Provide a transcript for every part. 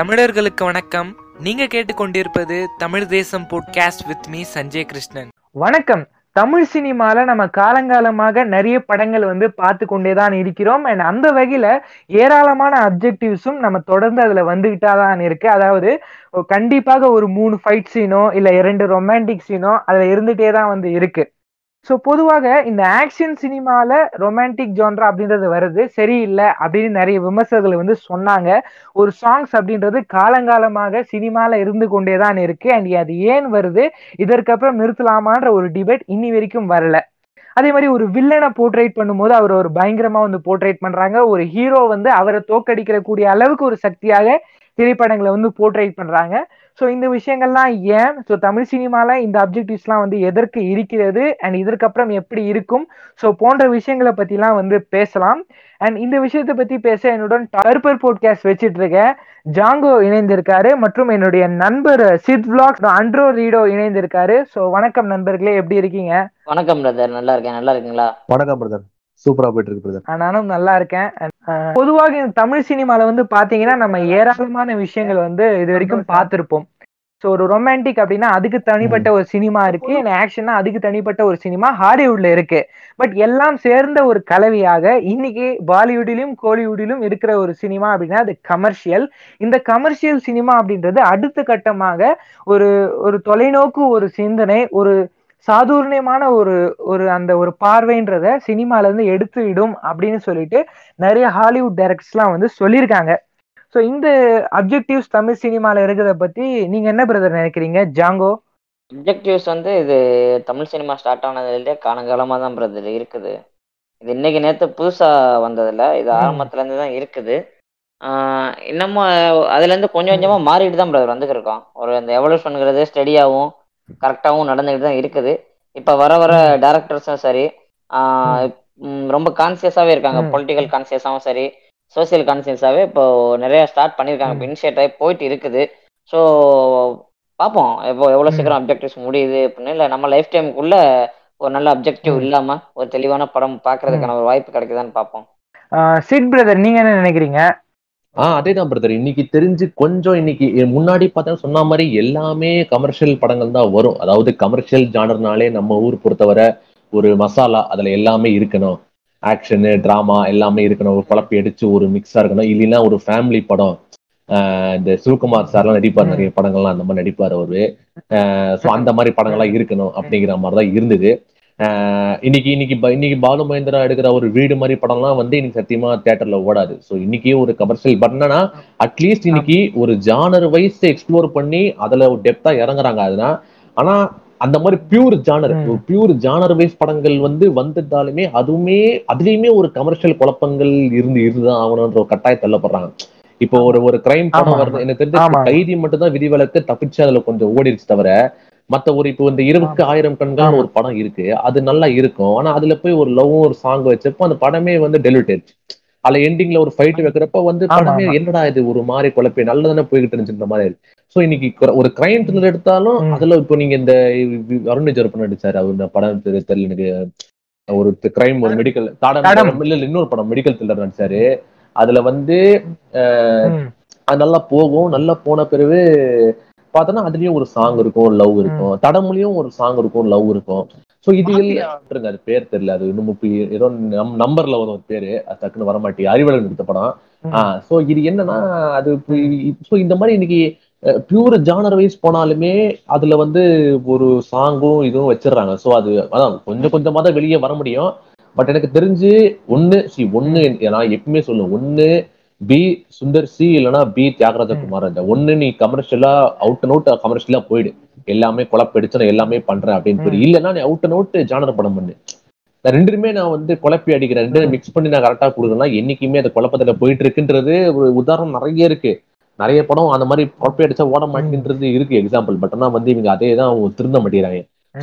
தமிழர்களுக்கு வணக்கம். நீங்க கேட்டுக்கொண்டிருப்பது Tamil Desam podcast with me Sanjay Krishnan. வணக்கம். தமிழ் சினிமால நம்ம காலங்காலமாக நிறைய படங்கள் வந்து பார்த்து கொண்டே தான் இருக்கிறோம். அண்ட் அந்த வகையில ஏராளமான அப்ஜெக்டிவ்ஸும் நம்ம தொடர்ந்து அதுல வந்துகிட்டா தான் இருக்கு. அதாவது கண்டிப்பாக ஒரு மூணு ஃபைட் சீனோ இல்ல இரண்டு ரொமான்டிக் சீனோ அதுல இருந்துட்டே தான் வந்து இருக்கு. ஸோ பொதுவாக இந்த ஆக்ஷன் சினிமாவில் ரொமான்டிக் ஜான்ரா அப்படின்றது வருது. சரியில்லை அப்படின்னு நிறைய விமர்சகர்கள் வந்து சொன்னாங்க. ஒரு சாங்ஸ் அப்படின்றது காலங்காலமாக சினிமாவில் இருந்து கொண்டே தான் இருக்கு. அண்ட் அது ஏன் வருது? இதற்கப்புறம் நிறுத்தலாமான்ற ஒரு டிபேட் இன்னி வரைக்கும் வரல. அதே மாதிரி ஒரு வில்லனை போர்ட்ரேட் பண்ணும்போது அவர் ஒரு பயங்கரமா வந்து போர்ட்ரேட் பண்றாங்க. ஒரு ஹீரோ வந்து அவரை தோக்கடிக்கிற கூடிய அளவுக்கு ஒரு சக்தியாக திரைப்படங்களை வந்து போர்ட்ரேட் பண்றாங்க. ஸோ இந்த விஷயங்கள்லாம் ஏன்? ஸோ தமிழ் சினிமால இந்த அப்ஜெக்டிவ்ஸ்லாம் வந்து எதற்கு இருக்கிறது? அண்ட் இதற்கப்புறம் எப்படி இருக்கும்? ஸோ போன்ற விஷயங்களை பத்திலாம் வந்து பேசலாம். அண்ட் இந்த விஷயத்தை பத்தி பேச என்னுடன் கருப்பர் போட்காஸ்ட் வச்சிட்டு இருக்கேன் ஜாங்கோ இணைந்திருக்காரு மற்றும் என்னுடைய நண்பர் சித் விளாக் அண்ட்ரோ ரீடோ இணைந்திருக்காரு. ஸோ வணக்கம் நண்பர்களே எப்படி இருக்கீங்க? வணக்கம் பிரதர் நல்லா இருக்கேன். நல்லா இருக்கீங்களா? வணக்கம் பிரதர் சூப்பரா போயிட்டு இருக்கு பிரதர் நானும் நல்லா இருக்கேன். பொதுவாக இந்த தமிழ் சினிமால வந்து பாத்தீங்கன்னா நம்ம ஏராளமான விஷயங்கள் வந்து இது வரைக்கும் பார்த்திருப்போம் ஸோ ஒரு ரொமான்டிக் அப்படின்னா அதுக்கு தனிப்பட்ட ஒரு சினிமா இருக்கு. ஆக்ஷன்னா அதுக்கு தனிப்பட்ட ஒரு சினிமா ஹாலிவுட்ல இருக்கு. பட் எல்லாம் சேர்ந்த ஒரு கலவையாக இன்னைக்கு பாலிவுட்டிலும் கோலிவுட்டிலும் இருக்கிற ஒரு சினிமா அப்படின்னா அது கமர்ஷியல் இந்த கமர்ஷியல் சினிமா அப்படின்றது அடுத்த கட்டமாக ஒரு ஒரு தொலைநோக்கு ஒரு சிந்தனை ஒரு சாதுரியமான ஒரு ஒரு அந்த ஒரு பார்வைன்றத சினிமால இருந்து எடுத்து விடும் அப்படின்னு சொல்லிட்டு நிறைய ஹாலிவுட் டைரக்டர்ஸ்லாம் வந்து சொல்லியிருக்காங்க. ஸோ இந்த அப்ஜெக்டிவ்ஸ் தமிழ் சினிமால இருக்கிறத பத்தி நீங்க என்ன பிரதர் நினைக்கிறீங்க? ஜாங்கோ? அப்ஜெக்டிவ்ஸ் வந்து இது தமிழ் சினிமா ஸ்டார்ட் ஆனதுலேருந்தே காலங்காலமாக தான் பிரதர் இருக்குது. இது இன்னைக்கு நேற்று புதுசாக வந்ததில்ல இது ஆரம்பத்துலேருந்து தான் இருக்குது. இன்னமும் அதுலேருந்து கொஞ்சம் கொஞ்சமாக மாறிட்டு தான் பிரதர் வந்துருக்கோம் ஒரு அந்த எவல்யூஷனுங்கிறது ஸ்டெடியாகவும் கரெக்டாகவும் நடந்துக்கிட்டு தான் இருக்குது. இப்போ வர வர டேரக்டர்ஸும் சரி ரொம்ப கான்சியஸாகவே இருக்காங்க. பொலிட்டிக்கல் கான்சியஸாகவும் சரி சோசியல் கான்சியஸாகவே இப்போ நிறைய ஸ்டார்ட் பண்ணியிருக்காங்க. இப்போ இனிஷியேட் ஆகி போயிட்டு இருக்குது. ஸோ பார்ப்போம் இப்போ எவ்வளோ. சீக்கிரம் அப்ஜெக்டிவ்ஸ் முடியுது அப்படின்னு இல்லை நம்ம லைஃப் டைமுக்குள்ள ஒரு நல்ல அப்ஜெக்டிவ் ம். இல்லாம ஒரு தெளிவான படம் பார்க்கறதுக்கான ஒரு வாய்ப்பு கிடைக்குதான்னு பார்ப்போம் சிட் பிரதர் நீங்க என்ன நினைக்கிறீங்க? ஆ அதே தான் பிரதர் இன்னைக்கு தெரிஞ்சு கொஞ்சம் இன்னைக்கு முன்னாடி பார்த்தா சொன்ன மாதிரி எல்லாமே கமர்ஷியல் படங்கள் தான் வரும். அதாவது கமர்ஷியல் ஜானர்னாலே நம்ம ஊர் பொறுத்தவரை ஒரு மசாலா அதுல எல்லாமே இருக்கணும். ஆக்ஷனு டிராமா எல்லாமே இருக்கணும். ஒரு குழப்பி அடிச்சு ஒரு மிக்ஸா இருக்கணும். இல்லைன்னா ஒரு ஃபேமிலி படம். ஆஹ் இந்த சிவகுமார் சார்லாம் நடிப்பார் நிறைய படங்கள்லாம் அந்த மாதிரி நடிப்பார் அவரு. ஸோ அந்த மாதிரி படங்கள்லாம் இருக்கணும் அப்படிங்கிற மாதிரி தான் இருந்தது. ஆஹ் இன்னைக்கு இன்னைக்கு இன்னைக்கு பாலு மகேந்திரா எடுக்கிற ஒரு வீடு மாதிரி படம்லாம் வந்து இன்னைக்கு சத்தியமா தியேட்டர்ல ஓடாது ஸோ இன்னைக்கு ஒரு கமர்ஷியல் பட் என்னன்னா அட்லீஸ்ட் இன்னைக்கு ஒரு ஜானர் வைஸ் எக்ஸ்ப்ளோர் பண்ணி அதுல ஒரு டெப்தா இறங்குறாங்க அதுனா ஆனா அந்த மாதிரி pure genre pure genre wise படங்கள் வந்து வந்திருந்தாலுமே அதுவுமே அதுலயுமே ஒரு கமர்ஷியல் குழப்பங்கள் இருந்து இருந்துதான் ஆகணும்ன்ற ஒரு கட்டாயம் தள்ளப்படுறாங்க இப்போ ஒரு ஒரு கிரைம் படம். வருது எனக்கு தெரிஞ்ச. கைதி மட்டும் தான் விதிவிலக்கு தப்பிச்சு அதுல கொஞ்சம் ஓடிடுச்சு தவிர மத்த ஒரு இப்போ இந்த இருபதுக்கு ஆயிரம் கண்கள் ஆமா. ஒரு படம் இருக்கு அது நல்லா இருக்கும் ஆனா அதுல போய் ஒரு லவ்வும் ஒரு சாங் வச்சப்போ அந்த படமே வந்து டெலிட் ஆயிடுச்சு அதுல எண்டிங்ல ஒரு ஃபைட் வைக்கிறப்ப வந்து படமே. என்னடா இது ஒரு மாதிரி குழப்பி நல்லதானே போய்கிட்டு இருந்துச்சுன்ற மாதிரி இருக்கு சோ இன்னைக்கு ஒரு கிரைம் த்ரில்லர் எடுத்தாலும். அதுல இப்போ நீங்க இந்த அருண் ஜெருப்பன் நடிச்சாரு அவர் படம் தெரி- தெரியல எனக்கு ஒரு கிரைம் ஒரு மெடிக்கல் தடம். இல்ல இன்னொரு படம் மெடிக்கல் த்ரில்லர் நடிச்சாரு அதுல வந்து. அது நல்லா போகும் நல்லா போன பிறகு பார்த்தோன்னா அதுலயும் ஒரு சாங் இருக்கும் லவ் இருக்கும். தடமுலையும் ஒரு சாங் இருக்கும் லவ் இருக்கும். சோ இது எல்லாம் விட்டுருங்க, அது பேர் தெரியல. அது இன்னும் ஏதோ நம் நம்பர்ல வரும் ஒரு பேரு. அது டக்குன்னு வர மாட்டேங்குது அறிவழகன் எடுத்த படம். ஆஹ் சோ இது என்னன்னா அது சோ இந்த மாதிரி இன்னைக்கு பியூர் ஜானர் வைஸ் போனாலுமே அதுல வந்து ஒரு சாங்கும் இதுவும் வச்சிடுறாங்க. சோ அது அதான் கொஞ்சம் கொஞ்சமா தான் வெளியே வர முடியும். பட் எனக்கு தெரிஞ்சு ஒண்ணு சி ஒண்ணு நான் எப்பவுமே சொல்லுவேன் ஒண்ணு பி சுந்தர் சி இல்லைன்னா பி தியாகராஜ குமார் இந்த ஒண்ணு நீ கமர்ஷியலா அவுட் அண்ட் அவுட் கமர்ஷியலா போயிடு. எல்லாமே குழப்படிச்சு நான் எல்லாமே பண்றேன் அப்படின்னு சொல்லி. இல்லைன்னா நீ அவுட் அண்ட் அவுட் ஜானர் படம் பண்ணு. நான் ரெண்டுமே நான் வந்து குழப்பி அடிக்கிறேன். ரெண்டு மிக்ஸ் பண்ணி நான் கரெக்டா கொடுக்கணும்னா என்னைக்குமே அந்த குழப்பத்துல போயிட்டு இருக்குன்றது ஒரு உதாரணம் நிறைய இருக்கு. நிறைய படம் அந்த மாதிரி குழப்பி அடிச்சா ஓட மாட்டேன்றது இருக்கு எக்ஸாம்பிள் பட் ஆனா வந்து இவங்க அதே தான் அவங்க திருந்த மாட்டேங்கிறாங்க.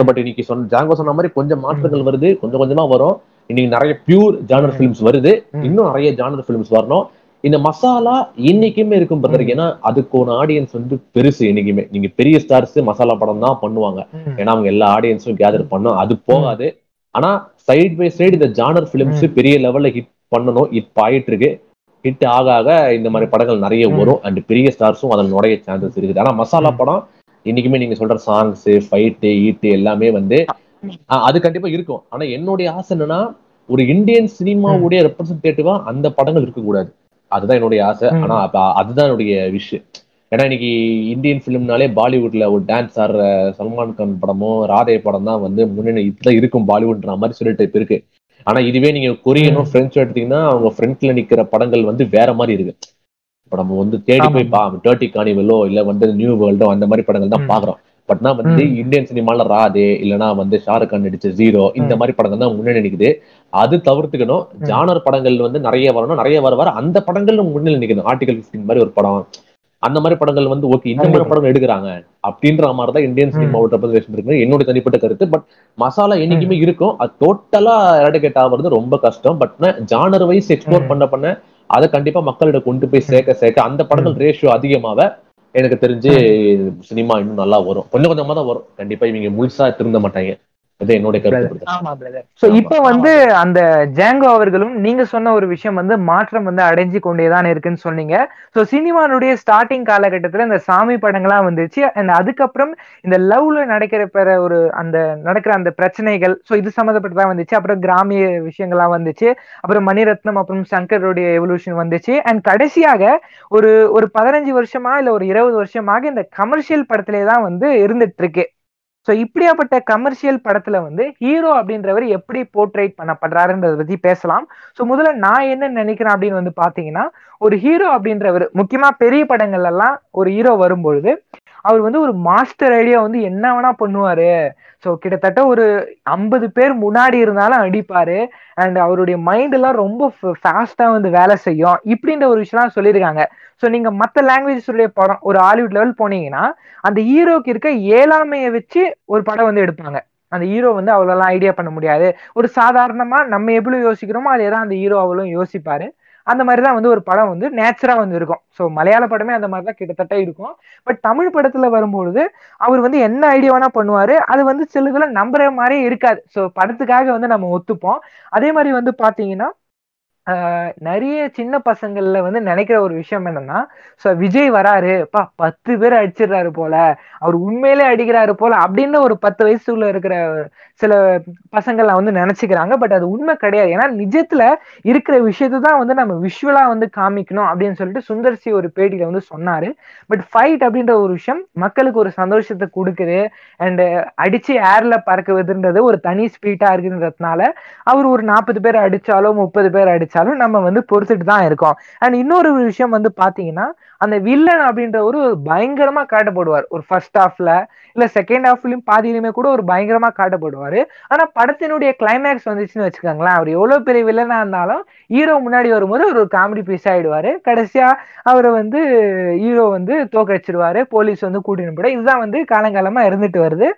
பட் இன்னைக்கு சொன்ன ஜாங்கோ சொன்ன மாதிரி கொஞ்சம் மாற்றங்கள் வருது. கொஞ்சம் கொஞ்சமா வரும். இன்னைக்கு நிறைய பியூர் ஜானர் ஃபிலிம்ஸ் வருது. இன்னும் நிறைய ஜானர் ஃபிலிம்ஸ் வரணும். இந்த மசாலா இன்னைக்குமே இருக்கும் பிரதர். ஏன்னா அதுக்கு ஒரு ஆடியன்ஸ் வந்து பெருசு என்னைக்குமே நீங்க பெரிய ஸ்டார்ஸ் மசாலா படம் தான் பண்ணுவாங்க. ஏன்னா அவங்க எல்லா ஆடியன்ஸும் கேதர் பண்ணும். அது போகாது. ஆனா சைட் பை சைடு இந்த ஜானர் பிலிம்ஸ் பெரிய லெவல்ல ஹிட் பண்ணணும். இப்ப ஆயிட்டு இருக்கு ஹிட் ஆக ஆக இந்த மாதிரி படங்கள் நிறைய. வரும். அண்ட் பெரிய ஸ்டார்ஸும் அதில் நுழைய சான்சஸ் இருக்குது. ஆனா மசாலா படம் இன்னைக்குமே நீங்க சொல்ற சாங்ஸ் ஃபைட்டு ஈட்டு எல்லாமே வந்து அது கண்டிப்பா இருக்கும். ஆனா என்னுடைய ஆசை என்னன்னா ஒரு இந்தியன் சினிமாவுடைய ரெப்ரசன்டேட்டிவா அந்த படங்கள் இருக்கக்கூடாது. அதுதான் என்னுடைய ஆசை. ஆனா அப்ப அதுதான் என்னுடைய விஷ் ஏன்னா இன்னைக்கு இந்தியன் பிலிம்னாலே பாலிவுட்ல ஒரு டான்ஸ் ஆடுற சல்மான் கான் படமும் ராதே படம் தான் வந்து முன்னணி இதுதான் இருக்கும் பாலிவுட்ன்ற மாதிரி சொல்லிட்டு இப்ப இருக்கு ஆனா இதுவே நீங்க கொரியனும் பிரெஞ்சு எடுத்தீங்கன்னா அவங்க ஃப்ரண்ட்ல நிக்கிற படங்கள் வந்து வேற மாதிரி இருக்கு இப்ப நம்ம வந்து தேடி போய் பா டர்ட்டி கானிவலோ இல்ல வந்து நியூ வேர்ல்டோ அந்த மாதிரி படங்கள் தான். பாக்குறோம் பட்னா வந்து. இந்தியன் சினிமால ராதே இல்லனா வந்து ஷாருக் கான் நடிச்ச ஜீரோ இந்த. மாதிரி படங்கள் தான் முன்னணி நிக்குது அது தவிர்த்துக்கணும். ஜானர் படங்கள் வந்து நிறைய வரணும். நிறைய வர வர அந்த படங்கள் முன்னிலை நிக்கணும் ஆர்டிகல் 15 மாதிரி ஒரு படம். அந்த மாதிரி படங்கள் வந்து ஓகே இந்த மாதிரி. படங்கள் எடுக்கிறாங்க. அப்படின்ற மாதிரி தான் இந்தியன். சினிமாவோட ரெப்ரசன்டேஷன் இருக்கு என்னோட தனிப்பட்ட கருத்து. பட் மசாலா என்னைக்குமே இருக்கும். அது டோட்டலா எரடிகேட் ஆகுறது ரொம்ப கஷ்டம். But genre wise explore. பண்ண பண்ண அதை கண்டிப்பா மக்களிடம் கொண்டு போய் சேர்க்க சேர்க்க அந்த படங்கள் ரேஷியோ அதிகமாக எனக்கு தெரிஞ்சு சினிமா இன்னும் நல்லா வரும். கொஞ்சம் கொஞ்சமா தான் வரும். கண்டிப்பா இவங்க முழுசா திருந்த மாட்டாங்க. இது என்னோட கருத்து brother. ஆமா பிரதர் சோ ஆமா. இப்ப வந்து அந்த ஜாங்கோ அவர்களும் நீங்க சொன்ன ஒரு விஷயம் வந்து மாற்றம் வந்து அடைஞ்சு கொண்டேதான் இருக்குன்னு சொன்னீங்க. சோ சினிமானுடைய ஸ்டார்டிங் காலகட்டத்துல இந்த சாமி படங்கள்லாம் வந்துச்சு. அண்ட் அதுக்கப்புறம் இந்த லவ்ல நடக்கிற பிற ஒரு அந்த நடக்கிற அந்த பிரச்சனைகள் சோ இது சம்மந்தப்பட்டதா வந்துச்சு. அப்புறம் கிராமிய விஷயங்கள்லாம் வந்துச்சு. அப்புறம் மணிரத்னம் அப்புறம் சங்கருடைய எவல்யூஷன் வந்துச்சு. அண்ட் கடைசியாக ஒரு ஒரு பதினஞ்சு வருஷமா இல்ல ஒரு இருபது வருஷமாக இந்த கமர்ஷியல் படத்திலே தான் வந்து இருந்துட்டு இருக்கு. ஸோ இப்படியாப்பட்ட கமர்ஷியல் படத்துல வந்து ஹீரோ அப்படின்றவர் எப்படி போர்ட்ரேட் பண்ணப்படுறாருன்றத பத்தி பேசலாம். ஸோ முதல்ல நான் என்ன நினைக்கிறேன் அப்படின்னு வந்து பாத்தீங்கன்னா ஒரு ஹீரோ அப்படின்றவர் முக்கியமா பெரிய படங்கள்ல எல்லாம் ஒரு ஹீரோ வரும்பொழுது அவர் வந்து ஒரு மாஸ்டர் ஐடியா வந்து என்ன வேணா பண்ணுவாரு. ஸோ கிட்டத்தட்ட ஒரு ஐம்பது பேர் முன்னாடி இருந்தாலும் அடிப்பாரு அண்ட் அவருடைய மைண்ட் எல்லாம் ரொம்ப ஃபாஸ்டா வந்து வேலை செய்யும். இப்படின்ற ஒரு விஷயம்லாம் சொல்லியிருக்காங்க. ஸோ நீங்க மற்ற லாங்குவேஜஸுடைய படம் ஒரு ஹாலிவுட் லெவல் போனீங்கன்னா அந்த ஹீரோக்கு இருக்க ஏழாமையை வச்சு ஒரு படம் வந்து எடுப்பாங்க. அந்த ஹீரோ வந்து அவ்வளோலாம் ஐடியா பண்ண முடியாது. ஒரு சாதாரணமா நம்ம எவ்வளோ யோசிக்கிறோமோ அதே தான் அந்த ஹீரோ அவ்வளோ யோசிப்பாரு. அந்த மாதிரி தான் வந்து ஒரு படம் வந்து நேச்சரா வந்து இருக்கும் ஸோ மலையாள படமே அந்த மாதிரி தான் கிட்டத்தட்ட இருக்கும். பட் தமிழ் படத்துல வரும்பொழுது அவர் வந்து என்ன ஐடியா வேணா பண்ணுவாரு. அது வந்து சிலதுல நம்புற மாதிரியே இருக்காது. ஸோ படத்துக்காக வந்து நம்ம ஒத்துப்போம். அதே மாதிரி வந்து பாத்தீங்கன்னா நிறைய சின்ன பசங்கள்ல வந்து நினைக்கிற ஒரு விஷயம் என்னன்னா ஸோ விஜய் வராரு. பா பத்து பேர் அடிச்சிடுறாரு போல. அவர் உண்மையிலே அடிக்கிறாரு போல. அப்படின்னு ஒரு பத்து வயசுல இருக்கிற சில பசங்கள்லாம் வந்து நினைச்சுக்கிறாங்க. பட் அது உண்மை கிடையாது. ஏன்னா நிஜத்துல இருக்கிற விஷயத்தை தான் வந்து நம்ம விஷுவலா வந்து காமிக்கணும் அப்படின்னு சொல்லிட்டு சுந்தர்சி ஒரு பேட்டியில வந்து சொன்னாரு. பட் ஃபைட் அப்படின்ற ஒரு விஷயம் மக்களுக்கு ஒரு சந்தோஷத்தை கொடுக்குது. அண்ட் அடிச்சு ஏர்ல பறக்குவதுன்றது ஒரு தனி ஸ்பீட்டா இருக்குன்றதுனால அவர் ஒரு நாற்பது பேர் அடிச்சாலோ முப்பது பேர் அடிச்சாலும் நம்ம வந்து பொறுத்துட்டு தான் இருக்கோம். அண்ட் இன்னொரு விஷயம் வந்து பாத்தீங்கன்னா அந்த வில்லன் அப்படின்ற ஒரு பயங்கரமா காட்டப்படுவார். ஒரு ஃபர்ஸ்ட் ஹாஃப்ல இல்ல செகண்ட் ஹாஃப்லயும் பாதியிலுமே கூட ஒரு பயங்கரமா காட்டப்படுவாரு. ஆனா படத்தினுடைய கிளைமேக்ஸ் வந்துச்சுன்னு வச்சுக்கோங்களேன். அவர் எவ்வளவு பெரிய வில்லனா இருந்தாலும் ஹீரோ முன்னாடி வரும்போது ஒரு காமெடி பீஸ் ஆயிடுவாரு. கடைசியா அவரை வந்து ஹீரோ வந்து தோக்கடிச்சிருவாரு போலீஸ் வந்து கூட்டின்னு போட இதுதான் வந்து காலங்காலமா இருந்துட்டு வருது.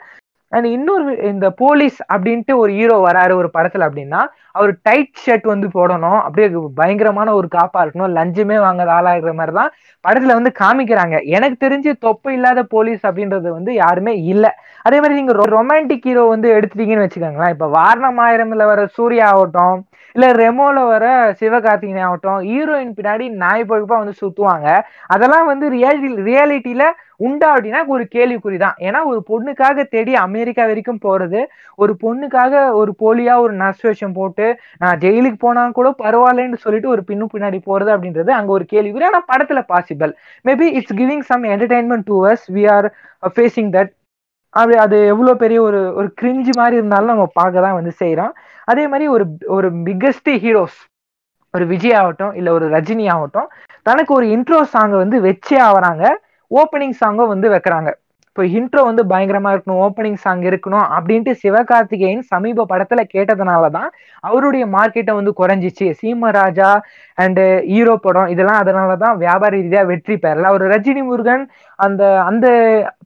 அண்ட் இன்னொரு இந்த போலீஸ் அப்படின்ட்டு ஒரு ஹீரோ வராரு ஒரு படத்துல அப்படின்னா அவர் டைட் ஷர்ட் வந்து போடணும். அப்படியே பயங்கரமான ஒரு காப்பா இருக்கணும். லஞ்சமே வாங்காத ஆளாகிற மாதிரி தான் படத்துல வந்து காமிக்கிறாங்க. எனக்கு தெரிஞ்சு தொப்பை இல்லாத போலீஸ் அப்படின்றது வந்து யாருமே இல்லை. அதே மாதிரி நீங்க ரொமான்டிக் ஹீரோ வந்து எடுத்துட்டீங்கன்னு வச்சுக்கோங்களேன். இப்ப வாரணம் ஆயிரம்ல வர சூர்யா ஆகட்டும் இல்ல ரெமோல வர சிவகார்த்திகேயன் ஆகட்டும் ஹீரோயின் பின்னாடி நாய் பழுப்பா வந்து சுத்துவாங்க. அதெல்லாம் வந்து ரியாலிட்டி ரியாலிட்டியில உண்டா அப்படின்னா ஒரு கேள்விக்குறி தான் ஏன்னா ஒரு பொண்ணுக்காக தேடி அமெரிக்கா வரைக்கும் போறது ஒரு பொண்ணுக்காக ஒரு போலியா ஒரு நர்ஸ் வேஷம் போட்டு நான் ஜெயிலுக்கு போனா கூட பரவாயில்லன்னு சொல்லிட்டு ஒரு பின்னு பின்னாடி போறது அப்படின்றது அங்க ஒரு கேள்விக்குறி. ஆனா படத்துல possible maybe it's giving some entertainment to us we are facing that அது அது எவ்வளோ பெரிய ஒரு ஒரு கிரிஞ்சு மாதிரி இருந்தாலும் நம்ம பார்க்க தான் வந்து செய்கிறோம் அதே மாதிரி ஒரு ஒரு பிக்கஸ்ட் ஹீரோஸ் ஒரு விஜய் ஆகட்டும் இல்லை ஒரு ரஜினி ஆகட்டும் தனக்கு ஒரு இன்ட்ரோ சாங்கை வந்து வச்சே ஆவறாங்க. ஓப்பனிங் சாங்கும் வந்து வைக்கிறாங்க. இப்போ இன்ட்ரோ வந்து பயங்கரமா இருக்கணும் ஓப்பனிங் சாங் இருக்கணும் அப்படின்ட்டு சிவகார்த்திகேயன் சமீப படத்துல கேட்டதுனால தான் அவருடைய மார்க்கெட்டை வந்து குறைஞ்சிச்சு. சீமராஜா அண்டு ஹீரோ படம் இதெல்லாம் அதனால தான் வியாபார ரீதியாக வெற்றி பெறல. அவர் ரஜினி முருகன் அந்த அந்த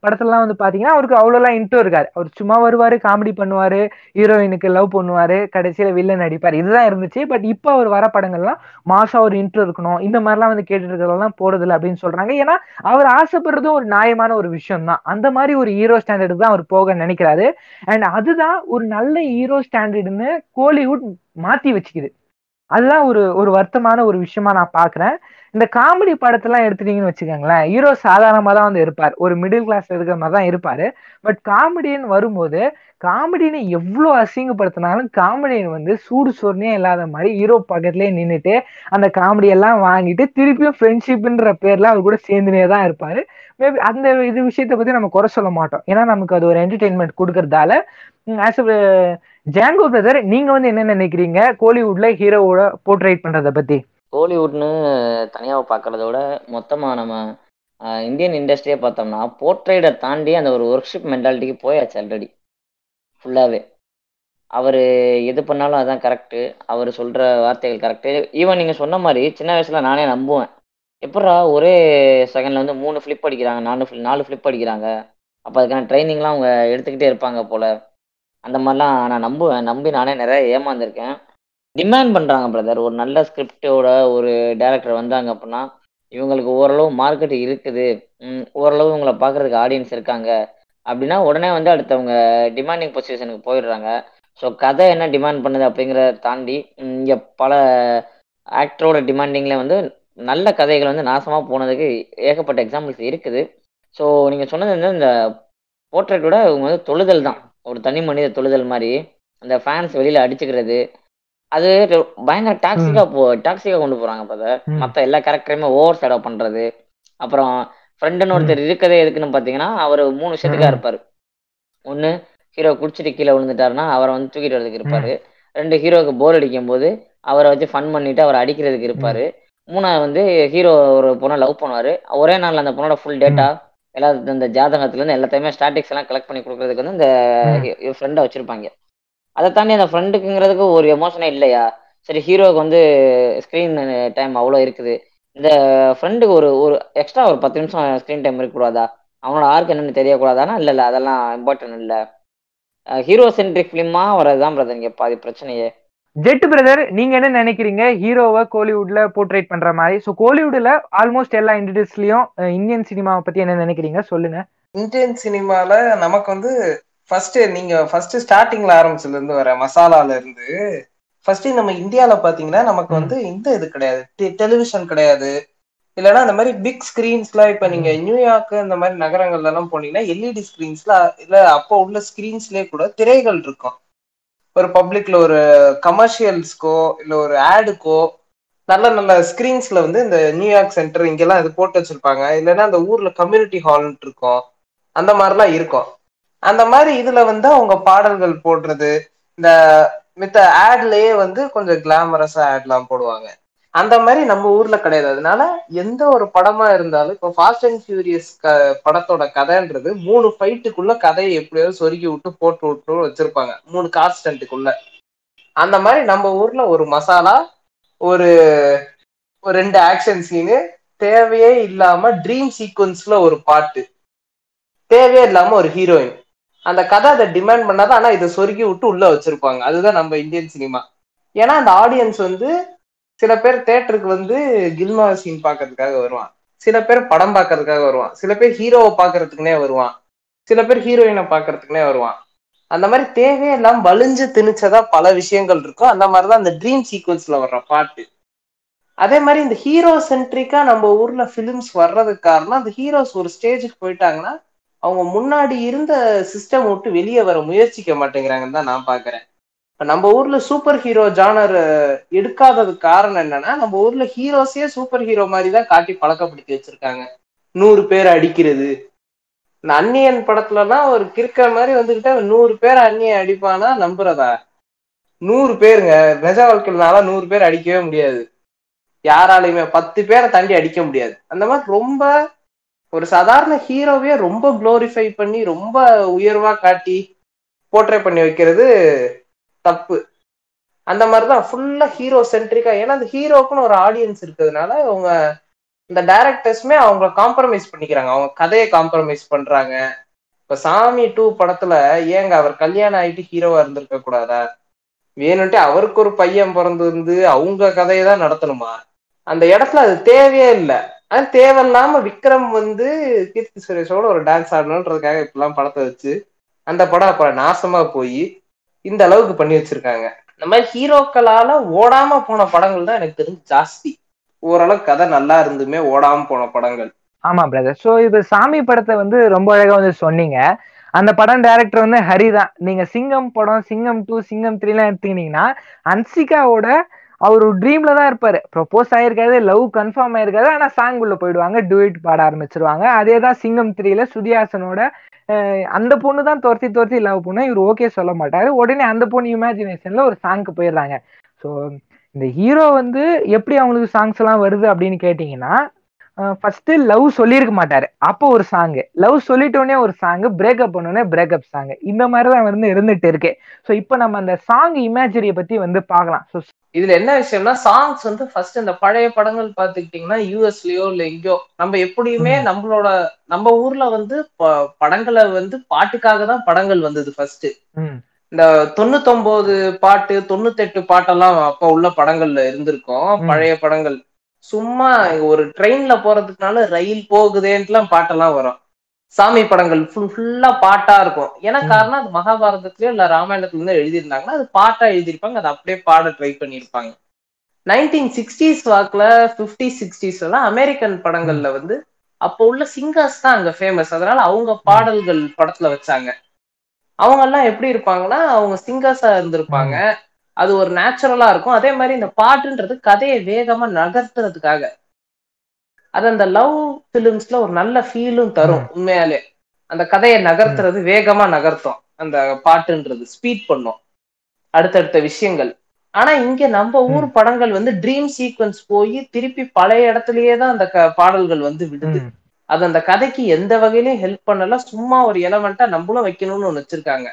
படத்துலலாம் வந்து பாத்தீங்கன்னா அவருக்கு அவ்வளோலாம் இன்ட்ரோ இருக்காது. அவர் சும்மா வருவாரு காமெடி பண்ணுவாரு ஹீரோயினுக்கு லவ் பண்ணுவாரு கடைசியில வில்லன் அடிப்பார் இதுதான் இருந்துச்சு. பட் இப்போ அவர் வர படங்கள்லாம் மாசா ஒரு இன்ட்ரோ இருக்கணும். இந்த மாதிரிலாம் வந்து கேட்டுட்டு இருக்கிறதெல்லாம் போறதில்ல அப்படின்னு சொல்றாங்க. ஏன்னா அவர் ஆசைப்படுறதும் ஒரு நியாயமான ஒரு விஷயம் தான் அந்த மாதிரி ஒரு ஹீரோ ஸ்டாண்டர்டு தான் அவர் போக நினைக்கிறாரு. அண்ட் அதுதான் ஒரு நல்ல ஹீரோ ஸ்டாண்டர்டுன்னு கோலிவுட் மாத்தி வச்சுக்குது. அதுதான் ஒரு ஒரு வருத்தமான ஒரு விஷயமா நான் பாக்குறேன். இந்த காமெடி படத்தெல்லாம் எடுத்துட்டீங்கன்னு வச்சுக்கோங்களேன் ஹீரோ சாதாரணமாக தான் வந்து இருப்பார். ஒரு மிடில் கிளாஸ் இருக்கிற மாதிரி தான் இருப்பார். பட் காமெடின்னு வரும்போது காமெடின்னு எவ்வளோ அசிங்கப்படுத்தினாலும் காமெடியன் வந்து சூடு சோர்னே இல்லாத மாதிரி ஹீரோ பக்கத்துலேயே நின்றுட்டு அந்த காமெடியெல்லாம் வாங்கிட்டு திருப்பியும் ஃப்ரெண்ட்ஷிப்புன்ற பேரில் அவர் கூட சேர்ந்துனே தான் இருப்பார். மேபி அந்த இது விஷயத்தை பற்றி நம்ம குறை சொல்ல மாட்டோம். ஏன்னா நமக்கு அது ஒரு என்டர்டெயின்மெண்ட் கொடுக்கறதால ஆஸ் ஜாங்கோ பிரதர் நீங்கள் வந்து என்ன நினைக்கிறீங்க? கோலிவுட்ல ஹீரோவோட போர்ட்ரேட் பண்ணுறதை பற்றி கோலிவுட்னு தனியாக பார்க்கறத விட மொத்தமாக நம்ம இந்தியன் இண்டஸ்ட்ரியே பார்த்தோம்னா போர்ட்ரைடை தாண்டி அந்த ஒரு ஒர்க்ஷிப் மென்டாலிட்டிக்கு போயாச்சு ஆல்ரெடி ஃபுல்லாகவே அவர் எது பண்ணாலும் அதான் கரெக்டு அவர் சொல்கிற வார்த்தைகள் கரெக்டு ஈவன் நீங்கள் சொன்ன மாதிரி சின்ன வயசில் நானே நம்புவேன். எப்பட்றா ஒரே செகண்டில் வந்து மூணு ஃப்ளிப் அடிக்கிறாங்க நாலு ஃபில் நாலு ஃப்ளிப் அடிக்கிறாங்க. அப்போ அதுக்கான ட்ரைனிங்லாம் அவங்க எடுத்துக்கிட்டே இருப்பாங்க போல். அந்த மாதிரிலாம் நான் நம்புவேன். நம்பி நானே நிறைய ஏமாந்துருக்கேன். டிமாண்ட் பண்ணுறாங்க பிரதர் ஒரு நல்ல ஸ்கிரிப்டோட ஒரு டேரக்டர் வந்தாங்க அப்படின்னா இவங்களுக்கு ஓரளவு மார்க்கெட் இருக்குது. ஓரளவு இவங்களை பார்க்கறதுக்கு ஆடியன்ஸ் இருக்காங்க. அப்படின்னா உடனே வந்து அடுத்தவங்க டிமாண்டிங் பொசிஷனுக்கு போயிடுறாங்க. ஸோ கதை என்ன டிமாண்ட் பண்ணுது அப்படிங்கிறத தாண்டி இங்கே பல ஆக்டரோட டிமாண்டிங்கில் வந்து நல்ல கதைகள் வந்து நாசமாக போனதுக்கு ஏகப்பட்ட எக்ஸாம்பிள்ஸ் இருக்குது. ஸோ நீங்கள் சொன்னது வந்து இந்த போர்ட்ரேட்டோட இவங்க வந்து தொழுதல் தான். ஒரு தனி மனித தொழுதல் மாதிரி அந்த ஃபேன்ஸ் வெளியில் அடிச்சுக்கிறது அது பயங்கர டாக்ஸிக்காக போ டாக்ஸிக்காக கொண்டு போகிறாங்க இப்போ ம். மற்ற எல்லா கேரக்டரையுமே ஓவர் ஷேடோ பண்ணுறது அப்புறம் ஃப்ரெண்டுன்னு ஒருத்தர் இருக்கதே எதுக்குன்னு பார்த்தீங்கன்னா அவர் மூணு விஷயத்துக்காக ம். இருப்பார். ஒன்று ஹீரோ குடிச்சிட்டு கீழே விழுந்துட்டாருன்னா அவரை வந்து தூக்கிட்டு வரதுக்கு இருப்பாரு. ரெண்டு ஹீரோவுக்கு போர் அடிக்கும் போது அவரை வச்சு ஃபன் பண்ணிட்டு அவரை அடிக்கிறதுக்கு இருப்பாரு. மூணாவது வந்து ஹீரோ ஒரு பொண்ணை லவ் பண்ணுவாரு. ஒரே நாள்ல அந்த பொண்ணோட ஃபுல் டேட்டா எல்லா இந்த ஜாதகத்துல இருந்து எல்லாத்தையுமே ஸ்டாட்டிக்ஸ் எல்லாம் கலெக்ட் பண்ணி கொடுக்கறதுக்கு வந்து இந்த ஃப்ரெண்டை வச்சிருப்பாங்க. அதை தாண்டி அந்த ஃப்ரெண்டுக்குங்கிறதுக்கு ஒரு எமோஷனே இல்லையா? சரி ஹீரோவுக்கு வந்து ஸ்க்ரீன் டைம் அவ்வளோ இருக்குது. இந்த ஃப்ரெண்டுக்கு ஒரு ஒரு எக்ஸ்ட்ரா ஒரு பத்து நிமிஷம் ஸ்க்ரீன் டைம் இருக்கக்கூடாதா? அவனோட ஆர்க் என்னன்னு தெரியக்கூடாதானா? இல்லை இல்லை அதெல்லாம் இம்பார்ட்டன்ட் இல்லை. ஹீரோ சென்ட்ரிக் ஃபிலிமாக வரதுதான் பிரதர் இங்கே பாதி பிரச்சனையே. ஜெட் பிரதர் நீங்க என்ன நினைக்கிறீங்க? ஹீரோவை கோலிவுட்ல போர்ட்ரேட் பண்ற மாதிரி. ஸோ கோலிவுட்ல ஆல்மோஸ்ட் எல்லா இண்டஸ்ட்ரியிலும் இந்தியன் சினிமாவை பத்தி என்ன நினைக்கிறீங்க? சொல்லுங்க. இந்தியன் சினிமால நமக்கு வந்து ஃபர்ஸ்ட் நீங்க ஃபர்ஸ்ட் ஸ்டார்டிங்ல ஆரம்பிச்சதுல இருந்து வர மசாலால இருந்து ஃபர்ஸ்ட் நம்ம இந்தியால பாத்தீங்கன்னா நமக்கு. வந்து இந்த இது கிடையாது. டெலிவிஷன் கிடையாது. இல்லைன்னா இந்த மாதிரி பிக் ஸ்கிரீன்ஸ்லாம் இப்ப நீங்க நியூயார்க் இந்த மாதிரி நகரங்கள்ல எல்லாம் போனீங்கன்னா எல்இடி ஸ்கிரீன்ஸ்ல இல்ல அப்போ உள்ள ஸ்கிரீன்ஸ்லயே கூட திரைகள் இருக்கும். ஒரு பப்ளிக்ல ஒரு கமர்ஷியல்ஸ்க்கோ இல்ல ஒரு ஆடுக்கோ நல்ல நல்ல ஸ்கிரீன்ஸ்ல வந்து இந்த நியூயார்க் சென்டர் இங்கெல்லாம் இது போட்டு வச்சிருப்பாங்க. இல்லைன்னா அந்த ஊர்ல கம்யூனிட்டி ஹால் இருக்கும். அந்த மாதிரிலாம் இருக்கும். அந்த மாதிரி இதுல வந்து அவங்க பாடல்கள் போடுறது இந்த மித்த ஆட்லயே வந்து கொஞ்சம் கிளாமரஸா ஆட்லாம் போடுவாங்க. அந்த மாதிரி நம்ம ஊர்ல கிடையாது. அதனால எந்த ஒரு படமா இருந்தாலும் இப்போ ஃபாஸ்ட் அண்ட் ஃபியூரியஸ் க படத்தோட கதைன்றது மூணு ஃபைட்டுக்குள்ள கதையை எப்படியாவது சொருகி விட்டு போட்டு விட்டு வச்சிருப்பாங்க. மூணு கான்ஸ்டன்ட்டுக்குள்ள அந்த மாதிரி நம்ம ஊர்ல ஒரு மசாலா ஒரு ஒரு ரெண்டு ஆக்ஷன் சீனு தேவையே இல்லாம ட்ரீம் சீக்வன்ஸ்ல ஒரு பாட்டு. தேவையே இல்லாம ஒரு ஹீரோயின் அந்த கதை அதை டிமாண்ட் பண்ணாதான் ஆனா இதை சொருக்கி விட்டு உள்ள வச்சிருப்பாங்க. அதுதான் நம்ம இந்தியன் சினிமா. ஏன்னா அந்த ஆடியன்ஸ் வந்து சில பேர் தேட்டருக்கு வந்து கில்மா சீன் பாக்குறதுக்காக வருவான். சில பேர் படம் பார்க்கறதுக்காக வருவான். சில பேர் ஹீரோவை பாக்குறதுக்குனே வருவான். சில பேர் ஹீரோயினை பாக்குறதுக்குனே வருவான். அந்த மாதிரி தேவையே வலிஞ்சு திணிச்சதா பல விஷயங்கள் இருக்கும். அந்த மாதிரிதான் அந்த ட்ரீம் சீக்வன்ஸ்ல வர்ற பாட்டு அதே மாதிரி இந்த ஹீரோ சென்ட்ரிக்கா நம்ம ஊர்ல பிலிம்ஸ் வர்றதுக்கு காரணம் அந்த ஹீரோஸ் ஒரு ஸ்டேஜுக்கு போயிட்டாங்கன்னா அவங்க முன்னாடி இருந்த சிஸ்டம் விட்டு வெளியே வர முயற்சிக்க மாட்டேங்கிறாங்கன்னு தான் நான் பாக்குறேன். இப்ப நம்ம ஊர்ல சூப்பர் ஹீரோ ஜானர் எடுக்காததுக்கு காரணம் என்னன்னா நம்ம ஊர்ல ஹீரோஸே சூப்பர் ஹீரோ மாதிரி தான் காட்டி பழக்கப்படுத்தி வச்சிருக்காங்க. நூறு பேர் அடிக்கிறது. இந்த அந்நியன் படத்துலலாம் ஒரு கிறுக்க மாதிரி வந்துகிட்ட நூறு பேர் அந்நியன் அடிப்பானா நம்புறதா? நூறு பேருங்க. நிஜ வாழ்க்கையினால நூறு பேர் அடிக்கவே முடியாது. யாராலையுமே பத்து பேரை தாண்டி அடிக்க முடியாது. அந்த மாதிரி ரொம்ப ஒரு சாதாரண ஹீரோவே ரொம்ப குளோரிஃபை பண்ணி ரொம்ப உயர்வா காட்டி போர்ட்ரே பண்ணி வைக்கிறது தப்பு. அந்த மாதிரிதான் ஃபுல்லா ஹீரோ சென்ட்ரிக்கா ஏன்னா அந்த ஹீரோக்குன்னு ஒரு ஆடியன்ஸ் இருக்கிறதுனால அவங்க இந்த டைரக்டர்ஸ்மே அவங்க காம்ப்ரமைஸ் பண்ணிக்கிறாங்க. அவங்க கதையை காம்ப்ரமைஸ் பண்றாங்க. இப்ப சாமி டூ படத்துல ஏங்க அவர் கல்யாணம் ஆயிட்டு ஹீரோவா இருந்திருக்க கூடாதா? வேணும்ட்டு அவருக்கு ஒரு பையன் பிறந்து வந்து அவங்க கதையை தான் நடத்தணுமா? அந்த இடத்துல அது தேவையே இல்லை. அது தேவையில்லாம விக்ரம் வந்து கீர்த்தி சுரேஷோட ஒரு டான்ஸ் ஆடணுன்றதுக்காக இப்பெல்லாம் படத்தை வச்சு அந்த படம் அப்புறம் நாசமா போய் இந்த அளவுக்கு பண்ணி வச்சிருக்காங்க. இந்த மாதிரி ஹீரோக்களால ஓடாம போன படங்கள் தான் எனக்கு தெரிஞ்சு ஜாஸ்தி. ஓரளவு கதை நல்லா இருந்துமே ஓடாம போன படங்கள். ஆமா பிரதர் ஸோ இது சாமி படத்தை வந்து ரொம்ப அழகா வந்து சொன்னீங்க. அந்த படம் டைரக்டர் வந்து ஹரி தான். நீங்க சிங்கம் படம் சிங்கம் டூ சிங்கம் த்ரீ எல்லாம் எடுத்துக்கிட்டீங்கன்னா அன்சிகாவோட அவர் ட்ரீம்ல தான் இருப்பாரு. ப்ரொபோஸ் ஆயிருக்காது லவ் கன்ஃபார்ம் ஆயிருக்காது ஆனா சாங் உள்ள போயிடுவாங்க டூயிட் பாட ஆரம்பிச்சிருவாங்க. அதே தான் சிங்கம் த்ரீல சுதியாசனோட அந்த பொண்ணு தான் துரத்தி துரத்தி லவ் பண்ண இவர் ஓகே சொல்ல மாட்டாரு. உடனே அந்த பொண்ணு இமேஜினேஷன்ல ஒரு சாங்க்கு போயிடுறாங்க. ஸோ இந்த ஹீரோ வந்து எப்படி அவங்களுக்கு சாங்ஸ் எல்லாம் வருது அப்படின்னு கேட்டிங்கன்னா ஃபர்ஸ்ட் லவ் சொல்லியிருக்க மாட்டாரு. அப்போ ஒரு சாங் லவ் சொல்லிட்டோடனே ஒரு சாங் பிரேக்கப் பண்ணோடனே பிரேக்கப் சாங் இந்த மாதிரி தான் வந்து இருந்துட்டு இருக்கு. ஸோ இப்போ நம்ம அந்த சாங் இமேஜரியை பத்தி வந்து பார்க்கலாம். ஸோ இதுல என்ன விஷயம்னா சாங்ஸ் வந்து ஃபர்ஸ்ட் இந்த பழைய படங்கள் பாத்துக்கிட்டீங்கன்னா யூஎஸ்லயோ இல்ல எங்கேயோ நம்ம எப்படியுமே. நம்மளோட நம்ம ஊர்ல வந்து படங்களை வந்து பாட்டுக்காக தான் படங்கள் வந்தது ஃபர்ஸ்ட் இந்த தொண்ணூத்தொன்பது பாட்டு தொண்ணூத்தெட்டு பாட்டெல்லாம் அப்ப உள்ள படங்கள்ல இருந்திருக்கும். பழைய படங்கள் சும்மா ஒரு ட்ரெயின்ல போறதுக்குனால ரயில் போகுதேன்ட்டுலாம் பாட்டெல்லாம் வரும் சாமி படங்கள் ஃபுல் ஃபுல்லா பாட்டா இருக்கும். ஏன்னா. காரணம் அது மகாபாரதத்திலயோ இல்ல ராமாயணத்துல இருந்து எழுதியிருந்தாங்கன்னா அது பாட்டா எழுதியிருப்பாங்க அதை அப்படியே பாட ட்ரை பண்ணியிருப்பாங்க. நைன்டீன் சிக்ஸ்டீஸ் வாக்குல பிப்டி சிக்ஸ்டீஸ் எல்லாம் அமெரிக்கன் படங்கள்ல வந்து அப்போ உள்ள சிங்கர்ஸ் தான் அங்க ஃபேமஸ் அதனால அவங்க பாடல்கள் படத்துல வச்சாங்க. அவங்க எல்லாம் எப்படி இருப்பாங்கன்னா அவங்க சிங்கர்ஸா இருந்திருப்பாங்க. அது ஒரு நேச்சுரலா இருக்கும். அதே மாதிரி இந்த பாட்டுன்றது கதையை வேகமா நகர்த்துறதுக்காக. அது அந்த லவ் பிலிம்ஸ்ல ஒரு நல்ல ஃபீலும் தரும் உண்மையாலே. அந்த கதையை நகர்த்துறது வேகமா நகர்த்தும் அந்த பாட்டுன்றது ஸ்பீட் பண்ணும். அடுத்தடுத்த விஷயங்கள். ஆனா இங்க நம்ம ஊர் படங்கள் வந்து ட்ரீம் சீக்வன்ஸ் போய் திருப்பி பழைய இடத்துலயே தான் அந்த க- பாடல்கள் வந்து விடுது. அது அந்த கதைக்கு எந்த வகையிலயும் ஹெல்ப் பண்ணல. சும்மா ஒரு எலமெண்டா நம்மளும் வைக்கணும்னு ஒண்ணு வச்சிருக்காங்க.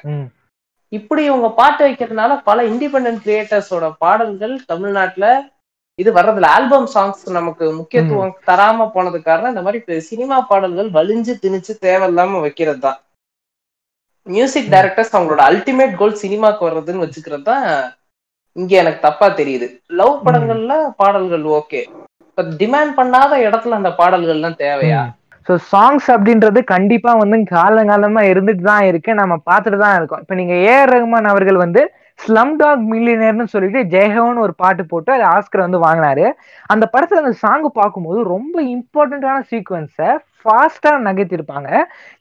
இப்படி இவங்க பாட்டு வைக்கிறதுனால பல இண்டிபெண்டன்ட் கிரியேட்டர்ஸோட பாடல்கள் தமிழ்நாட்டுல இது வர்றதுல ஆல்பம் சாங்ஸ் நமக்கு முக்கியத்துவம் தராம போனதுக்கு காரணம் இந்த மாதிரி சினிமா பாடல்கள் வலிஞ்சு திணிச்சு தேவையில்லாம வைக்கிறது தான் மியூசிக் டைரக்டர்ஸ் அவங்களோட அல்டிமேட் கோல் சினிமாக்கு வர்றதுன்னு வச்சுக்கிறது தான் இங்க எனக்கு தப்பா தெரியுது. லவ் படங்கள்ல பாடல்கள் ஓகே இப்ப டிமாண்ட் பண்ணாத இடத்துல அந்த பாடல்கள்லாம் தேவையா? ஸோ சாங்ஸ் அப்படின்றது கண்டிப்பா வந்து காலங்காலமா இருந்துட்டு தான் இருக்கு. நம்ம பார்த்துட்டு தான் இருக்கோம். இப்போ நீங்க ஏஆர் ரஹ்மான் அவர்கள் வந்து ஸ்லம் டாக் மில்லியனர்னு சொல்லிட்டு ஜெயஹவன் ஒரு பாட்டு போட்டு அது ஆஸ்கர் வந்து வாங்கினாரு. அந்த படத்துல அந்த சாங் பார்க்கும்போது ரொம்ப இம்பார்ட்டண்ட்டான சீக்வன்ஸை ஃபாஸ்டா நகர்த்திருப்பாங்க.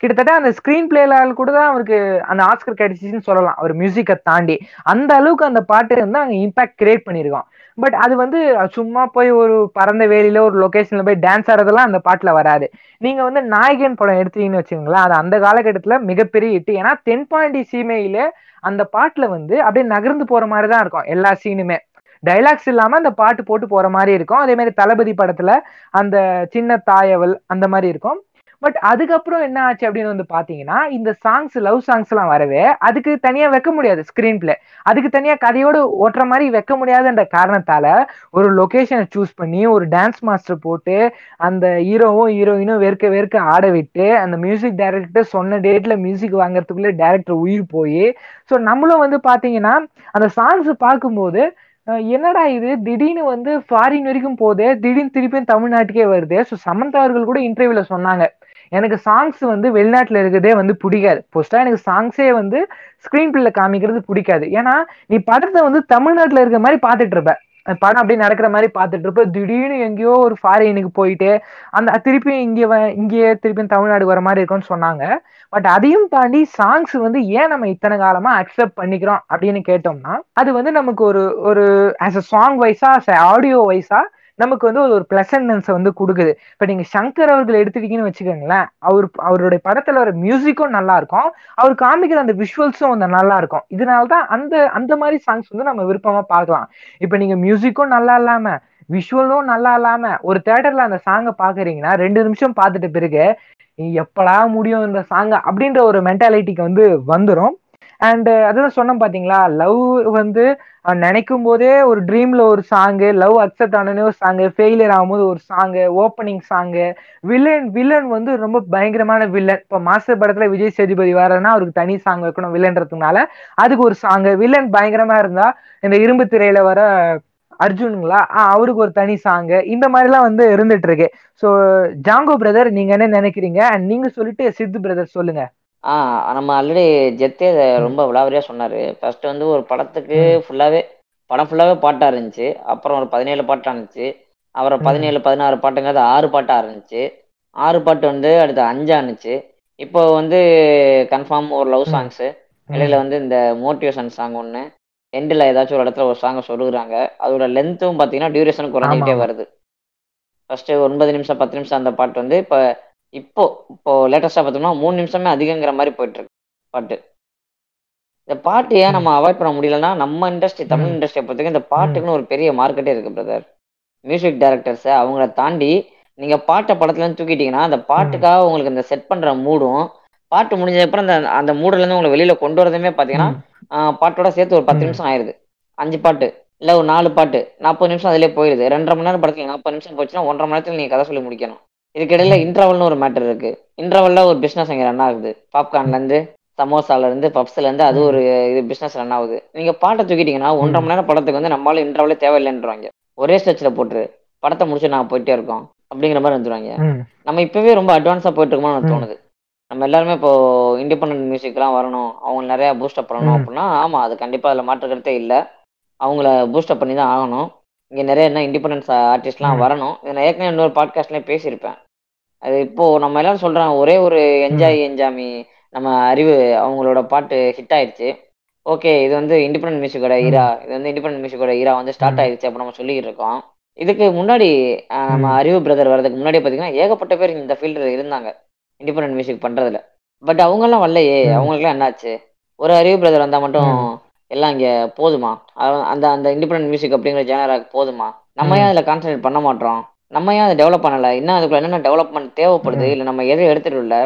கிட்டத்தட்ட அந்த ஸ்கிரீன் பிளேல கூட தான் அவருக்கு அந்த ஆஸ்கர் கிடைச்சிச்சுன்னு சொல்லலாம். அவர் மியூசிக்கை தாண்டி. அந்த அளவுக்கு அந்த பாட்டு வந்து அங்கே இம்பாக்ட் கிரியேட் பண்ணியிருக்கோம் பட் அது வந்து சும்மா போய் ஒரு பறந்த வேலியில ஒரு லொகேஷன்ல போய் டான்ஸ் ஆடுறதெல்லாம் அந்த பாட்டுல வராது. நீங்க வந்து நாயகன் படம் எடுத்தீங்கன்னு வச்சுக்கோங்களேன் அது அந்த காலகட்டத்துல மிகப்பெரிய ஹிட் ஏன்னா தென்பாண்டி சீமையில அந்த பாட்டுல வந்து அப்படியே நகர்ந்து போற மாதிரி தான் இருக்கும் எல்லா சீனுமே டைலாக்ஸ் இல்லாம அந்த பாட்டு போட்டு போற மாதிரி இருக்கும். அதே மாதிரி தளபதி படத்துல அந்த சின்ன தாயவள் அந்த மாதிரி இருக்கும். பட் அதுக்கப்புறம் என்ன ஆச்சு அப்படின்னு வந்து பாத்தீங்கன்னா இந்த சாங்ஸ் லவ் சாங்ஸ் எல்லாம் வரவே அதுக்கு தனியா வைக்க முடியாது ஸ்கிரீன் பிளே அதுக்கு தனியா கதையோடு ஓட்டுற மாதிரி வைக்க முடியாதுன்ற காரணத்தால ஒரு லொகேஷனை சூஸ் பண்ணி ஒரு டான்ஸ் மாஸ்டர் போட்டு அந்த ஹீரோவும் ஹீரோயினும் வெறுக்க வெறுக்க ஆட விட்டு அந்த மியூசிக் டைரக்டர் சொன்ன டேட்ல மியூசிக் வாங்குறதுக்குள்ள டேரக்டர் உயிர் போய் ஸோ நம்மளும் வந்து பாத்தீங்கன்னா அந்த சாங்ஸ் பார்க்கும்போது என்னடா இது? திடீர்னு வந்து ஃபாரின் வரைக்கும் போதே திடீர்னு திருப்பியும் தமிழ்நாட்டுக்கே வருது. ஸோ சமந்தா அவர்கள் கூட இன்டர்வியூல சொன்னாங்க. எனக்கு சாங்ஸ் வந்து வெளிநாட்டில் இருக்கிறதே வந்து பிடிக்காது. போஸ்டா எனக்கு சாங்ஸே வந்து ஸ்கிரீன் பிள்ளை காமிக்கிறது பிடிக்காது. ஏன்னா நீ படத்தை வந்து தமிழ்நாட்டில் இருக்கிற மாதிரி பார்த்துட்டு இருப்ப. படம் அப்படியே நடக்கிற மாதிரி பார்த்துட்டு இருப்ப. திடீர்னு எங்கேயோ ஒரு ஃபாரினுக்கு போயிட்டு அந்த திருப்பி இங்கே வ- இங்கேயே திருப்பி தமிழ்நாடு வர மாதிரி இருக்கும்னு சொன்னாங்க. பட் அதையும் தாண்டி சாங்ஸ் வந்து ஏன் நம்ம இத்தனை காலமா அக்செப்ட் பண்ணிக்கிறோம் அப்படின்னு கேட்டோம்னா அது வந்து நமக்கு ஒரு ஒரு ஆஸ் அ சாங் வைஸா ஆஸ் அ ஆடியோ வைஸா நமக்கு வந்து ஒரு பிளசன்டன்ஸை வந்து கொடுக்குது. இப்போ நீங்க சங்கர் அவர்கள் எடுத்துட்டீங்கன்னு வச்சுக்கோங்களேன் அவர் அவருடைய படத்துல வர மியூசிக்கும் நல்லா இருக்கும் அவர் காமிக்கிற அந்த விஷுவல்ஸும் வந்து நல்லா இருக்கும் இதனாலதான் அந்த அந்த மாதிரி சாங்ஸ் வந்து நம்ம விருப்பமா பார்க்கலாம். இப்போ நீங்க மியூசிக்கும் நல்லா இல்லாம விஷுவலும் நல்லா இல்லாம ஒரு தேட்டர்ல அந்த சாங்கை பாக்குறீங்கன்னா ரெண்டு நிமிஷம் பார்த்துட்ட பிறகு எப்படா முடியும் இந்த சாங் அப்படின்ற ஒரு மென்டாலிட்டிக்கு வந்து வந்துடும் அண்ட் uh, அதான் சொன்னோம் பாத்தீங்களா? லவ் வந்து நினைக்கும் போதே ஒரு ட்ரீம்ல ஒரு சாங்கு லவ் அக்செப்ட் ஆனோடனே ஒரு சாங்கு ஃபெயிலியர் ஆகும்போது ஒரு song opening song villain villain வந்து ரொம்ப பயங்கரமான வில்லன் இப்போ மாஸ்டர் படத்துல விஜய் சேதுபதி வரனா அவருக்கு தனி சாங் வைக்கணும் வில்லன்றதுனால அதுக்கு ஒரு சாங்கு வில்லன் பயங்கரமா இருந்தா இந்த இரும்பு திரையில வர அர்ஜுனுங்களா ஆ, அவருக்கு ஒரு தனி சாங்கு இந்த மாதிரிலாம் வந்து இருந்துட்டு இருக்கு. ஸோ ஜாங்கோ பிரதர் நீங்க என்ன நினைக்கிறீங்க? அண்ட் நீங்க சொல்லிட்டு சித்து பிரதர் சொல்லுங்க. ஆ நம்ம ஆல்ரெடி ஜெத்தே இதை ரொம்ப விளாவரியா சொன்னாரு ஃபர்ஸ்ட் வந்து ஒரு படத்துக்கு ம். ஃபுல்லாவே படம் ஃபுல்லாவே பாட்டா இருந்துச்சு அப்புறம் ஒரு பதினேழு பாட்டா இருந்துச்சு அப்புறம் ம். பதினேழு பதினாறு பாட்டுங்கிறது ஆறு பாட்டா இருந்துச்சு ஆறு பாட்டு வந்து அடுத்து அஞ்சா இருந்துச்சு இப்போ வந்து கன்ஃபார்ம் ஒரு லவ் ம். சாங்ஸ் இடையில வந்து இந்த மோட்டிவேஷன் சாங் ஒன்று எண்டில் ஏதாச்சும் ஒரு இடத்துல ஒரு சாங்கை சொல்லுறாங்க அதோட லென்த்தும் பார்த்தீங்கன்னா டியூரேஷன் குறைஞ்சிக்கிட்டே ஆமா. வருது ஃபர்ஸ்ட் ஒன்பது நிமிஷம் பத்து நிமிஷம் அந்த பாட்டு வந்து இப்போ இப்போ இப்போ லேட்டஸ்டா பார்த்தோம்னா மூணு நிமிஷமே அதிகங்கிற மாதிரி போயிட்டு இருக்கு பாட்டு. இந்த பாட்டு ஏன் நம்ம அவாய்ட் பண்ண முடியலன்னா நம்ம இண்டஸ்ட்ரி தமிழ். இண்டஸ்ட்ரியை பொறுத்தவரைக்கும் இந்த பாட்டுக்குன்னு ஒரு பெரிய மார்க்கெட்டே இருக்கு பிரதர் மியூசிக் டைரக்டர்ஸ் அவங்கள தாண்டி நீங்க பாட்டை படத்துல இருந்து தூக்கிட்டீங்கன்னா அந்த பாட்டுக்காக உங்களுக்கு இந்த செட் பண்ற மூடும் பாட்டு முடிஞ்சதுக்கப்புறம் அந்த அந்த மூடுல இருந்து உங்களை வெளியில கொண்டு வரதுமே பாத்தீங்கன்னா பாட்டோட சேர்த்து ஒரு பத்து. நிமிஷம் ஆயிருது. அஞ்சு பாட்டு இல்ல ஒரு நாலு பாட்டு நாற்பது நிமிஷம் அதிலே போயிருது. ரெண்டரை மணி நேரம் படத்துல நாற்பது நிமிஷம் போச்சுன்னா ஒன்றரை மணி நேரத்துல நீங்க கதை சொல்லி முடிக்கணும். இதுக்கிடையில இன்டர்வல்னு ஒரு மேட்டர் இருக்கு. இன்டர்வல்ல ஒரு பிசினஸ் அங்க ரன் ஆகுது. பாப்கார்ன்ல இருந்து சமோசால இருந்து பப்ஸ்ல இருந்து அது ஒரு இது பிசினஸ் ரன் ஆகுது. நீங்க பாட்டை தூக்கிட்டீங்கன்னா ஒன்றரை மணி நேரம் படத்துக்கு வந்து நம்மளால இன்டர்வலே தேவையில்லைன்றாங்க ஒரே ஸ்ட்ரெச்ல போட்டுரு. படத்தை முடிச்சு நான் போயிட்டே இருக்கோம். அப்படிங்கிற மாதிரி வந்துருவாங்க. நம்ம இப்பவே ரொம்ப அட்வான்ஸா போயிட்டு இருக்கோம்னு. தோணுது. நம்ம எல்லாருமே இப்போ இண்டிபெண்டன்ட் மியூசிக்லாம் வரணும். அவங்க நிறைய பூஸ்டப் பண்ணணும். அப்படின்னா ஆமா அது கண்டிப்பா அதுல மாற்று கருத்தே இல்லை. அவங்கள பூஸ்டப் பண்ணி தான் ஆகணும். இங்க நிறைய என்ன இண்டிபெண்டன்ஸ் ஆர்டிஸ்ட்லாம். வரணும் இதை நான் ஏற்கனவே இன்னொரு பாட்காஸ்ட்லயே பேசியிருப்பேன் அது இப்போ நம்ம எல்லாரும் சொல்றாங்க ஒரே ஒரு என்ஜாய் என்ஜாமி நம்ம அறிவு அவங்களோட பாட்டு ஹிட் ஆயிடுச்சு ஓகே இது வந்து இண்டிபெண்டன்ட் மியூசிக்கோட. ஈரா இது வந்து இண்டிபெண்டன்ட் மியூசிக்கோட ஈரா வந்து ஸ்டார்ட். ஆயிடுச்சு அப்ப நம்ம சொல்லிட்டு இருக்கோம் இதுக்கு முன்னாடி நம்ம. அறிவு பிரதர் வர்றதுக்கு முன்னாடி பாத்தீங்கன்னா ஏகப்பட்ட பேர் இந்த ஃபீல்டில் இருந்தாங்க இண்டிபெண்டன்ட் மியூசிக் பண்றதுல பட் அவங்க எல்லாம் வரலையே. அவங்களுக்குலாம் என்னாச்சு ஒரு அறிவு பிரதர் வந்தா மட்டும். எல்லாம் இங்க போதுமா? அந்த அந்த இண்டிபெண்டன்ட் மியூசிக் அப்படிங்கிற ஜேனராக்கு போதுமா? நம்ம. ஏன் அதுல கான்சென்ட்ரேட் பண்ண மாட்டோம்? நம்ம ஏன் அதை டெவலப் பண்ணல? இன்னும் அதுக்குள்ள என்னென்ன டெவலப்மெண்ட் தேவைப்படுது. இல்ல நம்ம எதை எடுத்துட்டு இல்ல?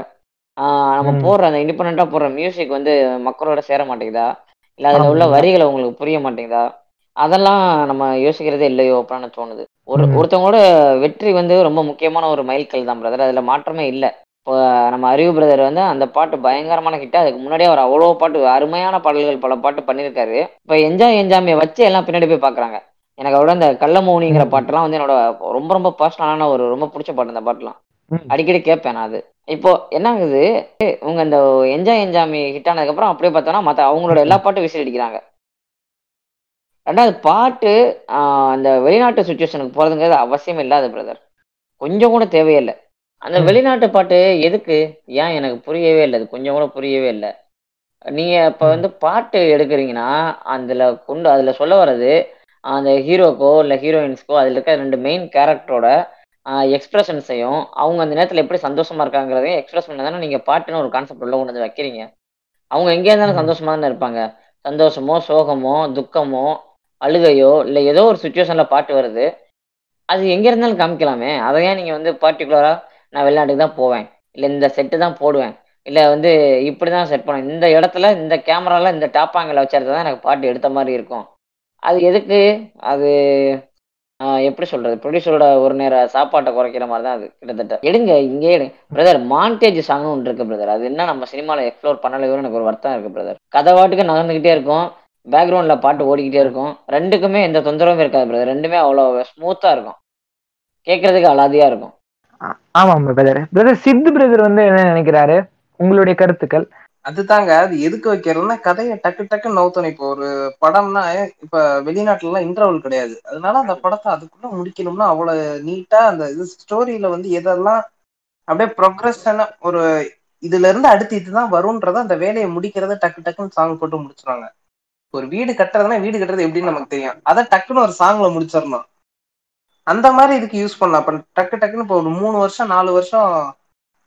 ஆஹ் நம்ம. போடுற அந்த இண்டிபெண்டா போடுற மியூசிக் வந்து மக்களோட சேர மாட்டேங்குதா? இல்ல அதுல உள்ள. வரிகள் உங்களுக்கு புரிய மாட்டேங்குதா? அதெல்லாம் நம்ம யோசிக்கிறதே இல்லையோ அப்படின்னு தோணுது. ஒரு. ஒருத்தவங்களோட வெற்றி வந்து ரொம்ப முக்கியமான ஒரு மைல்கல் தான் பிரதர் அதுல மாற்றமே இல்லை. இப்போ நம்ம அறிவு பிரதர் வந்து அந்த பாட்டு பயங்கரமான ஹிட் அதுக்கு முன்னாடியே அவர் அவ்வளோ பாட்டு அருமையான பாடல்கள் பல பாட்டு பண்ணியிருக்காரு. இப்போ என்ஜாய் என்ஜாமியை வச்சு எல்லாம் பின்னாடி போய் பார்க்கறாங்க எனக்கு அவரோட அந்த கள்ளமௌனிங்கிற ம். பாட்டெல்லாம் வந்து என்னோட ரொம்ப ரொம்ப பர்சனலான ஒரு ரொம்ப பிடிச்ச பாட்டு அந்த பாட்டுலாம். அடிக்கடி கேட்பேன் நான் அது. இப்போ என்ன ஆகுது இவங்க இந்த என்ஜாய் என்ஜாமி ஹிட் ஆனதுக்கப்புறம் அப்படியே பார்த்தோன்னா மற்ற அவங்களோட எல்லா பாட்டும் விசில் அடிக்கிறாங்க. ரெண்டாவது பாட்டு அந்த வெளிநாட்டு சுச்சுவேஷனுக்கு போறதுங்கிறது அவசியம் இல்லாத பிரதர். கொஞ்சம் கூட தேவையில்லை. அந்த. வெளிநாட்டு பாட்டு எதுக்கு? ஏன் எனக்கு புரியவே இல்லை. அது கொஞ்சம் கூட புரியவே இல்லை. நீங்க இப்ப. வந்து பாட்டு எடுக்கிறீங்கன்னா அதுல கொண்டு அதுல சொல்ல வர்றது அந்த ஹீரோக்கோ இல்ல ஹீரோயின்ஸ்க்கோ அதுல இருக்க ரெண்டு மெயின் கேரக்டரோட எக்ஸ்பிரஷன்ஸையும் அவங்க அந்த நேரத்துல எப்படி சந்தோஷமா இருக்காங்கிறதையும் எக்ஸ்பிரஸ் பண்ண தானே நீங்க பாட்டுன்னு ஒரு கான்செப்ட் உள்ள கொண்டு வந்து வைக்கிறீங்க. அவங்க எங்கேயா இருந்தாலும். சந்தோஷமா தானே இருப்பாங்க. சந்தோஷமோ சோகமோ துக்கமோ அழுகையோ இல்ல ஏதோ ஒரு சுச்சுவேஷன்ல பாட்டு வருது. அது எங்க இருந்தாலும் காமிக்கலாமே. அதை ஏன் நீங்க வந்து பர்டிகுலரா நான் வெளிநாட்டுக்கு தான் போவேன். இல்லை இந்த செட்டு தான் போடுவேன். இல்லை வந்து இப்படி தான் செட் பண்ணுவேன். இந்த இடத்துல இந்த கேமராவில் இந்த டாப்பாங்கில் வச்சிருந்தா தான் எனக்கு பாட்டு எடுத்த மாதிரி இருக்கும். அது எதுக்கு? அது எப்படி சொல்றது? ப்ரொடியூசரோட ஒரு நேர சாப்பாட்டை குறைக்கிற மாதிரி தான் அது கிட்டத்தட்ட. எடுங்க இங்கே எடுங்க. பிரதர் மாண்டேஜ் சாங்னு ஒன்று இருக்கு பிரதர் அது என்ன? நம்ம சினிமாவில் எக்ஸ்ப்ளோர் பண்ணலையோன்னு எனக்கு ஒரு வருத்தம் இருக்கு பிரதர் கதை வாட்டுக்கு நகர்ந்துகிட்டே இருக்கும். பேக்ரவுண்டில் பாட்டு ஓடிக்கிட்டே இருக்கும். ரெண்டுக்குமே எந்த தொந்தரவும் இருக்காது பிரதர் ரெண்டுமே அவ்வளோ ஸ்மூத்தாக இருக்கும். கேட்கறதுக்கு அலாதியாக இருக்கும். ஆமாம் பிரதர் பிரதர் சித்து பிரதர் வந்து என்ன நினைக்கிறாரு? உங்களுடைய கருத்துக்கள்? அதுதாங்க அது எதுக்கு வைக்கிறதுனா கதையை டக்கு டக்குன்னு நவுத்தணும் இப்போ ஒரு படம்னா இப்ப வெளிநாட்டுல எல்லாம் இன்டர்வல் கிடையாது. அதனால அந்த படத்தை அதுக்குள்ள முடிக்கணும்னா அவ்வளவு நீட்டா அந்த இது ஸ்டோரியில வந்து எதெல்லாம் அப்படியே ப்ரொக்ரஷனா ஒரு இதுல இருந்து அடுத்து இதுதான் வரும்ன்றத அந்த வேலையை முடிக்கிறத டக்கு டக்குன்னு சாங் போட்டு முடிச்சிருவாங்க. ஒரு வீடு கட்டுறதுன்னா வீடு கட்டுறது எப்படின்னு நமக்கு தெரியும். அதை டக்குன்னு ஒரு சாங்ல முடிச்சிடணும். அந்த மாதிரி இதுக்கு யூஸ் பண்ணலாம். அப்ப டக்கு டக்குன்னு இப்போ ஒரு மூணு வருஷம் நாலு வருஷம்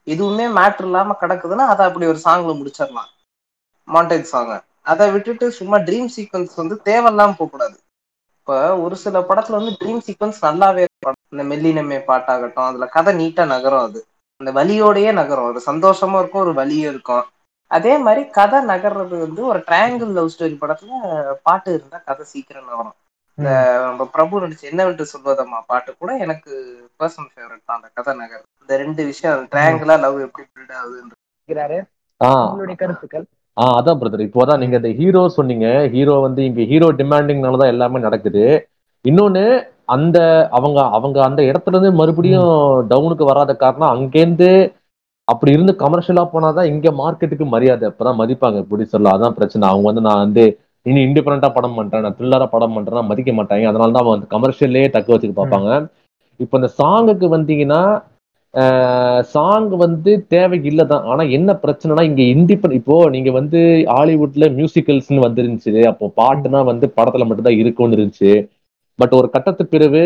எதுவுமே மேட்ரு இல்லாம கிடக்குதுன்னா அதை அப்படி ஒரு சாங்ல முடிச்சிடலாம். மாண்டேஜ் சாங்க அதை விட்டுட்டு சும்மா ட்ரீம் சீக்வன்ஸ் வந்து தேவையில்லாம போகக்கூடாது. இப்ப ஒரு சில படத்துல வந்து ட்ரீம் சீக்வன்ஸ் நல்லாவே இருக்கும். இந்த மெல்லினமே பாட்டாகட்டும் அதுல கதை நீட்டா நகரும் அது. அந்த வலியோடயே நகரும். ஒரு சந்தோஷமா இருக்கும் ஒரு வலியும் இருக்கும். அதே மாதிரி கதை நகர்றது வந்து ஒரு ட்ரையாங்கிள் லவ் ஸ்டோரி படத்துல பாட்டு இருந்தா கதை சீக்கிரம் நகரும். இந்த நம்ம பிரபு நடிச்ச என்னவென்று சொல்வதம்மா பாட்டு கூட எனக்கு பர்சனல் ஃபேவரட் தான். அந்த கதை நகர் இந்த ரெண்டு விஷயம் ட்ரையாங்கிளா லவ் எப்படி பில்ட் ஆகுதுன்னு நினைக்கிறாரு ஆ. உங்களுடைய கருத்துக்கள்? ஆ அதான் பிரதர் இப்போதான் நீங்க இந்த ஹீரோ சொன்னீங்க. ஹீரோ வந்து இங்க ஹீரோ டிமாண்டிங்னால தான் எல்லாமே நடக்குது. இன்னொன்னு அந்த அவங்க அவங்க அந்த இடத்துல இருந்து மறுபடியும் டவுனுக்கு வராத காரணம் அங்கேருந்து அப்படி இருந்து கமர்ஷியலா போனாதான் இங்க மார்க்கெட்டுக்கு மரியாதை அப்பதான் மதிப்பாங்க. ப்ரொடியூசர்ல அதான் பிரச்சனை. அவங்க வந்து நான் வந்து இனி இண்டிபெண்டா படம் பண்றேன் நான் த்ரில்லரா படம் பண்றேன் மதிக்க மாட்டாங்க. அதனால தான் அவன் கமர்ஷியல்லே தக்க வச்சுக்க பார்ப்பாங்க. இப்போ இந்த சாங்குக்கு வந்தீங்கன்னா சாங் வந்து தேவை இல்லை தான். ஆனா என்ன பிரச்சனைனா இங்க இண்டிபெண்ட் இப்போ நீங்க வந்து ஹாலிவுட்ல மியூசிக்கல்ஸ்னு வந்துருந்துச்சு அப்போ பாட்டுனா வந்து படத்துல மட்டும்தான் இருக்கும்னு இருந்துச்சு. பட் ஒரு கட்டத்துக்கு பிறகு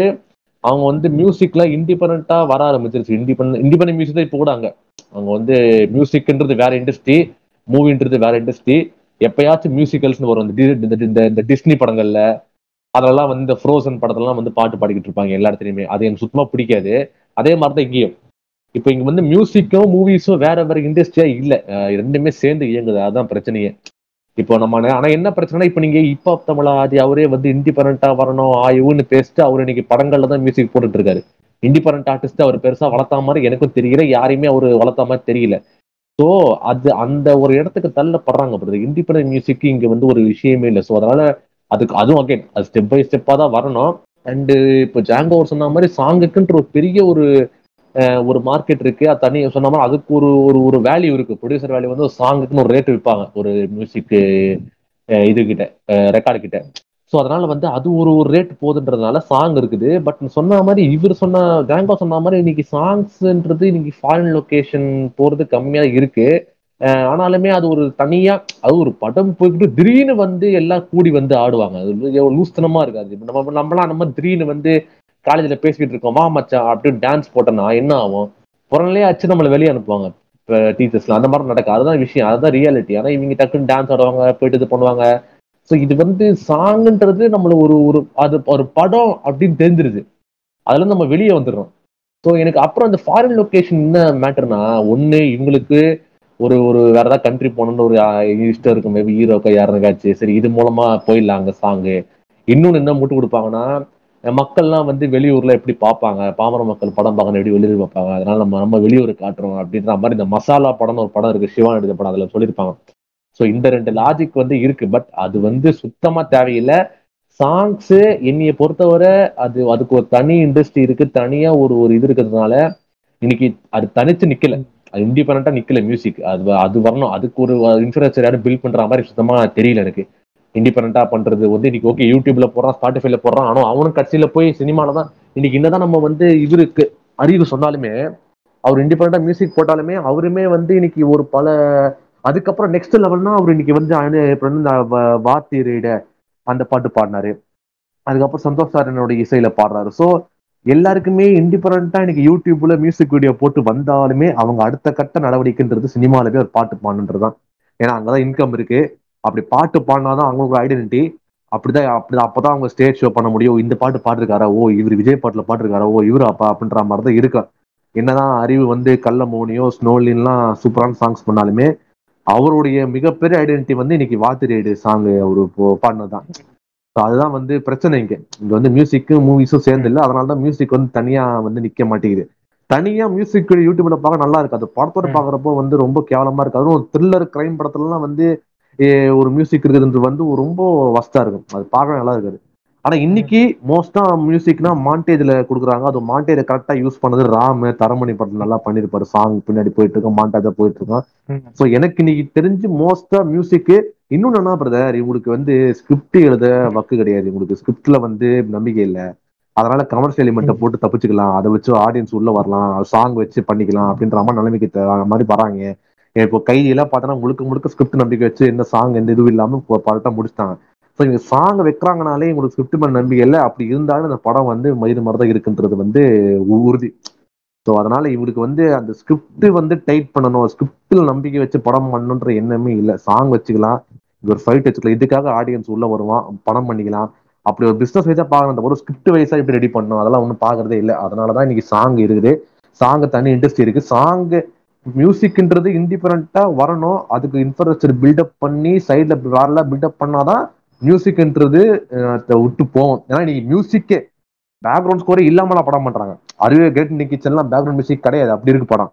அவங்க வந்து மியூசிக்ல இண்டிபெண்டா வர ஆரம்பிச்சிருச்சு. இண்டிபெண்ட் இண்டிபெண்ட் மியூசிக் தான் இப்போ கூட அங்க. அவங்க வந்து மியூசிக்ன்றது வேற இண்டஸ்ட்ரி மூவின்றது வேற இண்டஸ்ட்ரி எப்பயாச்சும் மியூசிக்கல்ஸ்னு வரும். இந்த இந்த- இந்த- டிஸ்னி படங்கள்ல அதெல்லாம் வந்து இந்த ஃப்ரோசன் படத்தெல்லாம் வந்து பாட்டு பாடிக்கிட்டு இருப்பாங்க எல்லா இடத்துலையுமே. அது எனக்கு சுத்தமா பிடிக்காது. அதே மாதிரி தான் இங்கேயும். இப்போ இங்க வந்து மியூசிக்கும் மூவிஸும் வேற வேற இண்டஸ்ட்ரியா இல்ல. ரெண்டுமே சேர்ந்து இயங்குது. அதுதான் பிரச்சனையே. இப்போ நம்ம ஆனா என்ன பிரச்சனைனா இப்போ நீங்க இப்போ தமிழா ஆதி அவரே வந்து இண்டிபெண்டா வரணும் ஆயுன்னு பேசிட்டு அவர் இன்னைக்கு படங்கள்ல தான் மியூசிக் போட்டுட்டு இருக்காரு. இண்டிபெண்ட் ஆர்டிஸ்ட் அவர் பெருசா வளர்த்த மாதிரி எனக்கும் தெரியல. யாரையுமே அவர் வளர்த்த மாதிரி தெரியல. ஸோ அது அந்த ஒரு இடத்துக்கு தள்ளப்படுறாங்க பிரதர் இண்டிபெண்டன்ட் மியூசிக்கு இங்க வந்து ஒரு விஷயமே இல்லை. ஸோ அதனால அதுக்கு அதுவும் அகைன் அது ஸ்டெப் பை ஸ்டெப்பா தான் வரணும். அண்டு இப்போ ஜாங்கோ சொன்ன மாதிரி சாங்குக்குன்ற ஒரு பெரிய ஒரு ஒரு மார்க்கெட் இருக்கு. அது தனி சொன்ன மாதிரி அதுக்கு ஒரு ஒரு ஒரு வேல்யூ இருக்கு. ப்ரொடியூசர் வேல்யூ வந்து ஒரு சாங்குக்குன்னு ஒரு ரேட் விற்பாங்க ஒரு மியூசிக்கு இது கிட்ட ரெக்கார்டு கிட்ட. ஸோ அதனால வந்து அது ஒரு ஒரு ரேட் போகுதுன்றதுனால சாங் இருக்குது. பட் சொன்ன மாதிரி இவர் சொன்ன கேங்கா சொன்ன மாதிரி இன்னைக்கு சாங்ஸ்ன்றது இன்னைக்கு ஃபாரின் லொக்கேஷன் போகிறது கம்மியாக இருக்கு. ஆனாலுமே அது ஒரு தனியா அது ஒரு படம் போய்கிட்டு திடீர்னு வந்து எல்லாம் கூடி வந்து ஆடுவாங்க. அது லூஸ்தனமாக லூஸ்தனமா இருக்காது. நம்ம நம்மளாம் நம்ம திடீர்னு வந்து காலேஜில் பேசிக்கிட்டு இருக்கோம். வா மச்சான் அப்படின்னு டான்ஸ் போட்டேன்னா என்ன ஆகும்? புறநிலையே அச்சு நம்மளை வெளியே அனுப்புவாங்க இப்போ டீச்சர்ஸ்லாம் அந்த மாதிரி நடக்கும் அதுதான் விஷயம். அதுதான் ரியாலிட்டி ஆனால் இவங்க டக்குன்னு டான்ஸ் ஆடுவாங்க போயிட்டு இது பண்ணுவாங்க. ஸோ இது வந்து சாங்குன்றது நம்மள ஒரு ஒரு அது ஒரு படம் அப்படின்னு தெரிஞ்சிருது. அதுல நம்ம வெளியே வந்துடுறோம். ஸோ எனக்கு அப்புறம் அந்த ஃபாரின் லொக்கேஷன் என்ன மேட்டர்னா ஒன்று இவங்களுக்கு ஒரு ஒரு வேற ஏதாவது கண்ட்ரி போகணும்னு ஒரு இஷ்டம் இருக்கும். மேபி ஹீரோக்கோ யாருக்காச்சு சரி இது மூலமா போயிடலாம் அங்கே சாங்கு இன்னொன்னு என்ன முட்டு கொடுப்பாங்கன்னா மக்கள்லாம் வந்து வெளியூர்ல எப்படி பார்ப்பாங்க? பாமர மக்கள் படம் பார்க்கணும் எப்படி வெளியூர் பார்ப்பாங்க? அதனால நம்ம நம்ம வெளியூர் காட்டுறோம் அப்படின்ற மாதிரி இந்த மசாலா படம்னு ஒரு படம் இருக்கு. சிவா எடுத்த படம் அதில் சொல்லியிருப்பாங்க. ஸோ இந்த ரெண்டு லாஜிக் வந்து இருக்கு. பட் அது வந்து சுத்தமா தேவையில்லை. சாங்ஸ் என்னைய பொறுத்தவரை அது அதுக்கு ஒரு தனி இண்டஸ்ட்ரி இருக்கு. தனியா ஒரு ஒரு இது இருக்கிறதுனால இன்னைக்கு அது தனிச்சு நிக்கல. அது இண்டிபெண்டா நிக்கல மியூசிக் அது அது வரணும். அதுக்கு ஒரு இன்ஃபுளுசர் யாரும் பில்ட் பண்ற மாதிரி சுத்தமா தெரியல எனக்கு. இண்டிபெண்டா பண்றது வந்து இன்னைக்கு ஓகே யூடியூப்ல போடுறான் ஸ்பாட்டிஃபைல போடுறான். ஆனா அவனும் கட்சியில போய் சினிமால தான் இன்னைக்கு என்னதான் நம்ம வந்து இவருக்கு அறிவு சொன்னாலுமே அவர் இண்டிபெண்டா மியூசிக் போட்டாலுமே அவருமே வந்து இன்னைக்கு ஒரு பல அதுக்கப்புறம் நெக்ஸ்ட் லெவல்னா அவர் இன்னைக்கு வந்து இந்த வாத்தி ரீட அந்த பாட்டு பாடினாரு. அதுக்கப்புறம் சந்தோஷ் சார் என்னோட இசையில பாடுறாரு. ஸோ எல்லாருக்குமே இண்டிபெண்டா இன்னைக்கு யூடியூப்ல மியூசிக் வீடியோ போட்டு வந்தாலுமே அவங்க அடுத்த கட்ட நடவடிக்கைன்றது சினிமாலவே ஒரு பாட்டு பாடணுன்றதுதான். ஏன்னா அங்கதான் இன்கம் இருக்கு. அப்படி பாட்டு பாடினாதான் அவங்களுக்கு ஐடென்டிட்டி அப்படிதான் அப்படி அப்பதான் அவங்க ஸ்டேஜ் ஷோ பண்ண முடியும். இந்த பாட்டு பாடிருக்காரா? ஓ இவர் விஜய் பாட்டுல பாட்டிருக்காரா ஓ இவர்? அப்பா அப்படின்ற மாதிரி தான் இருக்கும். என்னதான் அறிவு வந்து கள்ள மோனியோ ஸ்னோலின்லாம் சூப்பரான சாங்ஸ் பண்ணாலுமே அவருடைய மிகப்பெரிய ஐடென்டிட்டி வந்து இன்னைக்கு வாத்து ரேடு சாங் அவரு பாடினதுதான். அதுதான் வந்து பிரச்சனை இங்க. இங்க வந்து மியூசிக்கும் மூவிஸும் சேர்ந்து இல்ல. அதனால தான் மியூசிக் வந்து தனியா வந்து நிக்க மாட்டேங்குது. தனியா மியூசிக் யூடியூப்ல பார்க்க நல்லா இருக்கு. அது படத்தோட. பாக்குறப்போ வந்து ரொம்ப கேவலமா இருக்கு. அதுவும் த்ரில்லர் கிரைம் படத்துலலாம் வந்து ஒரு மியூசிக் இருக்கிறது வந்து ரொம்ப வஸ்டா இருக்கும். அது பார்க்க நல்லா இருக்காது. ஆனா இன்னைக்கு மோஸ்டா மியூசிக்னா மாண்டேஜ்ல கொடுக்குறாங்க. அது மாண்டேஜ் கரெக்டா யூஸ் பண்ணது ராம் தரமணி படத்துல நல்லா பண்ணிருப்பாரு. சாங் பின்னாடி போயிட்டு இருக்கும் மாண்டேஜா போயிட்டு இருக்கும். சோ எனக்கு இன்னைக்கு தெரிஞ்சு மோஸ்டா மியூசிக் இன்னொன்னு என்ன பிரதர் இவங்களுக்கு வந்து ஸ்கிரிப்ட் எழுத வக்கு கிடையாது. உங்களுக்கு ஸ்கிரிப்ட்ல வந்து நம்பிக்கை இல்ல. அதனால கமர்ஷியல் எலிமெண்ட்டை போட்டு தப்பிச்சுக்கலாம். அதை வச்சு ஆடியன்ஸ் உள்ள வரலாம். சாங் வச்சு பண்ணிக்கலாம் அப்படின்ற மாதிரி நிலைமைக்கு மாதிரி வராங்க. இப்போ கைதியெல்லாம் பார்த்தோன்னா முழுக்க முழுக்க ஸ்கிரிப்ட் நம்பிக்கை வச்சு எந்த சாங் எந்த இதுவும் இல்லாம படத்தை முடிச்சிட்டாங்க. ஸோ இங்க சாங் வைக்கிறாங்கனாலே உங்களுக்கு ஸ்கிரிப்ட் மேல நம்பிக்கை இல்லை. அப்படி இருந்தாலும் இந்த படம் வந்து மயிறு மாதிரி தான் இருக்குன்றது வந்து உறுதி. ஸோ அதனால இவருக்கு வந்து அந்த ஸ்கிரிப்ட் வந்து டைட் பண்ணணும். ஸ்கிரிப்டில் நம்பிக்கை வச்சு படம் பண்ணணுன்ற எண்ணமே இல்லை. சாங் வச்சுக்கலாம். இது ஒரு ஃபைட் வச்சுக்கலாம். இதுக்காக ஆடியன்ஸ் உள்ள வருவான். படம் பண்ணிக்கலாம். அப்படி ஒரு பிஸ்னஸ் வைஸா பார்க்கணும் ஒரு ஸ்கிரிப்ட் வைஸா இப்படி ரெடி பண்ணணும்? அதெல்லாம் ஒன்றும் பார்க்கறதே இல்லை. அதனாலதான் இன்னைக்கு சாங் இருக்குது. சாங் தனி இண்டஸ்ட்ரி இருக்கு. சாங் மியூசிக்ன்றது இண்டிபெண்டா வரணும். அதுக்கு இன்ஃப்ராஸ்ட்ரக்சர் பில்டப் பண்ணி சைட்ல வரலாம் பில்டப் பண்ணாதான் மியூசிக்ன்றது விட்டு போவோம் ஏன்னா இன்னைக்கு மியூசிக்கே பேக்ரவுண்ட் ஸ்கோரே இல்லாமலாம் படம் பண்றாங்க. அறிவே கிரேட் இன்னைக்கு கிச்சன்லாம் பேக்ரவுண்ட் மியூசிக் கிடையாது. அப்படி இருக்கு படம்.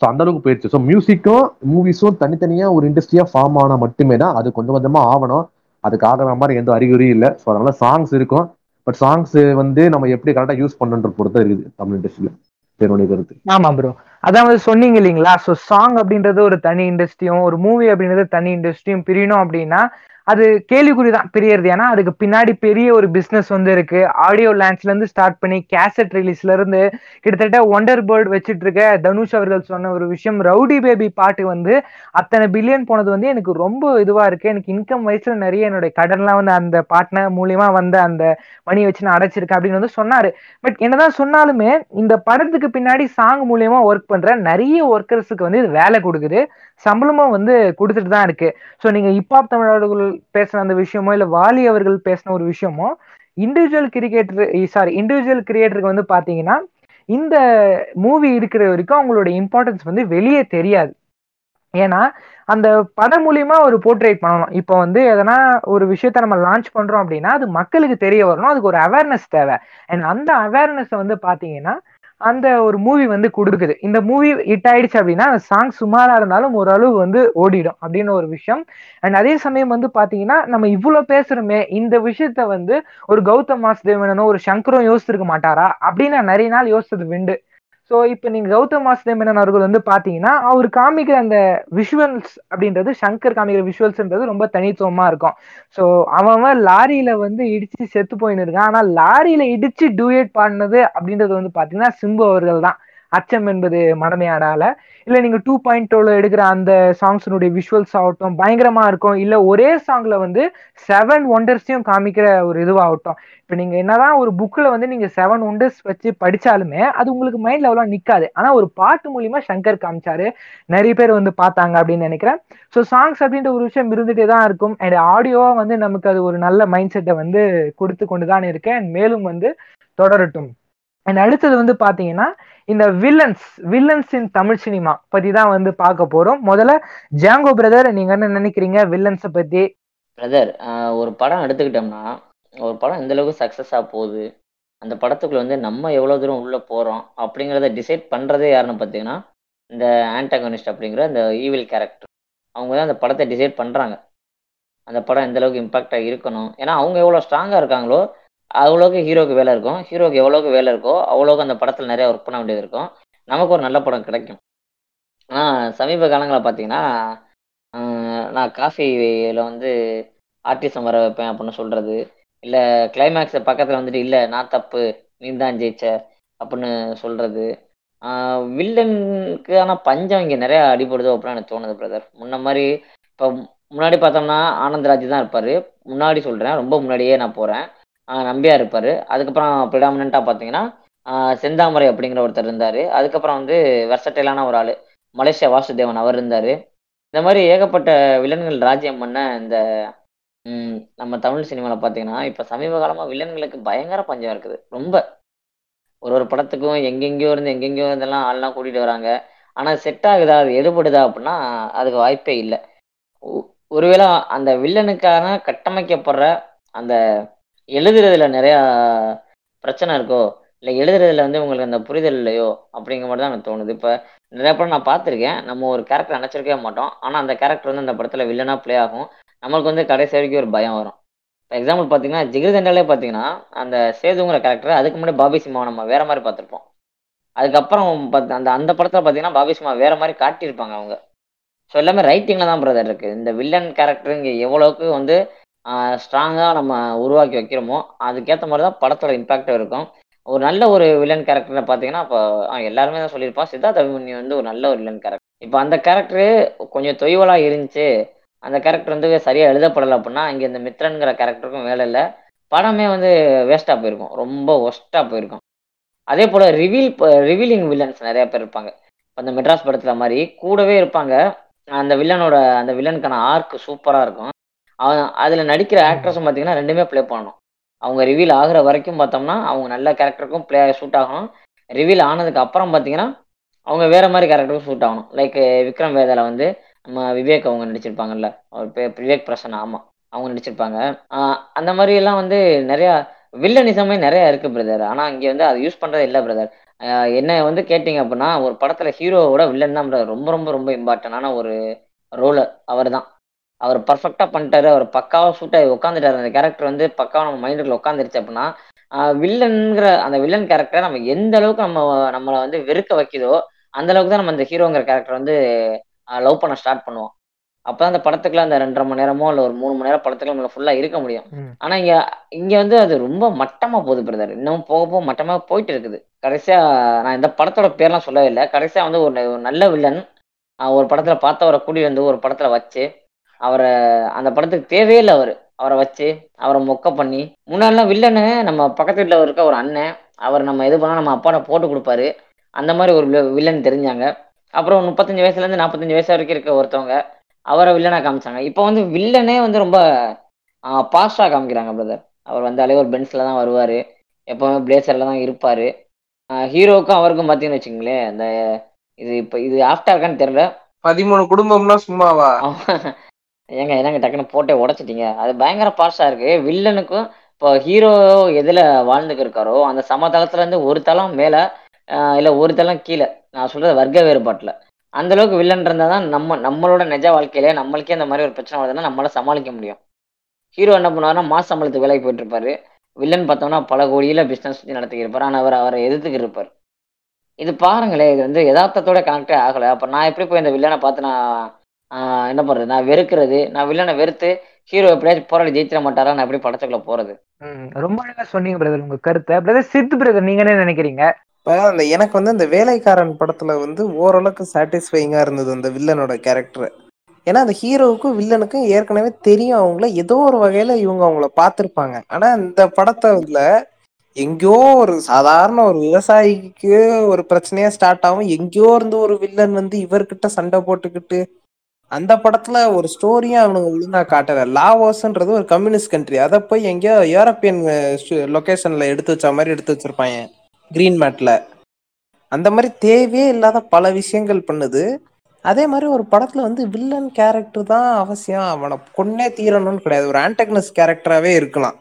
ஸோ அந்த அளவுக்கு போயிடுச்சு. ஸோ மியூசிக்கும் மூவிஸும் தனித்தனியா ஒரு இண்டஸ்ட்ரியா ஃபார்ம் ஆனா மட்டுமே தான் அது கொஞ்சம் கொஞ்சமா ஆகணும். அதுக்கு ஆகிற மாதிரி எந்த அறிகுறியும் இல்லை. ஸோ அதனால சாங்ஸ் இருக்கும். பட் சாங்ஸ் வந்து நம்ம எப்படி கரெக்டாக யூஸ் பண்ணுன்ற பொறுத்த இருக்குது தமிழ் இண்டஸ்ட்ரியில என்னுடைய கருத்து. ஆமா ப்ரோ அதான் வந்து சொன்னீங்க இல்லைங்களா? ஸோ சாங் அப்படின்றது ஒரு தனி இண்டஸ்ட்ரியும் ஒரு மூவி அப்படின்றது தனி இண்டஸ்ட்ரியும் பிரியணும் அப்படின்னா அது கேள்விக்குறிதான் பெரியது ஏன்னா அதுக்கு பின்னாடி பெரிய ஒரு பிஸ்னஸ் வந்து இருக்கு. ஆடியோ லான்ச்ல இருந்து ஸ்டார்ட் பண்ணி கேசட் ரிலீஸ்ல இருந்து கிட்டத்தட்ட ஒண்டர் பேர்ட் வச்சுட்டு இருக்க தனுஷ் அவர்கள் சொன்ன ஒரு விஷயம் ரவுடி பேபி பாட்டு வந்து அத்தனை பில்லியன் போனது வந்து எனக்கு ரொம்ப இதுவா இருக்கு. எனக்கு இன்கம் வயசுல நிறைய என்னுடைய கடன்லாம் வந்து அந்த பாட்டின மூலியமா வந்த அந்த மணியை வச்சு நான் அடைச்சிருக்கேன் அப்படின்னு வந்து சொன்னாரு. பட் என்னதான் சொன்னாலுமே இந்த படத்துக்கு பின்னாடி சாங் மூலியமா ஒர்க் பண்ற நிறைய ஒர்க்கர்ஸுக்கு வந்து இது வேலை கொடுக்குது. சம்பளமும் வந்து கொடுத்துட்டு தான் இருக்கு. ஸோ நீங்க இப்பாப் தமிழர்கள் பேசின அந்த விஷயமோ இல்ல வாலி அவர்கள் பேசின ஒரு விஷயமோ இண்டிவிஜுவல் கிரிக்கெட்டர் சாரி இண்டிவிஜுவல் கிரியேட்டருக்கு வந்து பாத்தீங்கன்னா இந்த மூவி இருக்கிற வரைக்கும் அவங்களோட இம்பார்ட்டன்ஸ் வந்து வெளியே தெரியாது. ஏன்னா அந்த படம் மூலியமா ஒரு போர்ட்ரேட் பண்ணணும். இப்போ வந்து எதனா ஒரு விஷயத்த நம்ம லான்ச் பண்றோம் அப்படின்னா அது மக்களுக்கு தெரிய வரணும். அதுக்கு ஒரு அவேர்னஸ் தேவை. அண்ட் அந்த அவேர்னஸ் வந்து பாத்தீங்கன்னா அந்த ஒரு மூவி வந்து கொடுக்குது. இந்த மூவி ஹிட் ஆயிடுச்சு அப்படின்னா அந்த சாங் சுமாரா இருந்தாலும் ஓரளவு வந்து ஓடிடும் அப்படின்னு ஒரு விஷயம். அண்ட் அதே சமயம் வந்து பாத்தீங்கன்னா நம்ம இவ்வளவு பேசுறோமே இந்த விஷயத்த வந்து ஒரு கௌதம் வாசுதேவனோ ஒரு சங்கரும் யோசிச்சிருக்க மாட்டாரா? அப்படின்னு நான் நிறைய நாள் யோசிச்சது விண்டு ஸோ இப்போ நீங்க கௌதம் வாசுதேவன் அவர்கள் வந்து பாத்தீங்கன்னா அவர் காமிக்கிற அந்த விஷுவல்ஸ் அப்படின்றது சங்கர் காமிக்கிற விஷுவல்ஸ்ன்றது ரொம்ப தனித்துவமா இருக்கும். ஸோ அவன் லாரியில வந்து இடிச்சு செத்து போயின்னு இருக்கான். ஆனா லாரியில இடிச்சு டூயட் பாடினது அப்படின்றது வந்து பாத்தீங்கன்னா சிம்பு அவர்கள் தான். அச்சம் என்பது மடமையாடால இல்ல நீங்க டூ பாயிண்ட் டூல எடுக்கிற அந்த சாங்ஸினுடைய விஷுவல்ஸ் ஆகட்டும் பயங்கரமா இருக்கும். இல்ல ஒரே சாங்ல வந்து செவன் ஒண்டர்ஸையும் காமிக்கிற ஒரு இதுவாகட்டும். இப்ப நீங்க என்னதான் ஒரு புக்ல வந்து நீங்க செவன் ஒண்டர்ஸ் வச்சு படிச்சாலுமே அது உங்களுக்கு மைண்ட்ல அவ்வளோ நிக்காது. ஆனா ஒரு பாட்டு மூலியமா சங்கர் காமிச்சாரு. நிறைய பேர் வந்து பார்த்தாங்க அப்படின்னு நினைக்கிறேன். ஸோ சாங்ஸ் அப்படின்ற ஒரு விஷயம் இருந்துட்டே தான் இருக்கும். அண்ட் ஆடியோவா வந்து நமக்கு அது ஒரு நல்ல மைண்ட் செட்டை வந்து கொடுத்து கொண்டு தான் இருக்கேன் அண்ட் மேலும் வந்து தொடரட்டும். அண்ட் அடுத்தது வந்து பாத்தீங்கன்னா இந்த villains villains in Tamil cinema பத்தி தான் வந்து பார்க்க போறோம். முதல்ல ஜாங்கோ பிரதர் நீங்க என்ன நினைக்கிறீங்க வில்லன்ஸை பத்தி? பிரதர் ஒரு படம் எடுத்துக்கிட்டோம்னா ஒரு படம் எந்த அளவுக்கு சக்ஸஸாக போகுது அந்த படத்துக்குள்ள வந்து நம்ம எவ்வளோ தூரம் உள்ளே போகிறோம் அப்படிங்கிறத டிசைட் பண்ணுறதே யாருன்னு பார்த்தீங்கன்னா இந்த ஆன்டகனிஸ்ட் அப்படிங்கிற இந்த ஈவில் கேரக்டர் அவங்க தான் அந்த படத்தை டிசைட் பண்ணுறாங்க அந்த படம் எந்த அளவுக்கு இம்பாக்டாக இருக்கணும். ஏன்னா அவங்க எவ்வளோ ஸ்ட்ராங்காக இருக்காங்களோ அவ்வளோக்கு ஹீரோக்கு வேலை இருக்கும். ஹீரோக்கு எவ்வளோக்கு வேலை இருக்கோ அவ்வளோக்கு அந்த படத்தில் நிறைய ஒர்க் பண்ண வேண்டியது இருக்கும். நமக்கு ஒரு நல்ல படம் கிடைக்கும். ஆனால் சமீப காலங்களில் பார்த்தீங்கன்னா நான் காஃபியில் வந்து ஆர்டிசம் வர வைப்பேன் அப்படின்னு சொல்கிறது இல்லை கிளைமேக்ஸை பக்கத்தில் வந்துட்டு இல்லை நான் தப்பு. நீ தான் ஜெயிச்ச. அப்படின்னு சொல்கிறது வில்லனுக்கு ஆனால் பஞ்சம் இங்கே நிறையா அடிபடுதோ அப்படின்னு எனக்கு தோணுது பிரதர் முன்ன மாதிரி இப்போ முன்னாடி பார்த்தோம்னா ஆனந்த்ராஜ் தான் இருப்பார். முன்னாடி சொல்கிறேன் ரொம்ப முன்னாடியே நான் போகிறேன் நம்பியா இருப்பார். அதுக்கப்புறம் ப்ரிடாமினா பார்த்தீங்கன்னா செந்தாமரை அப்படிங்கிற ஒருத்தர் இருந்தார். அதுக்கப்புறம் வந்து வெர்சட்டைலான ஒரு ஆள் மலேசியா வாசுதேவன் அவர் இருந்தார். இந்த மாதிரி ஏகப்பட்ட வில்லன்கள் ராஜ்யம் பண்ண இந்த நம்ம தமிழ் சினிமாவில் பார்த்தீங்கன்னா இப்போ சமீப காலமாக வில்லன்களுக்கு பயங்கர பஞ்சம் இருக்குது. ரொம்ப. ஒரு ஒரு படத்துக்கும் எங்கெங்கேயோ இருந்து எங்கெங்கேயோ இருந்தெல்லாம் ஆள்லாம் கூட்டிகிட்டு வராங்க. ஆனால் செட் ஆகுதா அது எடுபடுதா அப்படின்னா அதுக்கு வாய்ப்பே இல்லை. ஒருவேளை அந்த வில்லனுக்கான கட்டமைக்கப்படுற அந்த எழுதுறதுல நிறையா பிரச்சனை இருக்கோ? இல்லை எழுதுறதுல வந்து உங்களுக்கு அந்த புரிதல் இல்லையோ? அப்படிங்கிற மாதிரி தான் எனக்கு தோணுது. இப்போ நிறைய படம் நான் பார்த்துருக்கேன். நம்ம ஒரு கேரக்டர் நினச்சிருக்கவே மாட்டோம். ஆனால் அந்த கேரக்டர் வந்து அந்த படத்தில் வில்லனாக ப்ளே ஆகும். நம்மளுக்கு வந்து கடைசி வரைக்கும் ஒரு பயம் வரும். இப்போ எக்ஸாம்பிள் பார்த்தீங்கன்னா ஜிகிருதண்டாலே பார்த்தீங்கன்னா அந்த சேதுங்கிற கேரக்டர் அதுக்கு முன்னாடி பாபி சிம்மாவை நம்ம வேற மாதிரி பார்த்துருப்போம். அதுக்கப்புறம் பார்த்து அந்த அந்த படத்தில் பார்த்தீங்கன்னா பாபி சிம்மா வேற மாதிரி காட்டியிருப்பாங்க அவங்க. ஸோ எல்லாமே ரைட்டிங்கில் தான் பிரதர் இருக்குது இந்த வில்லன் கேரக்டருங்க எவ்வளோக்கு வந்து ஸ்ட்ராங்காக நம்ம உருவாக்கி வைக்கிறோமோ அதுக்கேற்ற மாதிரி தான் படத்தோட இம்பாக்டும் இருக்கும். ஒரு நல்ல ஒரு வில்லன் கேரக்டரை பார்த்தீங்கன்னா இப்போ எல்லாருமே தான் சொல்லியிருப்பான். சித்தார்த் அபிமன்யு வந்து ஒரு நல்ல ஒரு வில்லன் கேரக்டர் இப்போ அந்த கேரக்டரு கொஞ்சம் தொய்வலாக இருந்துச்சு. அந்த கேரக்டர் வந்து சரியாக எழுதப்படலை அப்படின்னா இங்கே இந்த மித்ரனுங்கிற கேரக்டருக்கும் வேலை இல்லை. படமே வந்து வேஸ்ட்டாக போயிருக்கும். ரொம்ப ஒஸ்ட்டாக போயிருக்கும். அதே போல் ரிவீல் ரிவீலிங் வில்லன்ஸ் நிறைய பேர் இருப்பாங்க. அந்த மெட்ராஸ் படத்தில் மாதிரி கூடவே இருப்பாங்க. அந்த வில்லனோட அந்த வில்லனுக்கான ஆர்க் சூப்பராக இருக்கும். அதில் நடிக்கிற ஆக்ட்ரஸும் பார்த்தீங்கன்னா ரெண்டுமே ப்ளே பண்ணணும். அவங்க ரிவீல் ஆகிற வரைக்கும் பார்த்தோம்னா அவங்க நல்ல கேரக்டருக்கும் ப்ளே சூட் ஆகணும். ரிவீல் ஆனதுக்கு அப்புறம் பார்த்தீங்கன்னா அவங்க வேற மாதிரி கேரக்டருக்கும் சூட் ஆகணும். லைக் விக்ரம் வேதால வந்து நம்ம விவேக் அவங்க நடிச்சிருப்பாங்கல்ல. அவர் பேர் விவேக் பிரசன் ஆமாம் அவங்க நடிச்சிருப்பாங்க. அந்த மாதிரி எல்லாம் வந்து நிறையா வில்லனிசமே நிறையா இருக்கு பிரதர் ஆனால் இங்கே வந்து அதை யூஸ் பண்ணுறது இல்லை பிரதர் என்ன வந்து கேட்டிங்க அப்படின்னா ஒரு படத்தில் ஹீரோவோட வில்லன் தான் ரொம்ப ரொம்ப ரொம்ப இம்பார்ட்டண்டான ஒரு ரோலர் அவர் தான் அவர் பர்ஃபெக்டாக பண்ணிட்டாரு. அவர் பக்காவாக சூட் ஆகி உட்காந்துட்டாரு அந்த கேரக்டர் வந்து பக்காவாக நம்ம மைண்டுக்குள்ள உட்காந்துருச்சு அப்படின்னா வில்லன்கிற அந்த வில்லன் கேரக்டரை நம்ம எந்த அளவுக்கு நம்ம நம்மளை வந்து வெறுக்க வைக்குதோ அந்த அளவுக்கு தான் நம்ம இந்த ஹீரோங்கிற கேரக்டர் வந்து லவ் பண்ண ஸ்டார்ட் பண்ணுவோம் அப்பதான் அந்த படத்துக்குள்ள அந்த ரெண்டரை மணி நேரமோ இல்ல ஒரு மூணு மணி நேரம் படத்துக்குள்ள நம்மள ஃபுல்லா இருக்க முடியும். ஆனா இங்க இங்க வந்து அது ரொம்ப மட்டமா போகுது பிரதர் இன்னும் போக போக மட்டமா போயிட்டு இருக்குது. கடைசியா நான் இந்த படத்தோட பேர்லாம் சொல்லவே இல்லை. கடைசியா வந்து ஒரு ஒரு நல்ல வில்லன் ஒரு படத்துல பார்த்தவரை கூடி வந்து ஒரு படத்துல வச்சு அவரை அந்த படத்துக்கு தேவையே இல்லை அவரு. அவரை வச்சு அவரை மொக்க பண்ணி. முன்னாடிலாம் வில்லனு நம்ம பக்கத்து வீட்டில் இருக்க ஒரு அண்ணன் அவர் நம்ம இது பண்ணா நம்ம அப்பாட்ட போட்டு கொடுப்பாரு. அந்த மாதிரி ஒரு வில்லன் தெரிஞ்சாங்க. அப்புறம் முப்பத்தஞ்சு வயசுல இருந்து நாற்பத்தஞ்சு வயசு வரைக்கும் இருக்க ஒருத்தவங்க அவரை வில்லனா காமிச்சாங்க. இப்போ வந்து வில்லனே வந்து ரொம்ப பாஸ்டா காமிக்கிறாங்க பிரதர் அவர் வந்தாலே ஒரு பென்ஸ்ல தான் வருவாரு. எப்பவுமே பிளேசர்ல தான் இருப்பாரு. ஹீரோவுக்கும் அவருக்கும் பார்த்தீங்கன்னு வச்சுங்களேன் இந்த இது இப்போ இது ஆஃப்டா இருக்கான்னு தெரியல. பதிமூணு குடும்பம்னா சும்மாவா? ஏங்க என்னங்க டக்குன்னு போட்டே உடைச்சிட்டீங்க? அது பயங்கர பாஸ்டா இருக்கு. வில்லனுக்கும் இப்போ ஹீரோ எதுல வாழ்ந்துக்கு இருக்காரோ அந்த சமதளத்துல இருந்து ஒரு தளம் மேல ஆஹ் இல்ல ஒரு தளம் கீழே நான் சொல்றது வர்க்க வேறுபாட்டுல. அந்த அளவுக்கு வில்லன் இருந்தா தான் நம்ம நம்மளோட நிஜ வாழ்க்கையில நம்மளுக்கே அந்த மாதிரி ஒரு பிரச்சனை வருதுன்னா நம்மளால சமாளிக்க முடியும். ஹீரோ என்ன பண்ணுவாருன்னா மாச சம்பளத்துக்கு வேலைக்கு போயிட்டு இருப்பாரு வில்லன் பார்த்தோம்னா பல கோடியில பிசினஸ் சுற்றி நடத்திக்கிட்டு இருப்பாரு ஆனால் அவர் அவரை எதிர்த்துக்கிட்டு இருப்பார். இது பாருங்களேன் இது வந்து யதார்த்தத்தோட கனெக்டே ஆகலை. அப்போ நான் எப்படி போய் இந்த வில்லனை பார்த்து நான் என்ன பண்றது? நான் வெறுக்கிறது. நான் வில்லனை வெறுத்து ஹீரோ எப்படியாச்சும் போராடி ஜெயிச்சிட மாட்டாரா? நான் எப்படி படத்துக்குள்ள போறது? ம், ரொம்ப அழகா சொன்னீங்க பிரதர் உங்க கருத்தை. பிரதர் சித் பிரதர் நீங்க என்ன நினைக்கிறீங்க? அந்த எனக்கு வந்து அந்த வேலைக்காரன் படத்துல வந்து ஓரளவுக்கு சாட்டிஸ்ஃபைங்கா இருந்தது அந்த வில்லனோட கேரக்டர் ஏன்னா அந்த ஹீரோவுக்கும் வில்லனுக்கும் ஏற்கனவே தெரியும் அவங்கள. ஏதோ ஒரு வகையில இவங்க அவங்கள பார்த்திருப்பாங்க. ஆனா இந்த படத்துல எங்கேயோ ஒரு சாதாரண ஒரு விவசாயிக்கு ஒரு பிரச்சனையா ஸ்டார்ட் ஆகும். எங்கேயோ இருந்து ஒரு வில்லன் வந்து இவர்கிட்ட சண்டை போட்டுக்கிட்டு அந்த படத்துல ஒரு ஸ்டோரியும் அவனுங்க ஒழுங்கா காட்டல லாவோஸ்ன்றது ஒரு கம்யூனிஸ்ட் கண்ட்ரி அதை போய் எங்கேயோ யூரோப்பியன் லொகேஷன்ல எடுத்து வச்ச மாதிரி எடுத்து வச்சிருப்பாங்க. கிரீன் மேட்ல அந்த மாதிரி தேவையே இல்லாத பல விஷயங்கள் பண்ணுது. அதே மாதிரி ஒரு படத்துல வந்து வில்லன் கேரக்டர் தான் அவசியம். அவனை கொன்னே தீரணும்னு கிடையாது. ஒரு ஆன்டக்னஸ் கேரக்டராகவே இருக்கலாம்.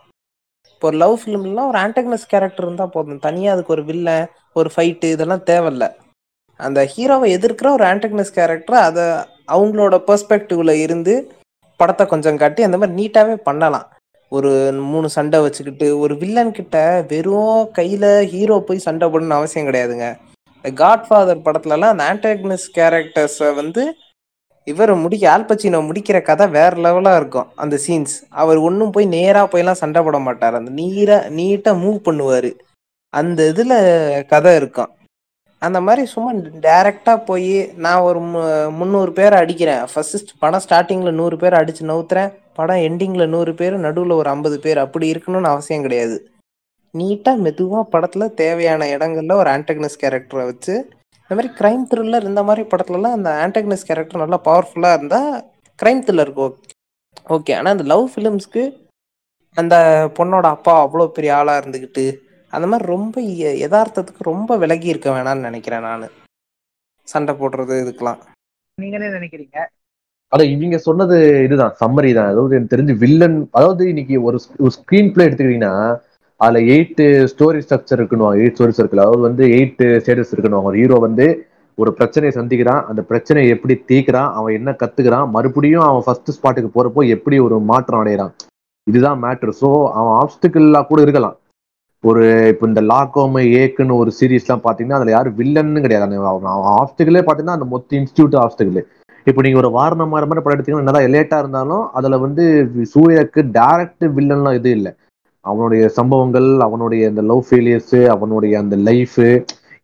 இப்போ ஒரு லவ் ஃபிலிம்லாம் ஒரு ஆன்டக்னஸ் கேரக்டர் இருந்தால் போதும். தனியாக அதுக்கு ஒரு வில்லன் ஒரு ஃபைட்டு இதெல்லாம் தேவையில்ல. அந்த ஹீரோவை எதிர்க்கிற ஒரு ஆன்டக்னஸ் கேரக்டர் அதை அவங்களோட பெர்ஸ்பெக்டிவ்ல இருந்து படத்தை கொஞ்சம் காட்டி அந்த மாதிரி நீட்டாகவே பண்ணலாம். ஒரு மூணு சண்டை வச்சுக்கிட்டு ஒரு வில்லன் கிட்ட வெறும் கையில் ஹீரோ போய் சண்டை போடணும்னு அவசியம் கிடையாதுங்க. காட் ஃபாதர் படத்துலலாம் அந்த ஆன்டாக்னஸ் கேரக்டர்ஸை வந்து இவர் முடிக்க ஆல்பச்சினோ முடிக்கிற கதை வேற லெவலாக இருக்கும் அந்த சீன்ஸ் அவர் ஒன்றும் போய் நேராக போயெல்லாம் சண்டை போட மாட்டார். அந்த நீராக நீட்டாக மூவ் பண்ணுவார். அந்த இதில் கதை இருக்கும். அந்த மாதிரி சும்மா டேரெக்டாக போய் நான் ஒரு மு- முந்நூறு பேர் அடிக்கிறேன். ஃபர்ஸ்ட் படம் ஸ்டார்டிங்கில் நூறு பேர் அடித்து நவுத்துறேன். படம் எண்டிங்கில் நூறு பேர் நடுவில் ஒரு ஐம்பது பேர். அப்படி இருக்கணும்னு அவசியம் கிடையாது. நீட்டாக மெதுவாக படத்தில் தேவையான இடங்களில் ஒரு ஆன்டகனிஸ்ட் கேரக்டரை வச்சு இந்த மாதிரி கிரைம் த்ரில்லர் இந்த மாதிரி படத்துலலாம் அந்த ஆன்டகனிஸ்ட் கேரக்டர் நல்லா பவர்ஃபுல்லாக இருந்தால் க்ரைம் த்ரில்லருக்கு ஓகே ஓகே ஆனால் அந்த லவ் ஃபிலிம்ஸ்க்கு அந்த பொண்ணோட அப்பா அவ்வளோ பெரிய ஆளாக இருந்துக்கிட்டு அந்த மாதிரி ரொம்ப யதார்த்தத்துக்கு ரொம்ப விலகி இருக்க வேணாம்னு நினைக்கிறேன் நான். சண்டை போடுறது இதுக்கெல்லாம். நீங்க என்ன நினைக்கிறீங்க? ஆனா இவங்க சொன்னது இதுதான் சம்மரி தான். அதாவது எனக்கு தெரிஞ்சு வில்லன் அதாவது இன்னைக்கு ஒரு ஸ்கிரீன் பிளே எடுத்துக்கிட்டீங்கன்னா அதுல எயிட் ஸ்டோரி ஸ்ட்ரக்சர் இருக்கணும் எயிட் ஸ்டோரி சர்க்கிள் அதாவது வந்து எயிட் ஸ்டேட்டஸ் இருக்கணும். ஒரு ஹீரோ வந்து ஒரு பிரச்சனையை சந்திக்கிறான். அந்த பிரச்சனையை எப்படி தீர்க்கிறான்? அவன் என்ன கத்துக்கிறான்? மறுபடியும் அவன் ஃபர்ஸ்ட் ஸ்பாட்டுக்கு போறப்போ எப்படி ஒரு மாற்றம் அடைகிறான்? இதுதான் மேட்ரு ஸோ அவன் ஆப்ஸ்டிக்கல்லா கூட இருக்கலாம். ஒரு இப்போ இந்த லாக்கோம் ஏக்குன்னு ஒரு சீரீஸ்லாம் பார்த்தீங்கன்னா அதுல யாரும் வில்லன்னு கிடையாது. அந்த பார்த்தீங்கன்னா அந்த மொத்த இன்ஸ்டியூட் ஆப்ஸ்டிக்கல் இப்போ நீங்க ஒரு வாரணம் மாதிரி மாதிரி படம் எடுத்தீங்கன்னா என்னதான் லேட்டா இருந்தாலும் அதுல வந்து சூர்யாக்கு டைரக்ட் வில்லன்லாம் இது இல்லை. அவனுடைய சம்பவங்கள் அவனுடைய அந்த லவ் ஃபெயிலியர்ஸ் அவனுடைய அந்த லைஃப்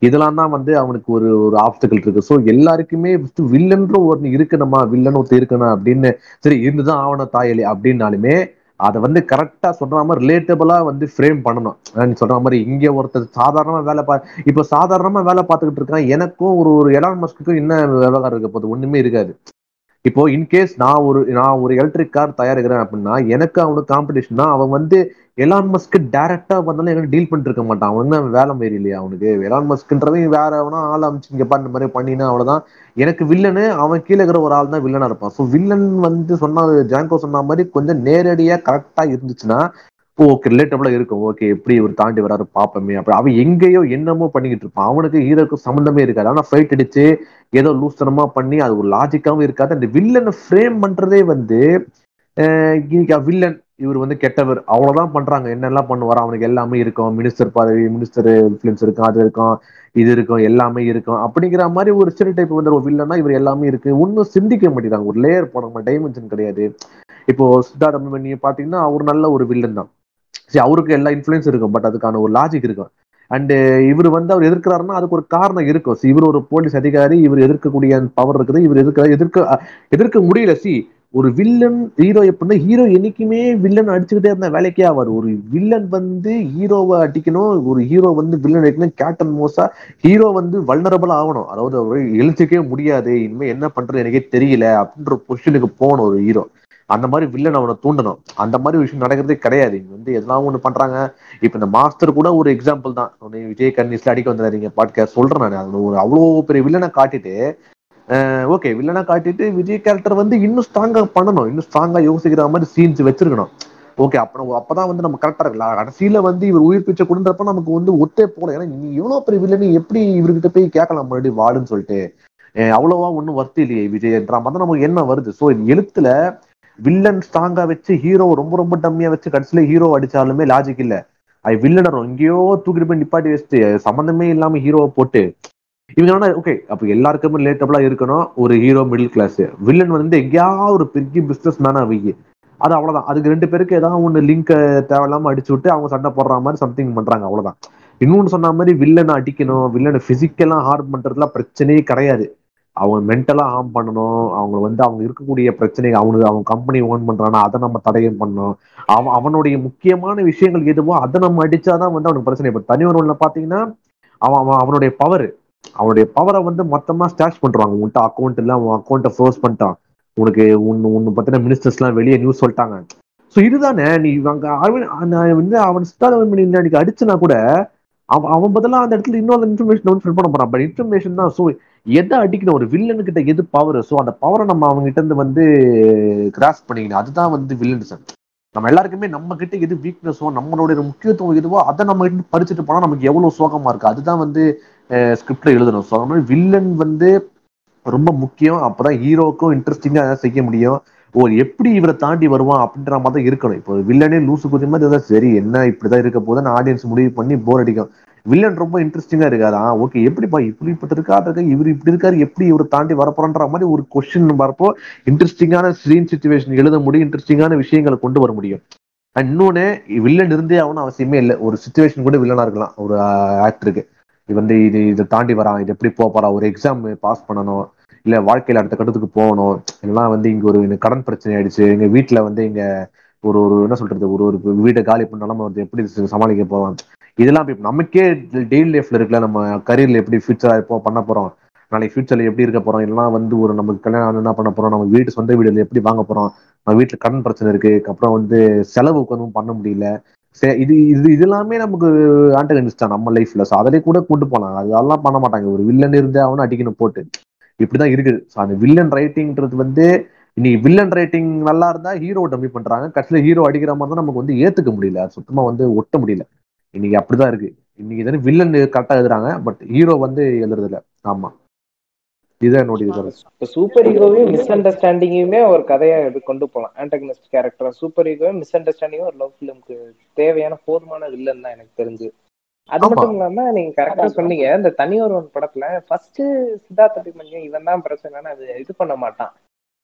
இதெல்லாம் தான் வந்து அவனுக்கு ஒரு ஒரு ஆப்ஸ்டிக்கல் இருக்கு. ஸோ எல்லாருக்குமே வில்லன்ற ஒரு இருக்கணுமா? வில்லன் ஒருத்தர் இருக்கணும் அப்படின்னு. சரி இருந்துதான் ஆவண தாயலி அப்படின்னாலுமே அதை வந்து கரெக்டா சொல்ற மாதிரி ரிலேட்டபிளா வந்து ஃப்ரேம் பண்ணணும். நீ சொல்ற மாதிரி இங்க ஒருத்தர் சாதாரணமா வேலை பா இப்போ சாதாரணமா வேலை பார்த்துக்கிட்டு இருக்கான் எனக்கும் ஒரு ஒரு எலான் மஸ்க்குக்கும் என்ன விவகாரம் இருக்க போகுது? ஒண்ணுமே இருக்காது. இப்போ இன்கேஸ் நான் ஒரு நான் ஒரு எலக்ட்ரிக் கார் தயாரிக்கிறேன் அப்படின்னா எனக்கு அவனுக்கு காம்படிஷன் அவன் வந்து எலான் மஸ்க்கு டேரக்டா வந்தாலும் எங்களுக்கு டீல் பண்ணிட்டு இருக்க மாட்டான். அவன் வந்து வேலை மாரி இல்லையா அவனுக்கு? எலான் மஸ்க்குன்றவன் வேற அவனா ஆள் அமைச்சு இங்க பாரு இந்த மாதிரி பண்ணினா அவ்வளவுதான். எனக்கு வில்லனு அவன் கீழே இருக்கிற ஒரு ஆள் தான் வில்லனா இருப்பான். ஸோ வில்லன் வந்து சொன்ன ஜாங்கோ சொன்ன மாதிரி கொஞ்சம் நேரடியா கரெக்டா இருந்துச்சுன்னா ஓகே ரிலேட்டபிளா இருக்கும். ஓகே எப்படி ஒரு தாண்டி வராரு பாப்பமே. அப்படி அவன் எங்கேயோ என்னமோ பண்ணிக்கிட்டு இருப்பான். அவனுக்கு ஹீரோக்கு சம்மந்தமே இருக்காது. ஆனா ஃபைட் அடிச்சு ஏதோ லூஸ்தனமா பண்ணி அது ஒரு லாஜிக்காவும் இருக்காது. அந்த வில்லனை ஃப்ரேம் பண்றதே வந்து வில்லன் இவர் வந்து கெட்டவர். அவ்வளவுதான் பண்றாங்க. என்னெல்லாம் பண்ணுவாரோ அவனுக்கு எல்லாமே இருக்கும். மினிஸ்டர் பதவி மினிஸ்டர் இன்ஃபுளுன்ஸ் இருக்கும் அது இருக்கும் இது இருக்கும் எல்லாமே இருக்கும். அப்படிங்கிற மாதிரி ஒரு சிறு டைப் வந்து ஒரு வில்லன்னா இவர் எல்லாமே இருக்கு. இன்னும் சிந்திக்க மாட்டேங்கிறாங்க. ஒரு லேயர் போட டைமென்ஷன் கிடையாது. இப்போ சித்தார்த் அபிமன்யு பாத்தீங்கன்னா அவர் நல்ல ஒரு வில்லன் தான். சரி அவருக்கு எல்லா இன்ஃபுளுன்ஸ் இருக்கும். பட் அதுக்கான ஒரு லாஜிக் இருக்கும். அண்டு இவர் வந்து அவர் எதிர்க்கிறாருன்னா அதுக்கு ஒரு காரணம் இருக்கும். சி இவர் ஒரு போலீஸ் அதிகாரி. இவர் எதிர்க்கக்கூடிய பவர் இருக்குது. இவர் எதிர்க்க எதிர்க்க எதிர்க்க முடியல. சி ஒரு வில்லன் ஹீரோ எப்படின்னா ஹீரோ என்னைக்குமே வில்லன் அடிச்சுக்கிட்டே இருந்தா வேலைக்கே ஆவார் ஒரு வில்லன் வந்து ஹீரோவை அடிக்கணும் ஒரு ஹீரோ வந்து வில்லன் அடிக்கணும் கேப்டன் மோசா ஹீரோ வந்து வல்னரபிள் ஆகணும். அதாவது அவர் எழுச்சிக்கவே முடியாது. இனிமே என்ன பண்றது எனக்கே தெரியல அப்படின்ற பொசிஷனுக்கு போகணும் ஒரு ஹீரோ அந்த மாதிரி வில்லன் அவனை தூண்டணும். அந்த மாதிரி விஷயம் நடக்கிறதே கிடையாது. இங்க வந்து எதெல்லாம் ஒண்ணு பண்றாங்க? இப்ப இந்த மாஸ்டர் கூட ஒரு எக்ஸாம்பிள் தான். விஜய் கன்னிஸ்ல அடிக்க வந்துடாதீங்க பாட்காஸ்ட் சொல்றேன் நான். ஒரு அவ்வளோ பெரிய வில்லனை காட்டிட்டு ஓகே வில்லனா காட்டிட்டு விஜய் கேரக்டர் வந்து இன்னும் ஸ்ட்ராங்கா பண்ணணும். இன்னும் ஸ்ட்ராங்கா யோசிக்கிற மாதிரி சீன்ஸ் வச்சிருக்கணும். ஓகே அப்ப அப்பதான் வந்து நம்ம கரெக்டா இருக்கலாம் கடைசியில வந்து இவர் உயிர் பிச்சை கொடுன்றப்ப நமக்கு வந்து ஒத்தே போல ஏன்னா நீ இவ்வளவு பெரிய வில்லனி எப்படி இவர்கிட்ட போய் கேட்கலாம் மறுபடியும் வாடுன்னு சொல்லிட்டு. அவ்வளவா ஒன்றும் வருத்தி இல்லையே விஜய்ன்ற மாதிரி நமக்கு என்ன வருது? ஸோ எழுத்துல வில்லன் ஸ்ட்ராங்கா வச்சு ஹீரோ ரொம்ப ரொம்ப டம்மியா வச்சு கடைசியில ஹீரோ அடிச்சாலுமே லாஜிக் இல்ல. அது வில்லனர் எங்கேயோ தூக்கிட்டு போய் நிப்பாட்டி வச்சுட்டு சம்மந்தமே இல்லாம ஹீரோவை போட்டு இவங்க ஓகே அப்ப எல்லாருக்குமே ரிலேட்டபிளா இருக்கணும் ஒரு ஹீரோ மிடில் கிளாஸ் வில்லன் வந்து எங்கேயாவது ஒரு பெரிய பிசினஸ் மேனா அவங்க அது அவ்வளவுதான். அதுக்கு ரெண்டு பேருக்கு ஏதாவது ஒன்னு லிங்க் தேவையில்லாம அடிச்சு விட்டு அவங்க சண்டை போடுற மாதிரி சம்திங் பண்றாங்க அவ்வளவுதான். இன்னொன்னு சொன்ன மாதிரி வில்லனை அடிக்கணும் வில்லனை பிசிக்கலா ஹார்ம் பண்றதுலாம் பிரச்சனையே கிடையாது. அவங்க மென்டலா ஹார்ம் பண்ணணும் அவங்க வந்து அவங்க இருக்கக்கூடிய பிரச்சனை அவனுக்கு அவங்க கம்பெனி ஓன் பண்றானா அதை நம்ம தடையம் பண்ணணும். அவன் அவனுடைய முக்கியமான விஷயங்கள் எதுவோ அதை நம்ம அடிச்சாதான் வந்து அவனுக்கு பிரச்சனை. இப்போ தனி ஒருவன்ல பாத்தீங்கன்னா அவன் அவன் அவனுடைய பவர் அவனுடைய பவரை வந்து மொத்தமா ஸ்டாஷ் பண்றாங்க. உன்கிட்ட அக்கௌண்ட் இல்ல அவன் அக்கௌண்ட்டை ஃபோர்ஸ் பண்ணிட்டான். உனக்கு உன்னு உன்னை பத்தின மினிஸ்டர்ஸ் எல்லாம் வெளியே நியூஸ் சொல்லிட்டாங்க. ஸோ இதுதானே நீ அங்க அவன் நான் வந்து அவன் சித்தாரவன் அன்னைக்கு அடிச்சுனா கூட அவன் அவன் பதிலா அந்த இடத்துல இன்னொரு இன்ஃபர்மேஷன் வந்து ஃபில் பண்ண போறான். பட் இன்ஃபர்மேஷன் தான் ஸோ எதை அடிக்கணும்? ஒரு வில்லன் கிட்ட எது பவர் ஸோ அந்த பவரை நம்ம அவங்க கிட்ட இருந்து வந்து கிராஸ் பண்ணிக்கணும். அதுதான் வந்து வில்லன்சன் நம்ம எல்லாருக்குமே நம்ம கிட்ட எது வீக்னஸோ நம்மளுடைய முக்கியத்துவம் எதுவோ அதை நம்ம கிட்ட படிச்சுட்டு போனா நமக்கு எவ்வளவு சோகமா இருக்கு? அதுதான் வந்து ஸ்கிரிப்ட்ல எழுதணும். ஸோ அந்த மாதிரி வில்லன் வந்து ரொம்ப முக்கியம். அப்பதான் ஹீரோக்கும் இன்ட்ரெஸ்டிங்கா செய்ய முடியும். ஓ எப்படி இவரை தாண்டி வருவான் அப்படின்ற மாதிரி தான் இருக்கணும். இப்போ வில்லனே லூசு குதி மாதிரி தான் சரி என்ன இப்படிதான் இருக்க போதுன்னு ஆடியன்ஸ் முடிவு பண்ணி போர் அடிக்கும். வில்லன் ரொம்ப இன்ட்ரெஸ்டிங்கா இருக்காது? ஆ ஓகே எப்படிப்பா இப்படிப்பட்ட இருக்கா இருக்கா இவர் இப்படி இருக்காரு எப்படி இவர் தாண்டி வரப்போறன்ற மாதிரி ஒரு கொஸ்டின் வரப்போ இன்ட்ரெஸ்டிங்கான சீன் சுச்சுவேஷன் எழுத முடியும் இன்ட்ரெஸ்டிங்கான விஷயங்களை கொண்டு வர முடியும். அண்ட் இன்னொன்னு வில்லன் இருந்தே ஆகணும் அவசியமே இல்லை. ஒரு சுச்சுவேஷன் கூட வில்லனா இருக்கலாம். ஒரு ஆக்டருக்கு இது வந்து இது இதை தாண்டி வரான் இது எப்படி போக போறான் ஒரு எக்ஸாம் பாஸ் பண்ணணும் இல்ல வாழ்க்கையில அடுத்த கட்டத்துக்கு போகணும் எல்லாம் வந்து இங்க ஒரு எனக்கு கடன் பிரச்சனை ஆயிடுச்சு எங்க வீட்டுல வந்து இங்க ஒரு ஒரு என்ன சொல்றது ஒரு ஒரு வீட்டை காலி பண்ணாலும் வந்து எப்படி சமாளிக்க போவான் இதெல்லாம் இப்ப நமக்கே டெய்லி லைஃப்ல இருக்குல்ல நம்ம கரியர்ல எப்படி ஃபியூச்சரா இருப்போம் பண்ண போறோம். நாளைக்கு ஃபியூச்சர்ல எப்படி இருக்க போறோம்? எல்லாம் வந்து ஒரு நமக்கு கல்யாணம் என்ன பண்ண போறோம். நம்ம வீட்டு சொந்த வீடுல எப்படி வாங்க போறோம்? நம்ம வீட்டுல கடன் பிரச்சனை இருக்கு. அப்புறம் வந்து செலவுக்கு ஒன்றும் பண்ண முடியல. இது இது இது எல்லாமே நமக்கு ஆண்டகனிஸ்ட் தான் நம்ம லைஃப்ல ஸோ அதிலே கூட கூட்டு போனாங்க அதெல்லாம் பண்ண மாட்டாங்க. ஒரு வில்லன் இருந்தே அவனும் அடிக்கணும் போட்டு. இப்படிதான் இருக்குது. ஸோ அந்த வில்லன் ரைட்டிங்ன்றது வந்து இன்னைக்கு வில்லன் ரைட்டிங் நல்லா இருந்தா ஹீரோ டம்மி பண்றாங்க. கடைசியில ஹீரோ அடிக்கிற மாதிரி தான் நமக்கு வந்து ஏத்துக்க முடியல. சுத்தமா வந்து ஒட்ட முடியல. இன்னைக்கு அப்படிதான் இருக்கு. இன்னைக்கு தானே வில்லன் கரெக்டா எழுதுறாங்க. பட் ஹீரோ வந்து எழுதுறது ஆமா. இதுதான் என்னுடைய கருத்து. சூப்பர் ஹீரோவையும் மிஸ் அண்டர்ஸ்டாண்டிங்குமே ஒரு கதையா இது கொண்டு போகலாம் ஆண்டகனிஸ்ட் கேரக்டர் சூப்பர் ஹீரோவும் மிஸ் அண்டர்ஸ்டாண்டிங்கும் ஒரு லவ் ஃபிலிம்க்கு தேவையான போதுமான வில்லன் தான் எனக்கு தெரிஞ்சு. அது மட்டும் இல்லாம நீங்க கரெக்டா சொன்னீங்க. இந்த தனி ஒருவன் படத்துல ஃபர்ஸ்ட் சித்தார்த்த அபிமன்யு இவன் தான் பிரச்சனைன்னு அது இது பண்ண மாட்டான்.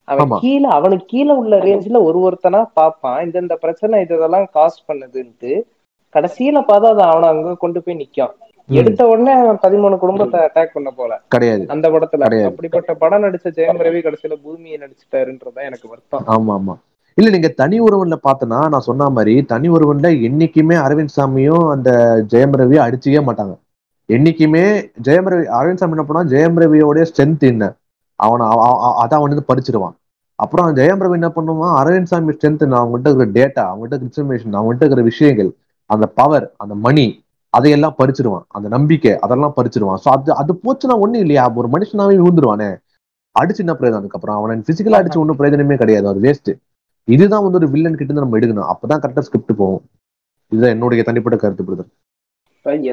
அவன் கீழே அவனுக்கு கீழே உள்ள ரேஞ்ச்ல ஒரு ஒருத்தனா பார்ப்பான். இந்த இந்த பிரச்சனை இதெல்லாம் காஸ் பண்ணுதுன்ட்டு கடைசியில பார்த்தா அது அவனை அங்க கொண்டு போய் நிக்கும் எடுத்த உடனே பதிமூணு குடும்பத்தை அட்டாக் பண்ண போல. கிடையாது. அந்த படத்துல. அப்படிப்பட்ட படம் நடிச்ச ஜெயம் ரவி கடைசியில பூமியை நடிச்சிட்டாருன்றதான் எனக்கு வருத்தம். ஆமா ஆமா இல்ல நீங்க தனி ஒருவன்ல பார்த்தனா நான் சொன்ன மாதிரி தனி ஒருவன்ல என்னைக்குமே அரவிந்த் சாமியும் அந்த ஜெயம் ரவியும் அடிச்சுக்கவே மாட்டாங்க. என்னைக்குமே ஜெயம் ரவி அரவிந்த் சாமி என்ன பண்ணா ஜெயம் ரவியோட ஸ்ட்ரென்த் என்ன? அவனை அதான் அவன் வந்து படிச்சிருவான் அப்புறம் ஜெயம் ரவி என்ன பண்ணுவான்? அரவிந்த் சாமி ஸ்ட்ரென்த் அவங்ககிட்ட இருக்கிற டேட்டா அவங்ககிட்ட இன்ஃபர்மேஷன் அவங்ககிட்ட இருக்கிற விஷயங்கள் அந்த பவர் அந்த மணி அதையெல்லாம் பறிச்சிருவான். அந்த நம்பிக்கை அதெல்லாம் பறிச்சிருவான். ஸோ அது அது போச்சுன்னா ஒண்ணும் இல்லையா? ஒரு மனுஷனாவே விழுந்துருவானே? அடிச்சு என்ன பிரயோஜனம்? அதுக்கப்புறம் அவனை பிசிக்கலா அடிச்சு ஒன்றும் பிரயோஜனமே கிடையாது. அது வேஸ்ட் இதுதான் வந்து ஒரு வில்லன் கிட்ட இருந்து நம்ம எடுக்கணும். அப்பதான் கரெக்டா ஸ்கிரிப்ட் போகும். இதுதான் என்னுடைய தனிப்பட்ட கருத்து பிரதர்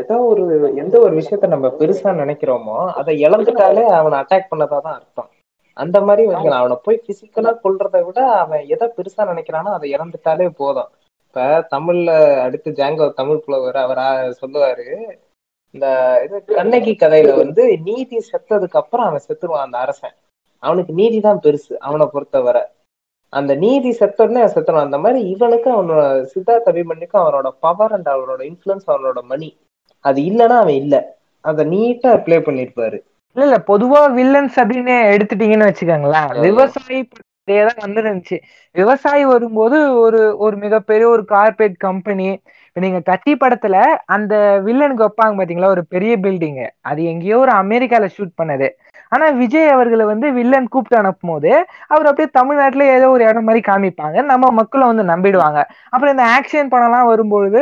ஏதோ ஒரு எந்த ஒரு விஷயத்த நம்ம பெருசா நினைக்கிறோமோ அதை இழந்துட்டாலே அவனை அட்டாக் பண்ணதாதான் அர்த்தம். அந்த மாதிரி வந்து அவனை போய் பிசிக்கலா கொல்றதை விட அவன் எதை பெருசா நினைக்கிறானோ அதை இழந்துட்டாலே போதும். இப்ப தமிழ்ல அடுத்து ஜாங்கோ தமிழ் புலவர் அவரா சொல்லுவாரு. இந்த இது கண்ணகி கதையில வந்து நீதி செத்ததுக்கு அப்புறம் அவன் செத்துருவான் அந்த அரசன். அவனுக்கு நீதி தான் பெருசு அவனை பொறுத்தவரை. அந்த நீதி செத்தோடனே அவன் செத்துருவான். அந்த மாதிரி இவனுக்கு அவனோட சித்தார்த் அபிமன்யுக்கும் அவனோட பவர் அண்ட் அவனோட இன்ஃபுளுன்ஸ் அவனோட மணி அது இல்லைன்னா அவன் இல்ல. அதை நீட்டா ப்ளே பண்ணிருப்பாரு. இல்ல இல்ல பொதுவா வில்லன்ஸ் அப்படின்னு எடுத்துட்டீங்கன்னு வச்சுக்கோங்களேன். விவசாயி இதேதான் வந்துருந்துச்சு. விவசாயி வரும்போது ஒரு ஒரு மிகப்பெரிய ஒரு கார்பரேட் கம்பெனி இப்ப நீங்க கத்தி படத்துல அந்த வில்லனுக்கு வைப்பாங்க பாத்தீங்களா? ஒரு பெரிய பில்டிங் அது எங்கேயோ ஒரு அமெரிக்கால ஷூட் பண்ணது. ஆனா விஜய் அவர்களை வந்து வில்லன் கூப்பிட்டு அனுப்பும் போது அவர் அப்படியே தமிழ்நாட்டுல ஏதோ ஒரு இடம் மாதிரி காமிப்பாங்க. நம்ம மக்களும் வந்து நம்பிடுவாங்க. அப்புறம் இந்த ஆக்ஷன் படம்லாம் வரும்பொழுது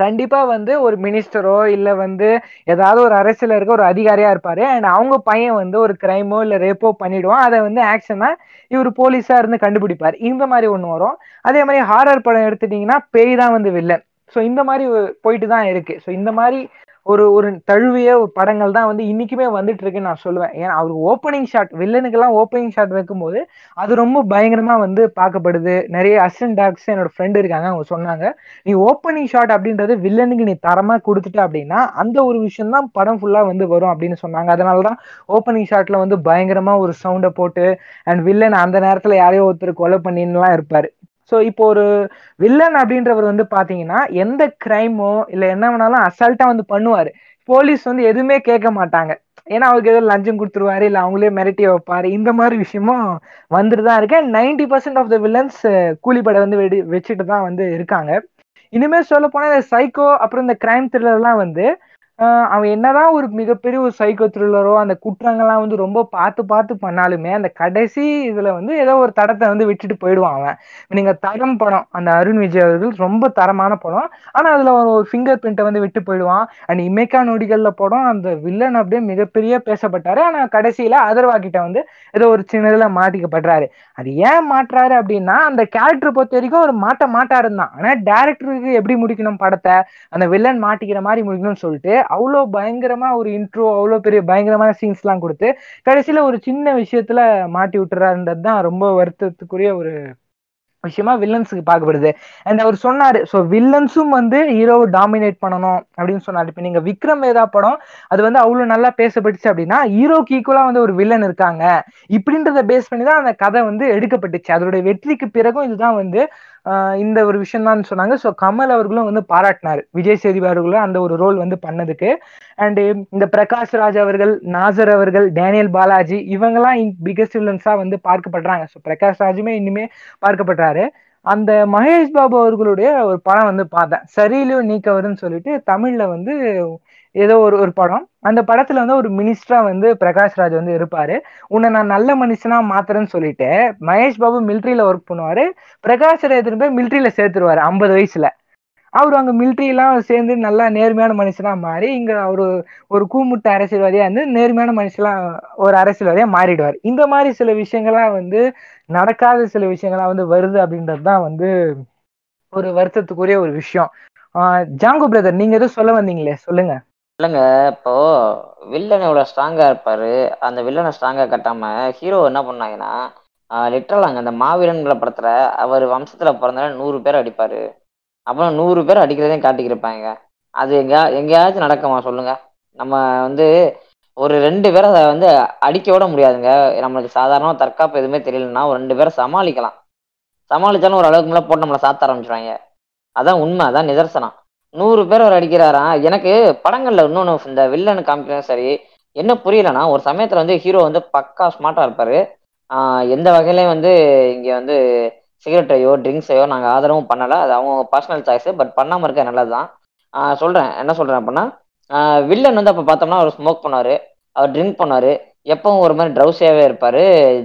கண்டிப்பா வந்து ஒரு மினிஸ்டரோ இல்ல வந்து ஏதாவது ஒரு அரசியல இருக்க ஒரு அதிகாரியா இருப்பாரு. அண்ட் அவங்க பையன் வந்து ஒரு கிரைமோ இல்ல ரேப்போ பண்ணிடுவான். அதை வந்து ஆக்ஷனா இவர் போலீஸா இருந்து கண்டுபிடிப்பாரு. இந்த மாதிரி ஒண்ணு வரும். அதே மாதிரி ஹாரர் படம் எடுத்துட்டீங்கன்னா பேய் தான் வந்து வில்லன் ஸோ இந்த மாதிரி போயிட்டு தான் இருக்கு. ஸோ இந்த மாதிரி ஒரு ஒரு தழுவிய படங்கள் தான் வந்து இன்னைக்குமே வந்துட்டு இருக்குன்னு நான் சொல்லுவேன். ஏன்னா அவர் ஓப்பனிங் ஷாட் வில்லனுக்கெல்லாம் ஓப்பனிங் ஷாட் வைக்கும்போது அது ரொம்ப பயங்கரமா வந்து பார்க்கப்படுது. நிறைய அசிஸ்டன்ட் டாக்ஸ் என்னோட ஃப்ரெண்டு இருக்காங்க அவங்க சொன்னாங்க நீ ஓப்பனிங் ஷாட் அப்படின்றது வில்லனுக்கு நீ தரமா கொடுத்துட்ட அப்படின்னா அந்த ஒரு விஷயம் தான் படம் ஃபுல்லா வந்து வரும் அப்படின்னு சொன்னாங்க. அதனாலதான் ஓப்பனிங் ஷாட்ல வந்து பயங்கரமா ஒரு சவுண்டை போட்டு அண்ட் வில்லன் அந்த நேரத்துல யாரையோ ஒருத்தர் கொலை பண்ணின்னுலாம் இருப்பாரு. ஸோ இப்போ ஒரு வில்லன் அப்படின்றவர் வந்து பாத்தீங்கன்னா எந்த கிரைமோ இல்ல என்ன வேணாலும் அசால்ட்டா வந்து பண்ணுவாரு. போலீஸ் வந்து எதுவுமே கேட்க மாட்டாங்க. ஏன்னா அவருக்கு ஏதோ லஞ்சம் கொடுத்துருவாரு இல்ல அவங்களே மிரட்டி வைப்பாரு. இந்த மாதிரி விஷயமும் வந்துட்டு தான் இருக்கு. Ninety percent of the villains கூலிப்படை வந்து வெடி வச்சுட்டு தான் வந்து இருக்காங்க. இனிமேல் சொல்ல போனா இந்த சைக்கோ அப்புறம் இந்த கிரைம் த்ரில்லர்லாம் வந்து அவன் என்னதான் ஒரு மிகப்பெரிய ஒரு சைக்கோ த்ரில்லரோ அந்த குற்றங்கள்லாம் வந்து ரொம்ப பார்த்து பார்த்து பண்ணாலுமே அந்த கடைசி இதுல வந்து ஏதோ ஒரு தடத்தை வந்து விட்டுட்டு போயிடுவான் அவன். நீங்க தரம் படம் அந்த அருண் விஜய் அவர்கள் ரொம்ப தரமான படம். ஆனா அதுல ஒரு ஃபிங்கர் பிரிண்ட்டை வந்து விட்டு போயிடுவான். அண்ட் இமேக்கா நொடிகள்ல படம் அந்த வில்லன் அப்படியே மிகப்பெரிய பேசப்பட்டாரு. ஆனா கடைசியில அதர்வாக்கிட்ட வந்து ஏதோ ஒரு சின்னதுல மாட்டிக்கப்படுறாரு. அது ஏன் மாட்டுறாரு அப்படின்னா அந்த கேரக்டர் பொறுத்த வரைக்கும் ஒரு மாட்ட மாட்டாருந்தான். ஆனா டேரக்டருக்கு எப்படி முடிக்கணும் படத்தை? அந்த வில்லன் மாட்டிக்கிற மாதிரி முடிக்கணும்னு சொல்லிட்டு அவ்வளோ பயங்கரமா ஒரு இன்ட்ரோ அவ்வளோ பெரிய பயங்கரமான சீன்ஸ் எல்லாம் கொடுத்து கடைசியில ஒரு சின்ன விஷயத்துல மாட்டி விட்டுறாருன்றது தான் ரொம்ப வருத்தத்துக்குரிய ஒரு விஷயமா வில்லன்ஸுக்கு பார்க்கப்படுது. அண்ட் அவர் சொன்னாரு ஸோ வில்லன்ஸும் வந்து ஹீரோவை டாமினேட் பண்ணணும் அப்படின்னு சொன்னாரு. இப்போ நீங்க விக்ரம் வேதா படம் அது வந்து அவ்வளோ நல்லா பேசப்பட்டுச்சு அப்படின்னா ஹீரோக்கு ஈக்குவலா வந்து ஒரு வில்லன் இருக்காங்க. இப்படின்றத பேஸ் பண்ணி தான் அந்த கதை வந்து எடுக்கப்பட்டுச்சு. அதோடைய வெற்றிக்கு பிறகும் இதுதான் வந்து இந்த ஒரு விஷயம் தான் சொன்னாங்க. ஸோ கமல் அவர்களும் வந்து பாராட்டினார். விஜய் சேதுபதி அவர்களும் அந்த ஒரு ரோல் வந்து பண்ணதுக்கு. அண்டு இந்த பிரகாஷ் ராஜ் அவர்கள் நாசர் அவர்கள் டேனியல் பாலாஜி இவங்கெல்லாம் பிகஸ்ட் வில்லன்ஸா வந்து பார்க்கப்படுறாங்க. ஸோ பிரகாஷ் ராஜுமே இனிமே பார்க்கப்படுறாரு. அந்த மகேஷ் பாபு அவர்களுடைய ஒரு படம் வந்து பார்த்தேன். சரியிலும் நீக்கவருன்னு சொல்லிட்டு தமிழ்ல வந்து ஏதோ ஒரு ஒரு படம். அந்த படத்துல வந்து ஒரு மினிஸ்டரா வந்து பிரகாஷ் ராஜ் வந்து இருப்பாரு. உன்னை நான் நல்ல மனுஷனா மாத்துறேன்னு சொல்லிட்டு மகேஷ் பாபு மிலிட்ரியில ஒர்க் பண்ணுவாரு. பிரகாஷ் ராஜ் போய் மிலிட்ரியில சேர்த்துருவாரு ஐம்பது வயசுல. அவர் அங்க மிலிட்ரியெல்லாம் சேர்ந்து நல்லா நேர்மையான மனுஷனா மாறி இங்க அவரு ஒரு கூமுட்ட அரசியல்வாதியா இருந்து நேர்மையான மனுஷனா ஒரு அரசியல்வாதியா மாறிடுவார். இந்த மாதிரி சில விஷயங்கள்லாம் வந்து நடக்காத சில விஷயங்கள்லாம் வந்து வருது அப்படின்றது தான் வந்து ஒரு வருத்தத்துக்குரிய ஒரு விஷயம். ஜாங்கோ பிரதர் நீங்க எதுவும் சொல்ல வந்தீங்களே? சொல்லுங்க. இல்லைங்க இப்போ வில்லன் இவ்வளோ ஸ்ட்ராங்கா இருப்பாரு அந்த வில்லனை ஸ்ட்ராங்கா கட்டாம ஹீரோ என்ன பண்ணாங்கன்னா லிட்டரலாங்க அந்த மாவீரன்கிற படத்துல அவர் வம்சத்துல பிறந்தால நூறு பேர் அடிப்பாரு. அப்புறம் நூறு பேர் அடிக்கிறதையும் காட்டிக்கிருப்பாங்க. அது எங்கேயா எங்கேயாச்சும் நடக்குமா சொல்லுங்க. நம்ம வந்து ஒரு ரெண்டு பேரை அதை வந்து அடிக்க விட முடியாதுங்க. நம்மளுக்கு சாதாரணமாக தற்காப்பு எதுவுமே தெரியலன்னா ஒரு ரெண்டு பேரை சமாளிக்கலாம். சமாளித்தாலும் ஒரு அளவுக்கு மேலே போட்டு நம்மளை சாத்த ஆரம்பிச்சிருவாங்க. அதான் உண்மை அதான் நிதர்சனம். நூறு பேர் அவர் அடிக்கிறாராம் எனக்கு படங்கள்ல இன்னொன்று இந்த வில்லனு காமிக்கிறதும் சரி. என்ன புரியலன்னா ஒரு சமயத்துல வந்து ஹீரோ வந்து பக்கா ஸ்மார்ட்டா இருப்பாரு. எந்த வகையிலையும் வந்து இங்க வந்து சிகரெட்டையோ ட்ரிங்க்ஸையோ நாங்கள் ஆதரவும் பண்ணலை. அது அவங்க பர்சனல் சாய்ஸ் பட் பண்ணாமல் இருக்க நல்லதுதான். ஆஹ் சொல்றேன். என்ன சொல்றேன் அப்படின்னா வில்லன் வந்து அப்போ பார்த்தோம்னா அவர் ஸ்மோக் பண்ணாரு அவர் ட்ரிங்க் பண்ணாரு எப்பவும் ஒரு மாதிரி ட்ரௌசியாவே இருப்பாரு.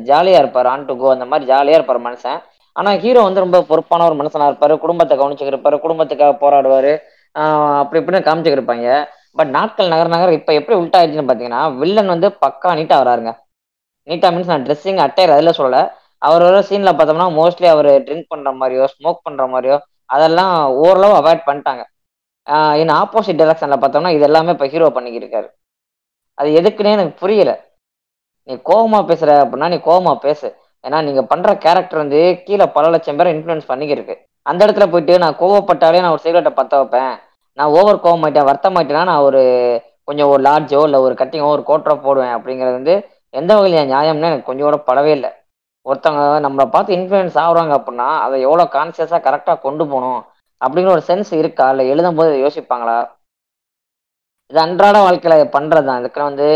ஜாலியா இருப்பார் ஆன் டு கோ அந்த மாதிரி ஜாலியா இருப்பார் மனுஷன். ஆனா ஹீரோ வந்து ரொம்ப பொறுப்பான ஒரு மனுஷனா இருப்பாரு. குடும்பத்தை கவனிச்சுக்கிட்டு குடும்பத்துக்காக போராடுவாரு. அப்படி இப்படின்னு காமிச்சுக்கிட்டு இருப்பாங்க. பட் நாட்கள் நகர நகர இப்ப எப்படி உல்ட்டா ஆயிடுச்சுன்னு பாத்தீங்கன்னா வில்லன் வந்து பக்கா நீட்டா வராருங்க. நீட்டா மீன்ஸ் நான் ட்ரெஸ்ஸிங் அட்டையர் அதில் சொல்லல. அவர் ஒரு சீன்ல பார்த்தோம்னா மோஸ்ட்லி அவர் ட்ரிங்க் பண்ற மாதிரியோ ஸ்மோக் பண்ற மாதிரியோ அதெல்லாம் ஓரளவு அவாய்ட் பண்ணிட்டாங்க. இன் ஆப்போசிட் டைரக்ஷன்ல பார்த்தோம்னா இது எல்லாமே இப்போ ஹீரோ பண்ணிக்கிருக்காரு அது எதுக்குன்னே எனக்கு புரியல. நீ கோபமா பேசுற அப்படின்னா நீ கோபமா பேசு. ஏன்னா நீங்க பண்ற கேரக்டர் வந்து கீழே பல லட்சம் பேரை இன்ஃபுளுன்ஸ் பண்ணிக்கிருக்கு அந்த இடத்துல போயிட்டு நான் கோவப்பட்டாலே நான் ஒரு சிகரெட்டை பத்த வைப்பேன். நான் ஓவர் கோவமாயிட்டேன் வருத்தமாயிட்டேன்னா நான் ஒரு கொஞ்சம் ஒரு லார்ஜோ இல்லை ஒரு கட்டிங்கோ ஒரு கோட்டரோ போடுவேன் அப்படிங்கிறது வந்து எந்த வகையில் நியாயம்னு எனக்கு கொஞ்சம் கூட படவே இல்லை. ஒருத்தவங்க நம்மளை பார்த்து இன்ஃப்ளூயன்ஸ் ஆகுறாங்க அப்படின்னா அதை எவ்வளோ கான்சியஸாக கரெக்டாக கொண்டு போகணும் அப்படிங்கிற ஒரு சென்ஸ் இருக்கா? இல்லை எழுதும் போது யோசிப்பாங்களா? இது அன்றாட வாழ்க்கையில் பண்ணுறது தான் இதுக்கு வந்து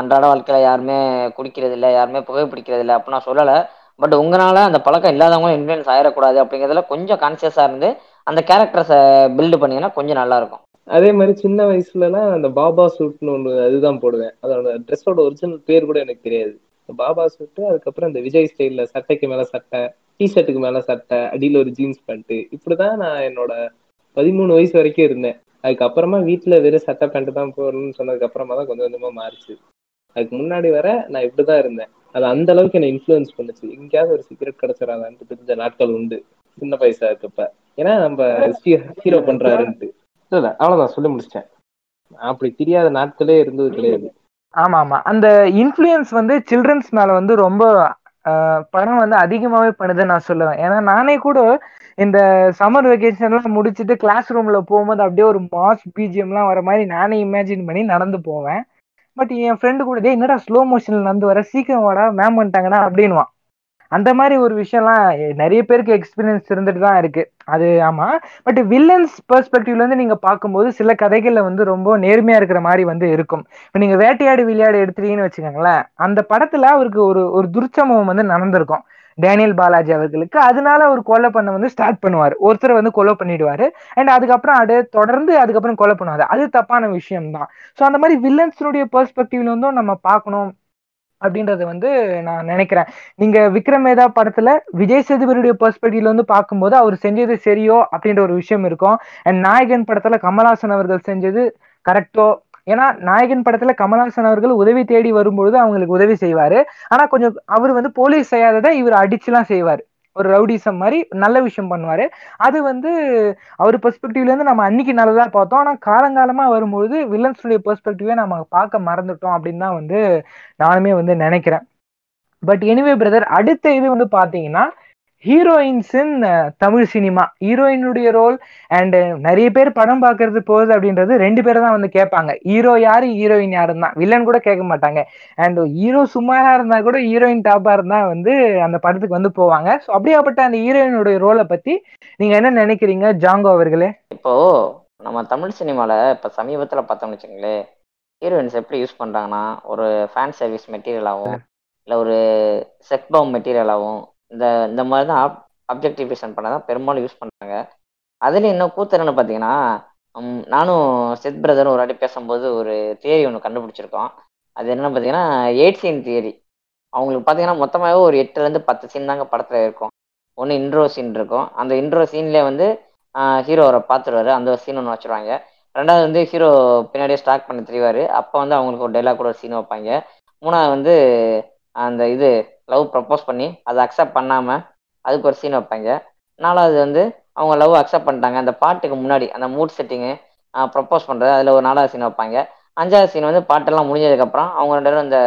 அன்றாட வாழ்க்கையில் யாருமே குடிக்கிறது இல்லை யாருமே புகைப்பிடிக்கிறது இல்லை அப்படின்னு நான் சொல்லலை. பட் உங்களால் அந்த பழக்கம் இல்லாதவங்களும் இன்ஃப்ளூயன்ஸ் ஆயிடக்கூடாது அப்படிங்கிறதுல கொஞ்சம் கான்சியஸாக இருந்து அந்த கேரக்டர்ஸை பில்டு பண்ணீங்கன்னா கொஞ்சம் நல்லா இருக்கும் அதே மாதிரி சின்ன வயசுலலாம் அந்த பாபா சூட்னு ஒன்று அதுதான் போடுவேன். அதோட ட்ரெஸ்ஸோட ஒரிஜினல் பேர் கூட எனக்கு தெரியாது. பாபா சூட்டு அதுக்கப்புறம் இந்த விஜய் ஸ்டைல்ல சட்டைக்கு மேல சட்டை டிஷர்ட்டுக்கு மேல சட்டை அடியில் ஒரு ஜீன்ஸ் பேண்ட்டு இப்படிதான் நான் என்னோட பதிமூணு வயசு வரைக்கும் இருந்தேன். அதுக்கப்புறமா வீட்டில் வெறும் சட்டை பேண்ட் தான் போடணும்னு சொன்னதுக்கு அப்புறமா தான் கொஞ்சம் கொஞ்சமா மாறிச்சு. அதுக்கு முன்னாடி வர நான் இப்படி தான் இருந்தேன். அது அந்த அளவுக்கு என்னை இன்ஃப்ளூயன்ஸ் பண்ணுச்சு. எங்கேயாவது ஒரு சிகரெட் கிடைச்சிடாதான்ட்டு தெரிஞ்ச நாட்கள் உண்டு. சின்ன வயசா இருக்கப்ப ஏன்னா நம்ம ஹீரோ பண்றாருன்ட்டு. இல்ல இல்ல அவ்வளவுதான் சொல்லி முடிச்சிட்டேன். அப்படி தெரியாத நாட்களே இருந்தது கிடையாது. ஆமா ஆமா. அந்த இன்ஃப்ளூயன்ஸ் வந்து சில்ட்ரன்ஸ் மேல வந்து ரொம்ப ஆஹ், படம் வந்து அதிகமாவே பண்ணுதுன்னு நான் சொல்லுவேன். ஏன்னா நானே கூட இந்த சம்மர் வெக்கேஷன்லாம் முடிச்சுட்டு கிளாஸ் ரூம்ல போகும்போது அப்படியே ஒரு மாஸ் பிஜிஎம்லாம் வர மாதிரி நானே இமேஜின் பண்ணி நடந்து போவேன். பட் என் ஃப்ரெண்டு கூட டேய் என்னடா ஸ்லோ மோஷன்ல நடந்து வர? சீக்கிரம் வாடா மேம் வந்துட்டாங்கடா அப்படின்வான் அந்த மாதிரி ஒரு விஷயம்லாம் நிறைய பேருக்கு எக்ஸ்பீரியன்ஸ் இருந்துட்டு தான் இருக்கு. அது ஆமா. பட் வில்லன்ஸ் பெர்ஸ்பெக்டிவ்ல இருந்து நீங்க பார்க்கும்போது சில கதைகள்ல வந்து ரொம்ப நேர்மையா இருக்கிற மாதிரி வந்து இருக்கும். இப்போ நீங்க வேட்டையாடு விளையாடு எடுத்துட்டீங்கன்னு வச்சுக்கோங்களேன் அந்த படத்துல அவருக்கு ஒரு ஒரு துர்ச்சம்பவம் வந்து நடந்திருக்கும். டேனியல் பாலாஜி அவர்களுக்கு. அதனால ஒரு கொலை பண்ண வந்து ஸ்டார்ட் பண்ணுவார். ஒருத்தர் வந்து கொலை பண்ணிடுவாரு. அண்ட் அதுக்கப்புறம் அது தொடர்ந்து அதுக்கப்புறம் கொலை பண்ணுவாரு. அது தப்பான விஷயம் தான் ஸோ அந்த மாதிரி வில்லன்ஸினுடைய பெர்ஸ்பெக்டிவ்ல இருந்தும் நம்ம பார்க்கணும். அப்படின்றத வந்து நான் நினைக்கிறேன். நீங்க விக்ரமேதா படத்துல விஜய் சேதுபதியுடைய பெர்ஸ்பெக்டிவ்ல வந்து பார்க்கும்போது அவர் செஞ்சது சரியோ அப்படின்ற ஒரு விஷயம் இருக்கும். அண்ட் நாயகன் படத்துல கமல்ஹாசன் அவர்கள் செஞ்சது கரெக்டோ ஏன்னா நாயகன் படத்துல கமல்ஹாசன் அவர்கள் உதவி தேடி வரும்பொழுது அவங்களுக்கு உதவி செய்வாரு. ஆனா கொஞ்சம் அவர் வந்து போலீஸ் செய்யாததை இவர் அடிச்சுலாம் செய்வார். ஒரு ரவுடிசம் மாதிரி நல்ல விஷயம் பண்ணுவாரு. அது வந்து அவர் பெர்ஸ்பெக்டிவ்ல இருந்து நம்ம அன்னைக்கு நல்லதா பார்த்தோம். ஆனா காலங்காலமா வரும்பொழுது வில்லன்ஸுடைய பெர்ஸ்பெக்டிவே நம்ம பார்க்க மறந்துட்டோம் அப்படின்னு தான் வந்து நானுமே வந்து நினைக்கிறேன். பட் எனிவே பிரதர் அடுத்த இது வந்து பாத்தீங்கன்னா ஹீரோயின்ஸ் இன் தமிழ் சினிமா. ஹீரோயினுடைய ரோல் அண்ட் நிறைய பேர் படம் பார்க்கறது போகுது அப்படின்றது ரெண்டு பேரை தான் வந்து கேட்பாங்க. ஹீரோ யாரு? ஹீரோயின் யாருன்னு. தான் வில்லன் கூட கேட்க மாட்டாங்க. அண்ட் ஹீரோ சும்மாரா இருந்தா கூட ஹீரோயின் டாப்பா இருந்தா வந்து அந்த படத்துக்கு வந்து போவாங்க. ஸோ அப்படியாப்பட்ட அந்த ஹீரோயினுடைய ரோலை பத்தி நீங்க என்ன நினைக்கிறீங்க ஜாங்கோ அவர்களே? இப்போ நம்ம தமிழ் சினிமால இப்ப சமீபத்துல பார்த்தோம்னு வச்சுங்களேன் ஹீரோயின்ஸ் எப்படி யூஸ் பண்றாங்கன்னா ஒரு ஃபேன் சர்வீஸ் மெட்டீரியலாகவும் இல்லை ஒரு செக்பாம் மெட்டீரியலாகவும் இந்த இந்த மாதிரி தான் அப்ஜெக்டிஃபிகேஷன் பண்ண தான் பெரும்பாலும் யூஸ் பண்ணுறாங்க அதில் இன்னும் கூத்து பார்த்தீங்கன்னா நானும் செத் பிரதரும் ஒரு வாட்டி பேசும்போது ஒரு தியரி ஒன்று கண்டுபிடிச்சிருக்கோம். அது என்னென்னு பார்த்தீங்கன்னா எயிட் சீன் தியரி அவங்களுக்கு பார்த்தீங்கன்னா மொத்தமாகவே ஒரு எட்டுலேருந்து பத்து சீன் தாங்க படத்தில் இருக்கும். ஒன்று இன்ட்ரோ சீன் இருக்கும். அந்த இன்ட்ரோ சீன்லேயே வந்து ஹீரோ அவரை பார்த்துருவாரு அந்த சீன் ஒன்று வச்சுருவாங்க. ரெண்டாவது வந்து ஹீரோ பின்னாடியே ஸ்டாக் பண்ண தெரிவார். அப்போ வந்து அவங்களுக்கு ஒரு டைலாக் கூட ஒரு சீன் வைப்பாங்க. மூணாவது வந்து அந்த இது லவ் ப்ரப்போஸ் பண்ணி அதை அக்செப்ட் பண்ணாமல் அதுக்கு ஒரு சீன் வைப்பாங்க. நாலாவது வந்து அவங்க லவ் அக்செப்ட் பண்ணிட்டாங்க. அந்த பாட்டுக்கு முன்னாடி அந்த மூட் செட்டிங்கு ப்ரப்போஸ் பண்ணுறது அதில் ஒரு நாலாவது சீன் வைப்பாங்க. அஞ்சாவது சீன் வந்து பாட்டெல்லாம் முடிஞ்சதுக்கப்புறம் அவங்க ரெண்டு பேரும் அந்த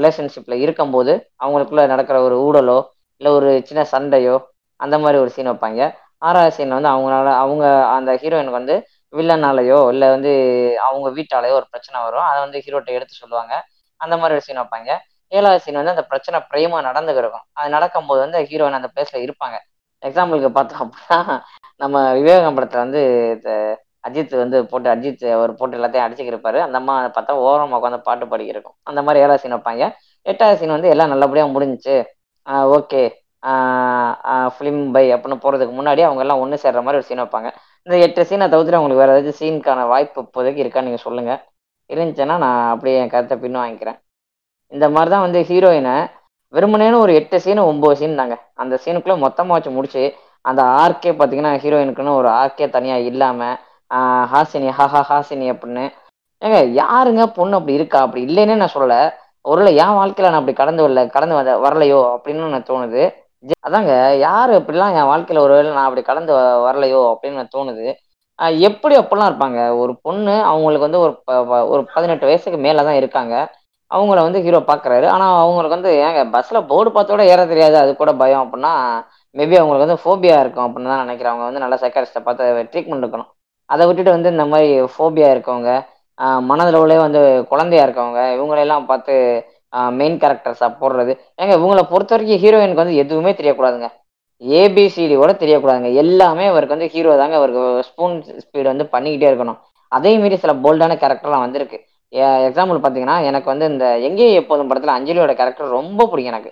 ரிலேஷன்ஷிப்பில் இருக்கும்போது அவங்களுக்குள்ள நடக்கிற ஒரு ஊடலோ இல்லை ஒரு சின்ன சண்டையோ அந்த மாதிரி ஒரு சீன் வைப்பாங்க. ஆறாவது சீன் வந்து அவங்களால அவங்க அந்த ஹீரோயினுக்கு வந்து வில்லனாலேயோ இல்லை வந்து அவங்க வீட்டாலேயோ ஒரு பிரச்சனை வரும். அதை வந்து ஹீரோட்ட எடுத்து சொல்லுவாங்க. அந்த மாதிரி ஒரு சீன் வைப்பாங்க. ஏழாவது சீன் வந்து அந்த பிரச்சனை பிரேமா நடந்து அது அது நடக்கும்போது வந்து ஹீரோயின் அந்த பிளேஸ்ல இருப்பாங்க. எக்ஸாம்பிளுக்கு பார்த்தோம் அப்படின்னா நம்ம விவேகம் படத்துல வந்து இந்த அஜித் வந்து போட்டு அஜித் அவர் போட்டு எல்லாத்தையும் அடிச்சுக்கிருப்பாரு அந்த அம்மா பார்த்தா ஓரமாக உட்காந்து பாட்டு பாடிக்கிருக்கும் அந்த மாதிரி ஏழாவது சீன் வைப்பாங்க. எட்டாவது சீன் வந்து எல்லாம் நல்லபடியாக முடிஞ்சுச்சு. ஓகே. ஃபிலிம் பை அப்படின்னு போகிறதுக்கு முன்னாடி அவங்க எல்லாம் ஒன்று சேர்ற மாதிரி ஒரு சீன் வைப்பாங்க. இந்த எட்டு சீனை தவிர்த்து உங்களுக்கு வேறு ஏதாச்சும் சீனுக்கான வாய்ப்பு இப்போதைக்கு இருக்கான்னு நீங்கள் சொல்லுங்கள் இருந்துச்சுன்னா நான் அப்படியே என் கருத்தை பின் வாங்கிக்கிறேன் இந்த மாதிரி தான் வந்து ஹீரோயினை வெறுமனேன்னு ஒரு எட்டு சீனு ஒம்பது சீன் தாங்க. அந்த சீனுக்குள்ளே மொத்தமாக வச்சு முடிச்சு அந்த ஆர்க்கே பார்த்தீங்கன்னா ஹீரோயினுக்குன்னு ஒரு ஆர்க்கே தனியாக இல்லாமல் ஹாசினி ஹஹா ஹாசினி அப்படின்னு. ஏங்க யாருங்க பொண்ணு அப்படி இருக்கா? அப்படி இல்லைன்னே நான் சொல்லலை. ஒருவேளை என் வாழ்க்கையில் நான் அப்படி கடந்து வரல கடந்து வந்த வரலையோ அப்படின்னு எனக்கு தோணுது. அதாங்க யார் அப்படிலாம் என் வாழ்க்கையில் ஒருவேளை நான் அப்படி கடந்து வ- வரலையோ அப்படின்னு எனக்கு தோணுது. எப்படி அப்படிலாம் இருப்பாங்க? ஒரு பொண்ணு அவங்களுக்கு வந்து ஒரு ப- ப- ஒரு பதினெட்டு வயசுக்கு மேலே தான் இருக்காங்க. அவங்கள வந்து ஹீரோ பார்க்குறாரு ஆனால் அவங்களுக்கு வந்து ஏங்க பஸ்ஸில் போர்டு பார்த்தோட ஏற தெரியாது. அது கூட பயம் அப்படின்னா மேபி அவங்களுக்கு வந்து ஃபோபியா இருக்கும் அப்படின்னு தான் நினைக்கிறேன். அவங்க வந்து நல்லா சைக்காரிஸ்ட்டை பார்த்து ட்ரீட்மெண்ட் இருக்கணும் அதை விட்டுட்டு வந்து இந்த மாதிரி ஃபோபியா இருக்கவங்க மனதளவுலேயே வந்து குழந்தையா இருக்கவங்க இவங்களெல்லாம் பார்த்து மெயின் கேரக்டர்ஸாக போடுறது. ஏங்க இவங்களை பொறுத்த வரைக்கும் ஹீரோயினுக்கு வந்து எதுவுமே தெரியக்கூடாதுங்க. ஏபிசிடி கூட தெரியக்கூடாதுங்க. எல்லாமே அவருக்கு வந்து ஹீரோ தாங்க. அவருக்கு ஸ்பூன் ஸ்பீடு வந்து பண்ணிக்கிட்டே இருக்கணும். அதே மாரி சில போல்டான கேரக்டர்லாம் வந்திருக்கு. எக்ஸாம்பிள் பார்த்தீங்கன்னா எனக்கு வந்து இந்த எங்கே எப்போதும் படத்தில் அஞ்சலியோட கேரக்டர் ரொம்ப பிடிக்கும் எனக்கு.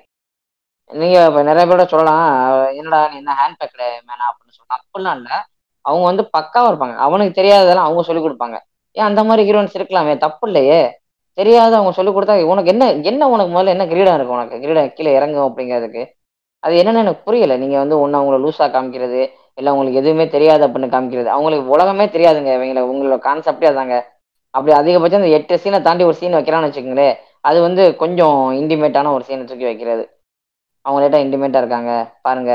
நீங்கள் இப்போ நிறைய பேரோட சொல்லலாம் என்னடா நீ என்ன ஹேண்ட் பேக்கில் மேனா? அப்படின்னு சொல்லலாம் அப்படிலாம் இல்லை. அவங்க வந்து பக்காவாக இருப்பாங்க. அவனுக்கு தெரியாததெல்லாம் அவங்க சொல்லிக் கொடுப்பாங்க. ஏன் அந்த மாதிரி ஹீரோயின்ஸ் இருக்கலாமே தப்பு இல்லையே? தெரியாத அவங்க சொல்லிக் கொடுத்தா உனக்கு என்ன என்ன உனக்கு முதல்ல என்ன கிரீடம் இருக்கும் உனக்கு? கிரீடம் கீழே இறங்கும் அப்படிங்கிறதுக்கு. அது என்னன்னு எனக்கு புரியல. நீங்கள் வந்து ஒன்று அவங்கள லூஸாக காமிக்கிறது இல்லை உங்களுக்கு எதுவுமே தெரியாது அப்படின்னு காமிக்கிறது. அவங்களுக்கு உலகமே தெரியாதுங்க. இவங்கள உங்களோட கான்செப்டே அதாங்க. அப்படி அதிகபட்சம் இந்த எட்டு சீனை தாண்டி ஒரு சீன் வைக்கிறான்னு வச்சுக்கோங்களேன் அது வந்து கொஞ்சம் இன்டிமேட்டான ஒரு சீனை தூக்கி வைக்கிறது. அவங்க லேட்டாக இன்டிமேட்டாக இருக்காங்க பாருங்க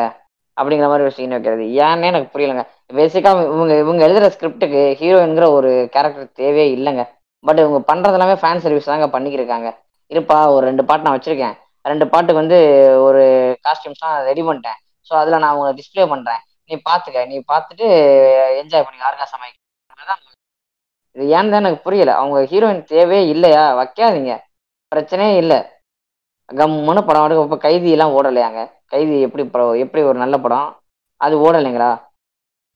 அப்படிங்கிற மாதிரி ஒரு சீன் வைக்கிறது. ஏன்னே எனக்கு புரியலங்க. பேசிக்காக இவங்க இவங்க எழுதுகிற ஸ்கிரிப்டுக்கு ஹீரோயின்கிற ஒரு கேரக்டர் தேவையே இல்லைங்க. பட் இவங்க பண்ணுறது எல்லாமே ஃபேன் சர்வீஸ் தாங்க பண்ணிக்கிருக்காங்க. இருப்பா ஒரு ரெண்டு பாட்டு நான் வச்சுருக்கேன். ரெண்டு பாட்டுக்கு வந்து ஒரு காஸ்டியூம்ஸ்லாம் ரெடி பண்ணிட்டேன். ஸோ அதில் நான் உங்களை டிஸ்ப்ளே பண்ணுறேன் நீ பார்த்துக்க நீ பார்த்துட்டு என்ஜாய் பண்ணி. யாருக்கா சமைக்க. இது ஏன்னு தான் எனக்கு புரியல. அவங்க ஹீரோயின் தேவையே இல்லையா? வைக்காதீங்க. பிரச்சனையே இல்லை. கம்முன்னு படம் எடுக்க இப்போ கைதி எல்லாம் ஓடலையாங்க? கைதி எப்படி படம் எப்படி ஒரு நல்ல படம்? அது ஓடலைங்களா?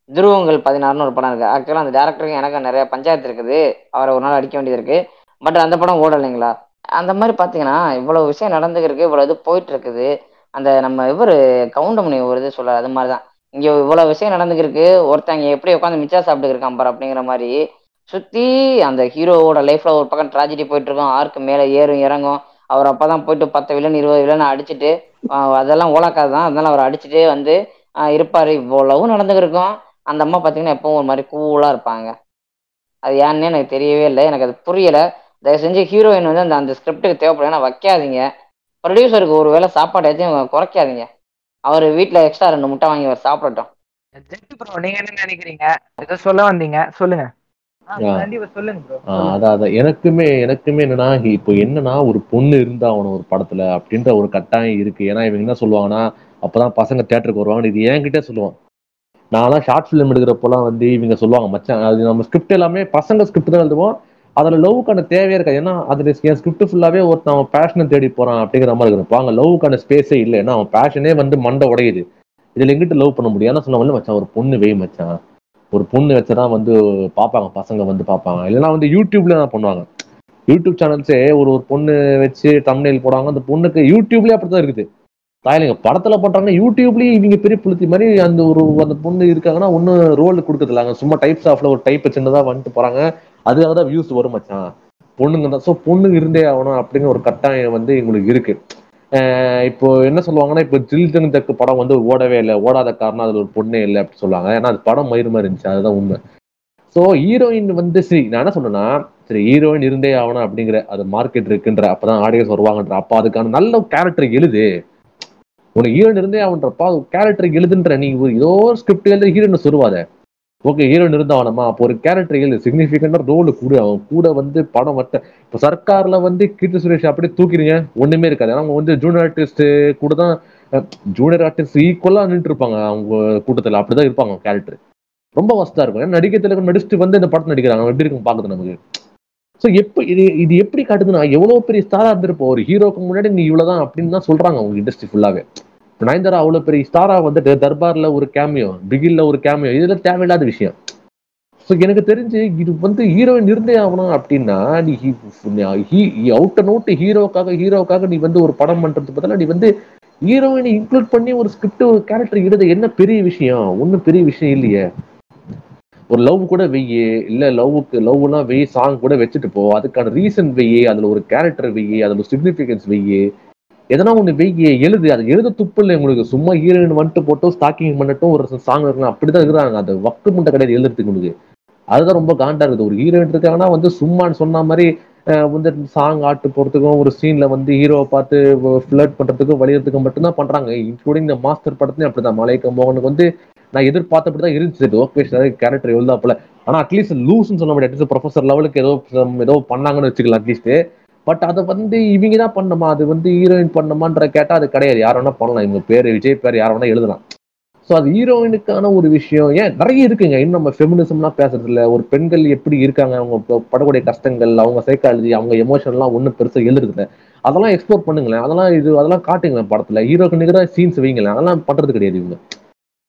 துருவங்கள் பதினாறுனு ஒரு படம் இருக்கு. ஆக்சுவலாக அந்த டேரக்டருக்கு எனக்கு நிறைய பஞ்சாயத்து இருக்குது. அவரை ஒரு நாள் அடிக்க வேண்டியது இருக்கு. பட் அந்த படம் ஓடலைங்களா? அந்த மாதிரி பார்த்தீங்கன்னா இவ்வளோ விஷயம் நடந்துருக்கு இவ்வளோ இது போயிட்டு இருக்குது அந்த நம்ம இவர் கவுண்டமணி ஒரு இது சொல்ல அது மாதிரி தான் இங்கே இவ்வளோ விஷயம் நடந்துருக்கு ஒருத்தங்க எப்படி உட்காந்து மிச்சா சாப்பிட்டுருக்கான் பார் அப்படிங்கிற மாதிரி. சுற்றி அந்த ஹீரோவோட லைஃப்பில் ஒரு பக்கம் ட்ராஜடி போயிட்டு இருக்கும் ஆர்க்கு மேலே ஏறும் இறங்கும். அவர் அப்போ தான் போயிட்டு பத்து வில்லன் இருபது வில்லன் அடிச்சுட்டு அதெல்லாம் ஓலாக்காது தான் அதனால அவர் அடிச்சுட்டே வந்து இருப்பார் இருப்பாரு. இவ்வளவும் நடந்துருக்கும் அந்த அம்மா பார்த்தீங்கன்னா எப்பவும் ஒரு மாதிரி கூலாக இருப்பாங்க. அது ஏன்னே எனக்கு தெரியவே இல்லை. எனக்கு அது புரியலை. தயவு செஞ்சு ஹீரோயின் வந்து அந்த அந்த ஸ்கிரிப்டுக்கு தேவைப்படும் வைக்காதீங்க. ப்ரொடியூசருக்கு ஒரு வேளை சாப்பாடு எதையும் குறைக்காதீங்க. அவர் வீட்டில் எக்ஸ்ட்ரா ரெண்டு முட்டை வாங்கி அவர் சாப்பிடட்டும். நீங்க என்ன நினைக்கிறீங்க? ஏதோ சொல்ல வந்தீங்க. சொல்லுங்க. அதான் அதான் எனக்குமே எனக்குமே என்னன்னா இப்போ என்னன்னா ஒரு பொண்ணு இருந்தா அவன ஒரு படத்துல அப்படின்ற ஒரு கட்டாயம் இருக்கு. ஏன்னா இவங்க என்ன சொல்லுவாங்கன்னா அப்பதான் பசங்க தேட்டருக்கு வருவாங்க இது என்கிட்ட சொல்லுவான். நான்லாம் ஷார்ட் ஃபிலிம் எடுக்கிறப்போலாம் வந்து இவங்க சொல்லுவாங்க மச்சான் அது நம்ம ஸ்கிரிப்ட் எல்லாமே பசங்க ஸ்கிரிப்ட் தான் எழுதுவோம். அதுல லவ்வுக்கான தேவையே இருக்காது. ஏன்னா அதுல என் ஸ்கிரிப்ட் ஃபுல்லாவே ஒருத்தன் அவன் பேஷனை தேடி போறான் அப்படிங்கிற மாதிரி இருக்கும். வாங்க லவ்வுக்கான ஸ்பேஸே இல்லை. ஏன்னா அவன் பேஷனே வந்து மண்டை உடையுது. இதுல எங்கிட்ட லவ் பண்ண முடியும் ஏன்னா சொன்ன மச்சான் ஒரு பொண்ணு வெய் மச்சான். ஒரு பொண்ணு வச்சுதான் வந்து பார்ப்பாங்க பசங்க வந்து பார்ப்பாங்க. இல்லைன்னா வந்து யூடியூப்ல தான் பண்ணுவாங்க. யூடியூப் சேனல்ஸே ஒரு ஒரு பொண்ணு வச்சு தம்ப்நெயில் போடுவாங்க அந்த பொண்ணுக்கு யூடியூப்லேயே அப்படித்தான் இருக்குது. தாய்லிங்க படத்துல பண்றாங்க யூடியூப்லயே இவங்க பெரிய புளுத்தி மாதிரி அந்த ஒரு அந்த பொண்ணு இருக்காங்கன்னா ஒன்றும் ரோல் கொடுக்கறதில்ல. சும்மா டைப்ஸ் ஆஃப்ல ஒரு டைப் சின்னதாக வந்துட்டு போறாங்க. அதுக்காக தான் வியூஸ் வரும் மச்சான். பொண்ணுங்க தான். ஸோ பொண்ணுங்க இருந்தே ஆகணும் அப்படிங்கிற ஒரு கட்டாயம் வந்து எங்களுக்கு இருக்கு. இப்போ என்ன சொல்லுவாங்கன்னா இப்போ ஜில் ஜங் தக்கு படம் வந்து ஓடவே இல்லை. ஓடாத காரணம் அதுல ஒரு பொண்ணே இல்லை அப்படின்னு சொல்லுவாங்க. ஏன்னா அது படம் மயிறு மாதிரி இருந்துச்சு. அதுதான் உண்மை. ஸோ ஹீரோயின் வந்து சரி நான் என்ன சொன்னேன்னா சரி ஹீரோயின் இருந்தே ஆகணும் அப்படிங்கிற அது மார்க்கெட் இருக்குன்ற அப்பதான் ஆடியன்ஸ் வருவாங்கன்ற அப்ப அதுக்கான நல்ல கேரக்டர் எழுது. உனக்கு ஹீரோயின் இருந்தே ஆகன்றப்பா கேரக்டர் எழுதுன்ற நீ ஒரு ஏதோ ஸ்கிரிப்ட் எழுதி ஹீரோயின் சொல்லுவாத ஓகே ஹீரோயின் இருந்தாவனமா அப்போ ஒரு கேரக்டர் எழுது சிக்னிஃபிகண்டா ரோல் கூட. அவன் கூட வந்து படம் வட்ட இப்போ சர்க்கார்ல வந்து கீர்த்தி சுரேஷ் அப்படியே தூக்கிறீங்க ஒண்ணுமே இருக்காது. ஏன்னா அவங்க வந்து ஜூனியர் ஆர்டிஸ்ட் கூட தான் ஜூனியர் ஆர்டிஸ்ட் ஈக்குவலா நின்று இருப்பாங்க அவங்க கூட்டத்துல அப்படிதான் இருப்பாங்க கேரக்டர் ரொம்ப வசதா இருக்கும். ஏன்னா நடிகை நடிச்சுட்டு வந்து இந்த படத்தை நடிக்கிறாங்க. எப்படி இருக்கும் பாக்குது நமக்கு? ஸோ எப்ப இது இது எப்படி காட்டுதுன்னா எவ்வளவு பெரிய ஸ்டாரா இருந்திருப்போம். ஒரு ஹீரோக்கு முன்னாடி நீ இவ்வளவுதான் அப்படின்னு தான் சொல்றாங்க அவங்க இண்டஸ்ட்ரி ஃபுல்லாவே நயன்தாரா அவ்வளவு பெரிய ஸ்டாரா வந்துட்டு தர்பார்ல ஒரு கேமியோ பிகில்ல ஒரு கேமியோ இதுல தேவையில்லாத விஷயம். ஸோ எனக்கு தெரிஞ்சு இது வந்து ஹீரோயின் இருந்தே ஆகணும் அப்படின்னா நீ அவுட் அண்ட் அவுட் ஹீரோக்காக ஹீரோக்காக நீ வந்து ஒரு படம் பண்றது பதிலா நீ வந்து ஹீரோயினை இன்க்ளூட் பண்ணி ஒரு ஸ்கிரிப்ட் ஒரு கேரக்டர் எழுத என்ன பெரிய விஷயம்? ஒன்றும் பெரிய விஷயம் இல்லையே. ஒரு லவ் கூட வெய்யி இல்ல லவ்வுக்கு லவ்லாம் வெய் சாங் கூட வச்சுட்டு போ. அதுக்கான ரீசன் வெய்யி அதுல ஒரு கேரக்டர் வெய்யி அதுல சிக்னிஃபிகன்ஸ் வெய்யி எதனா ஒண்ணு வெய்யி எழுது. அது எழுத துப்பு இல்லை உங்களுக்கு சும்மா ஹீரோயின் வந்துட்டு போட்டோம் ஸ்டாக்கிங் பண்ணட்டும் ஒரு சாங் இருக்கலாம் அப்படிதான் இருக்கிறாங்க. அது வக்கு முட்டை கிடையாது எழுதுறதுக்கு உங்களுக்கு அதுதான் ரொம்ப காண்டா இருக்குது. ஒரு ஹீரோயின் இருக்காங்கன்னா வந்து சும்மான்னு சொன்ன மாதிரி வந்து சாங் ஆட்டு போறதுக்கும் ஒரு சீன்ல வந்து ஹீரோவை பார்த்து ஃபிளர்ட் பண்றதுக்கும் வழியறதுக்கும் மட்டும்தான் பண்றாங்க. இன்க்ளூடிங் இந்த மாஸ்டர் படத்துலயும் அப்படிதான் மலைக்க மோகனுக்கு வந்து நான் எதிர்பார்த்தபடி தான் இருந்துச்சு ஓகே கேரக்டர் எழுதாப்புல ஆனா அட்லீஸ்ட் லூஸ்ன்னு சொல்ல முடியாது. ப்ரொஃபசர் லெவலுக்கு ஏதோ ஏதோ பண்ணாங்கன்னு வச்சுக்கலாம் அட்லீஸ்ட் பட் அதை வந்து இவங்க தான் பண்ணணுமா அது வந்து ஹீரோயின் பண்ணுமான்ற கேட்டால் அது கிடையாது. யார் வேணா பண்ணலாம். இவங்க பேர் விஜய் பேர் யார் வேணா எழுதலாம். ஸோ அது ஹீரோயினுக்கான ஒரு விஷயம். ஏன்? நிறைய இருக்குங்க. இன்னும் நம்ம ஃபெமினிசம்லாம் பேசுறது ஒரு பெண்கள் எப்படி இருக்காங்க? அவங்க படக்கூடிய கஷ்டங்கள் அவங்க சைக்காலஜி அவங்க எமோஷன்லாம் ஒன்றும் பெருசாக எழுதுறதுல அதெல்லாம் எக்ஸ்ப்ளோர் பண்ணுங்களேன். அதெல்லாம் இது அதெல்லாம் காட்டுங்களேன் படத்துல. ஹீரோக்கு நிகராக சீன்ஸ் வைங்களேன். அதெல்லாம் பண்றது கிடையாது இவங்க.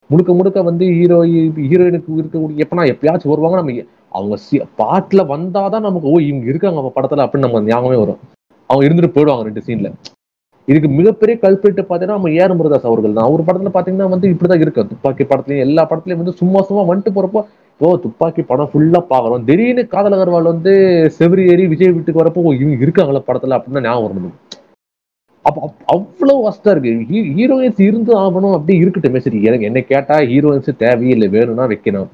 முழுக்க முழுக்க வந்து ஹீரோ ஹீரோயினுக்கு இருக்கக்கூடிய எப்பனா எப்பயாச்சும் வருவாங்க. நம்ம அவங்க சி- பாட்டுல வந்தாதான் நமக்கு ஓ இவங்க இருக்காங்க அப்ப படத்துல அப்படின்னு நம்ம ஞாபகமே வரும். அவங்க இருந்துட்டு போயிடுவாங்க ரெண்டு சீன்ல இதுக்கு மிகப்பெரிய கல்பிட்டு பார்த்தீங்கன்னா நம்ம ஏர் முருகாஸ் அவர்கள் தான். அவர் படத்துல பாத்தீங்கன்னா வந்து இப்படிதான் இருக்கு. துப்பாக்கி படத்துலயும் எல்லா படத்துலயும் வந்து சும்மா சும்மா வந்துட்டு போறப்போ ஓ துப்பாக்கி படம் ஃபுல்லா பாக்குறோம். திடீர்னு காதல் அகர்வால் வந்து செவரி ஏறி விஜய் வீட்டுக்கு வரப்போ ஓ இவங்க இருக்காங்களா படத்துல அப்படின்னு தான் ஞாபகம் வரணும் அப்போ அப்- அவ்வளவு வசதா இருக்கு. ஹீரோயின்ஸ் இருந்து ஆகணும் அப்படி இருக்கட்டுமே சரி. எனக்கு என்ன கேட்டா ஹீரோயின்ஸ் தேவையில்லை வேணும்னா வைக்கணும்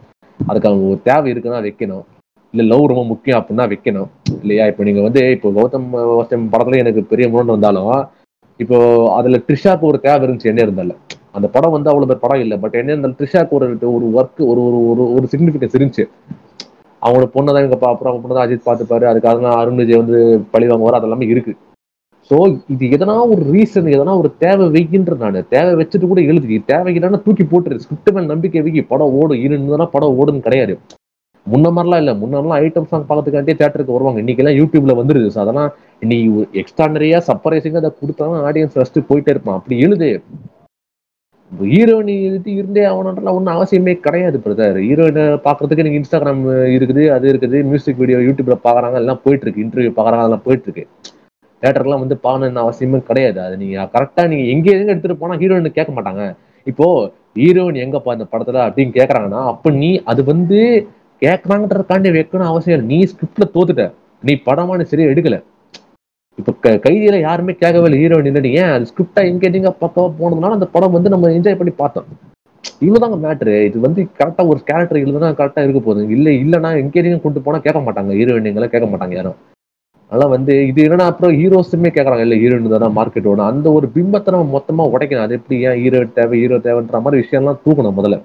அதுக்கு அவங்க ஒரு தேவை இருக்குன்னா வைக்கணும். இல்ல லவ் ரொம்ப முக்கியம் அப்படின்னா வைக்கணும். இல்லையா? இப்போ நீங்க வந்து இப்போ கௌதம் கௌதம் படத்துல எனக்கு பெரிய முரண் வந்தாலும் இப்போ அதுல த்ரிஷாக்கு ஒரு தேவை இருந்துச்சு என்ன இருந்தால அந்த படம் வந்து அவ்வளவு பேர் படம் இல்லை. பட் என்ன இருந்தாலும் த்ரிஷாக்கு ஒரு ஒரு ஒர்க் ஒரு ஒரு ஒரு ஒரு சிக்னிஃபிகன்ஸ் இருந்துச்சு. அவங்களோட பொண்ணை தான் இங்க பா- அவங்க பொண்ணு தான் அஜித் பார்த்துப்பாரு. அதுக்காக தான் அருண் விஜய் வந்து பழி வாங்குவார். அதெல்லாமே இருக்கு. ஸோ இது எதனா ஒரு ரீசன் எதனா ஒரு தேவை வைக்கின்ற நான் தேவை வச்சுட்டு கூட எழுதி. தேவை இல்லைன்னா தூக்கி போட்டுரு. ஸ்கிரிப்ட் மேல் நம்பிக்கை வைக்கி படம் ஓடும். இருந்ததுனா படம் ஓடுன்னு கிடையாது. முன்ன மாதிரிலாம் இல்லை. முன்னெல்லாம் ஐட்டம் சாங் பார்க்கறதுக்காண்டே தேட்டருக்கு வருவாங்க. இன்னைக்கெல்லாம் யூடியூப்ல வந்துருது. ஸோ அதெல்லாம் நீ எக்ஸ்ட்ரானரியா சர்ப்ரைசிங்கா அதை கொடுத்தாலும் ஆடியன்ஸ் ஃபஸ்ட்டு போயிட்டே இருப்பான். அப்படி எழுது. ஹீரோயின் எழுதி இருந்தே ஆகணுன்றலாம் ஒன்றும் அவசியமே கிடையாது பிரதர் ஹீரோயினை பார்க்கறதுக்கு நீங்க இன்ஸ்டாகிராம் இருக்குது அது இருக்குது. மியூசிக் வீடியோ யூடியூப்ல பார்க்கறாங்க. எல்லாம் போயிட்டு இருக்கு. இன்டர்வியூ பார்க்குறாங்க. அதெல்லாம் போயிட்டு இருக்கு. தேட்டர்லாம் வந்து பாகணும்னு அவசியமே கிடையாது. அது நீங்க கரெக்டா நீங்க எங்க எங்க எடுத்துட்டு போனா ஹீரோயின் கேட்க மாட்டாங்க. இப்போ ஹீரோயின் எங்கப்பா இந்த படத்துல அப்படின்னு கேக்குறாங்கன்னா அப்ப நீ அது வந்து கேட்கறாங்கன்றதுக்காண்டி வைக்கணும் அவசியம் இல்லை. நீ ஸ்கிரிப்ட்ல தோத்துட்ட. நீ படமான சரியா எடுக்கல. இப்ப க- கைதியில யாருமே கேட்கவே இல்லை. ஹீரோயின் இல்லை. ஏன் அது ஸ்கிரிப்டா எங்க எங்க பக்கவா போனதுனால அந்த படம் வந்து நம்ம என்ஜாய் பண்ணி பார்த்தோம். இவ்வளவுதாங்க மேட்ரு இது வந்து கரெக்டா ஒரு கேரக்டர் எழுதுனா கரெக்டா இருக்க போகுது. இல்ல இல்லைன்னா எங்கேயும் கொண்டு போனா கேட்க மாட்டாங்க. ஹீரோயின்களை கேட்க மாட்டாங்க யாரும். அதெல்லாம் வந்து இது என்னன்னா அப்புறம் ஹீரோஸுமே கேட்கறாங்க இல்ல ஹீரோயின் தானே மார்க்கெட்டோட அந்த ஒரு பிம்பத்தை நம்ம மொத்தமா உடைக்கணும். அது எப்படி ஏன் ஹீரோ தேவை ஹீரோ தேவைன்ற மாதிரி விஷயம்லாம் தூக்கணும் முதல்ல.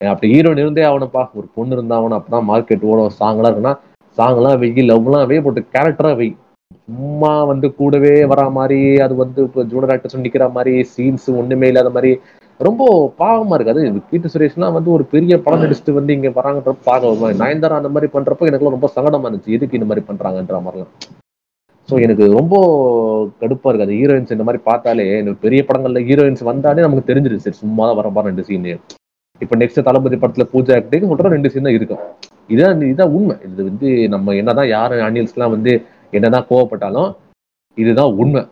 அப்படி ஹீரோயின் இருந்தே ஆகணும்ப்பா. ஒரு பொண்ணு இருந்தா ஆகணும் அப்பதான் மார்க்கெட் ஓடும். சாங்லாம் இருக்குன்னா சாங்லாம் வெய் லவ்லாம் வெய் போட்டு கேரக்டரா வெய் சும்மா வந்து கூடவே வரா மாதிரி அது வந்து இப்போ ஜூனியர் ஆக்டர்ஸ் நிக்கிற மாதிரி சீன்ஸ் ஒண்ணுமே இல்லாத மாதிரி ரொம்ப பாவமா இருக்கு அது கீர்த்தி சுரேஷ்லாம் வந்து ஒரு பெரிய படம் நடிச்சுட்டு வந்து இங்க வராங்கன்றப்ப பாவமா நயன்தாரா அந்த மாதிரி பண்றப்போ எனக்கு ரொம்ப சங்கடமா இருந்துச்சு. எதுக்கு இந்த மாதிரி பண்றாங்கன்ற மாதிரிலாம். ஸோ எனக்கு ரொம்ப கடுப்பா இருக்கு அது ஹீரோயின்ஸ் இந்த மாதிரி பார்த்தாலே எனக்கு பெரிய படங்கள்ல ஹீரோயின்ஸ் வந்தாலே நமக்கு தெரிஞ்சிருச்சு சரி சும்மா தான் வர பாரு ரெண்டு சீன் இப்போ நெக்ஸ்ட் தளபதி படத்துல பூஜா ஆக்டிங் சொல்ற ரெண்டு சீன் தான் இருக்கும். இதான் இதான் உண்மை. இது வந்து நம்ம என்னதான் யாரு அனியல்ஸ்லாம் வந்து என்னதான் கோவப்பட்டாலும் இதுதான் உண்மை.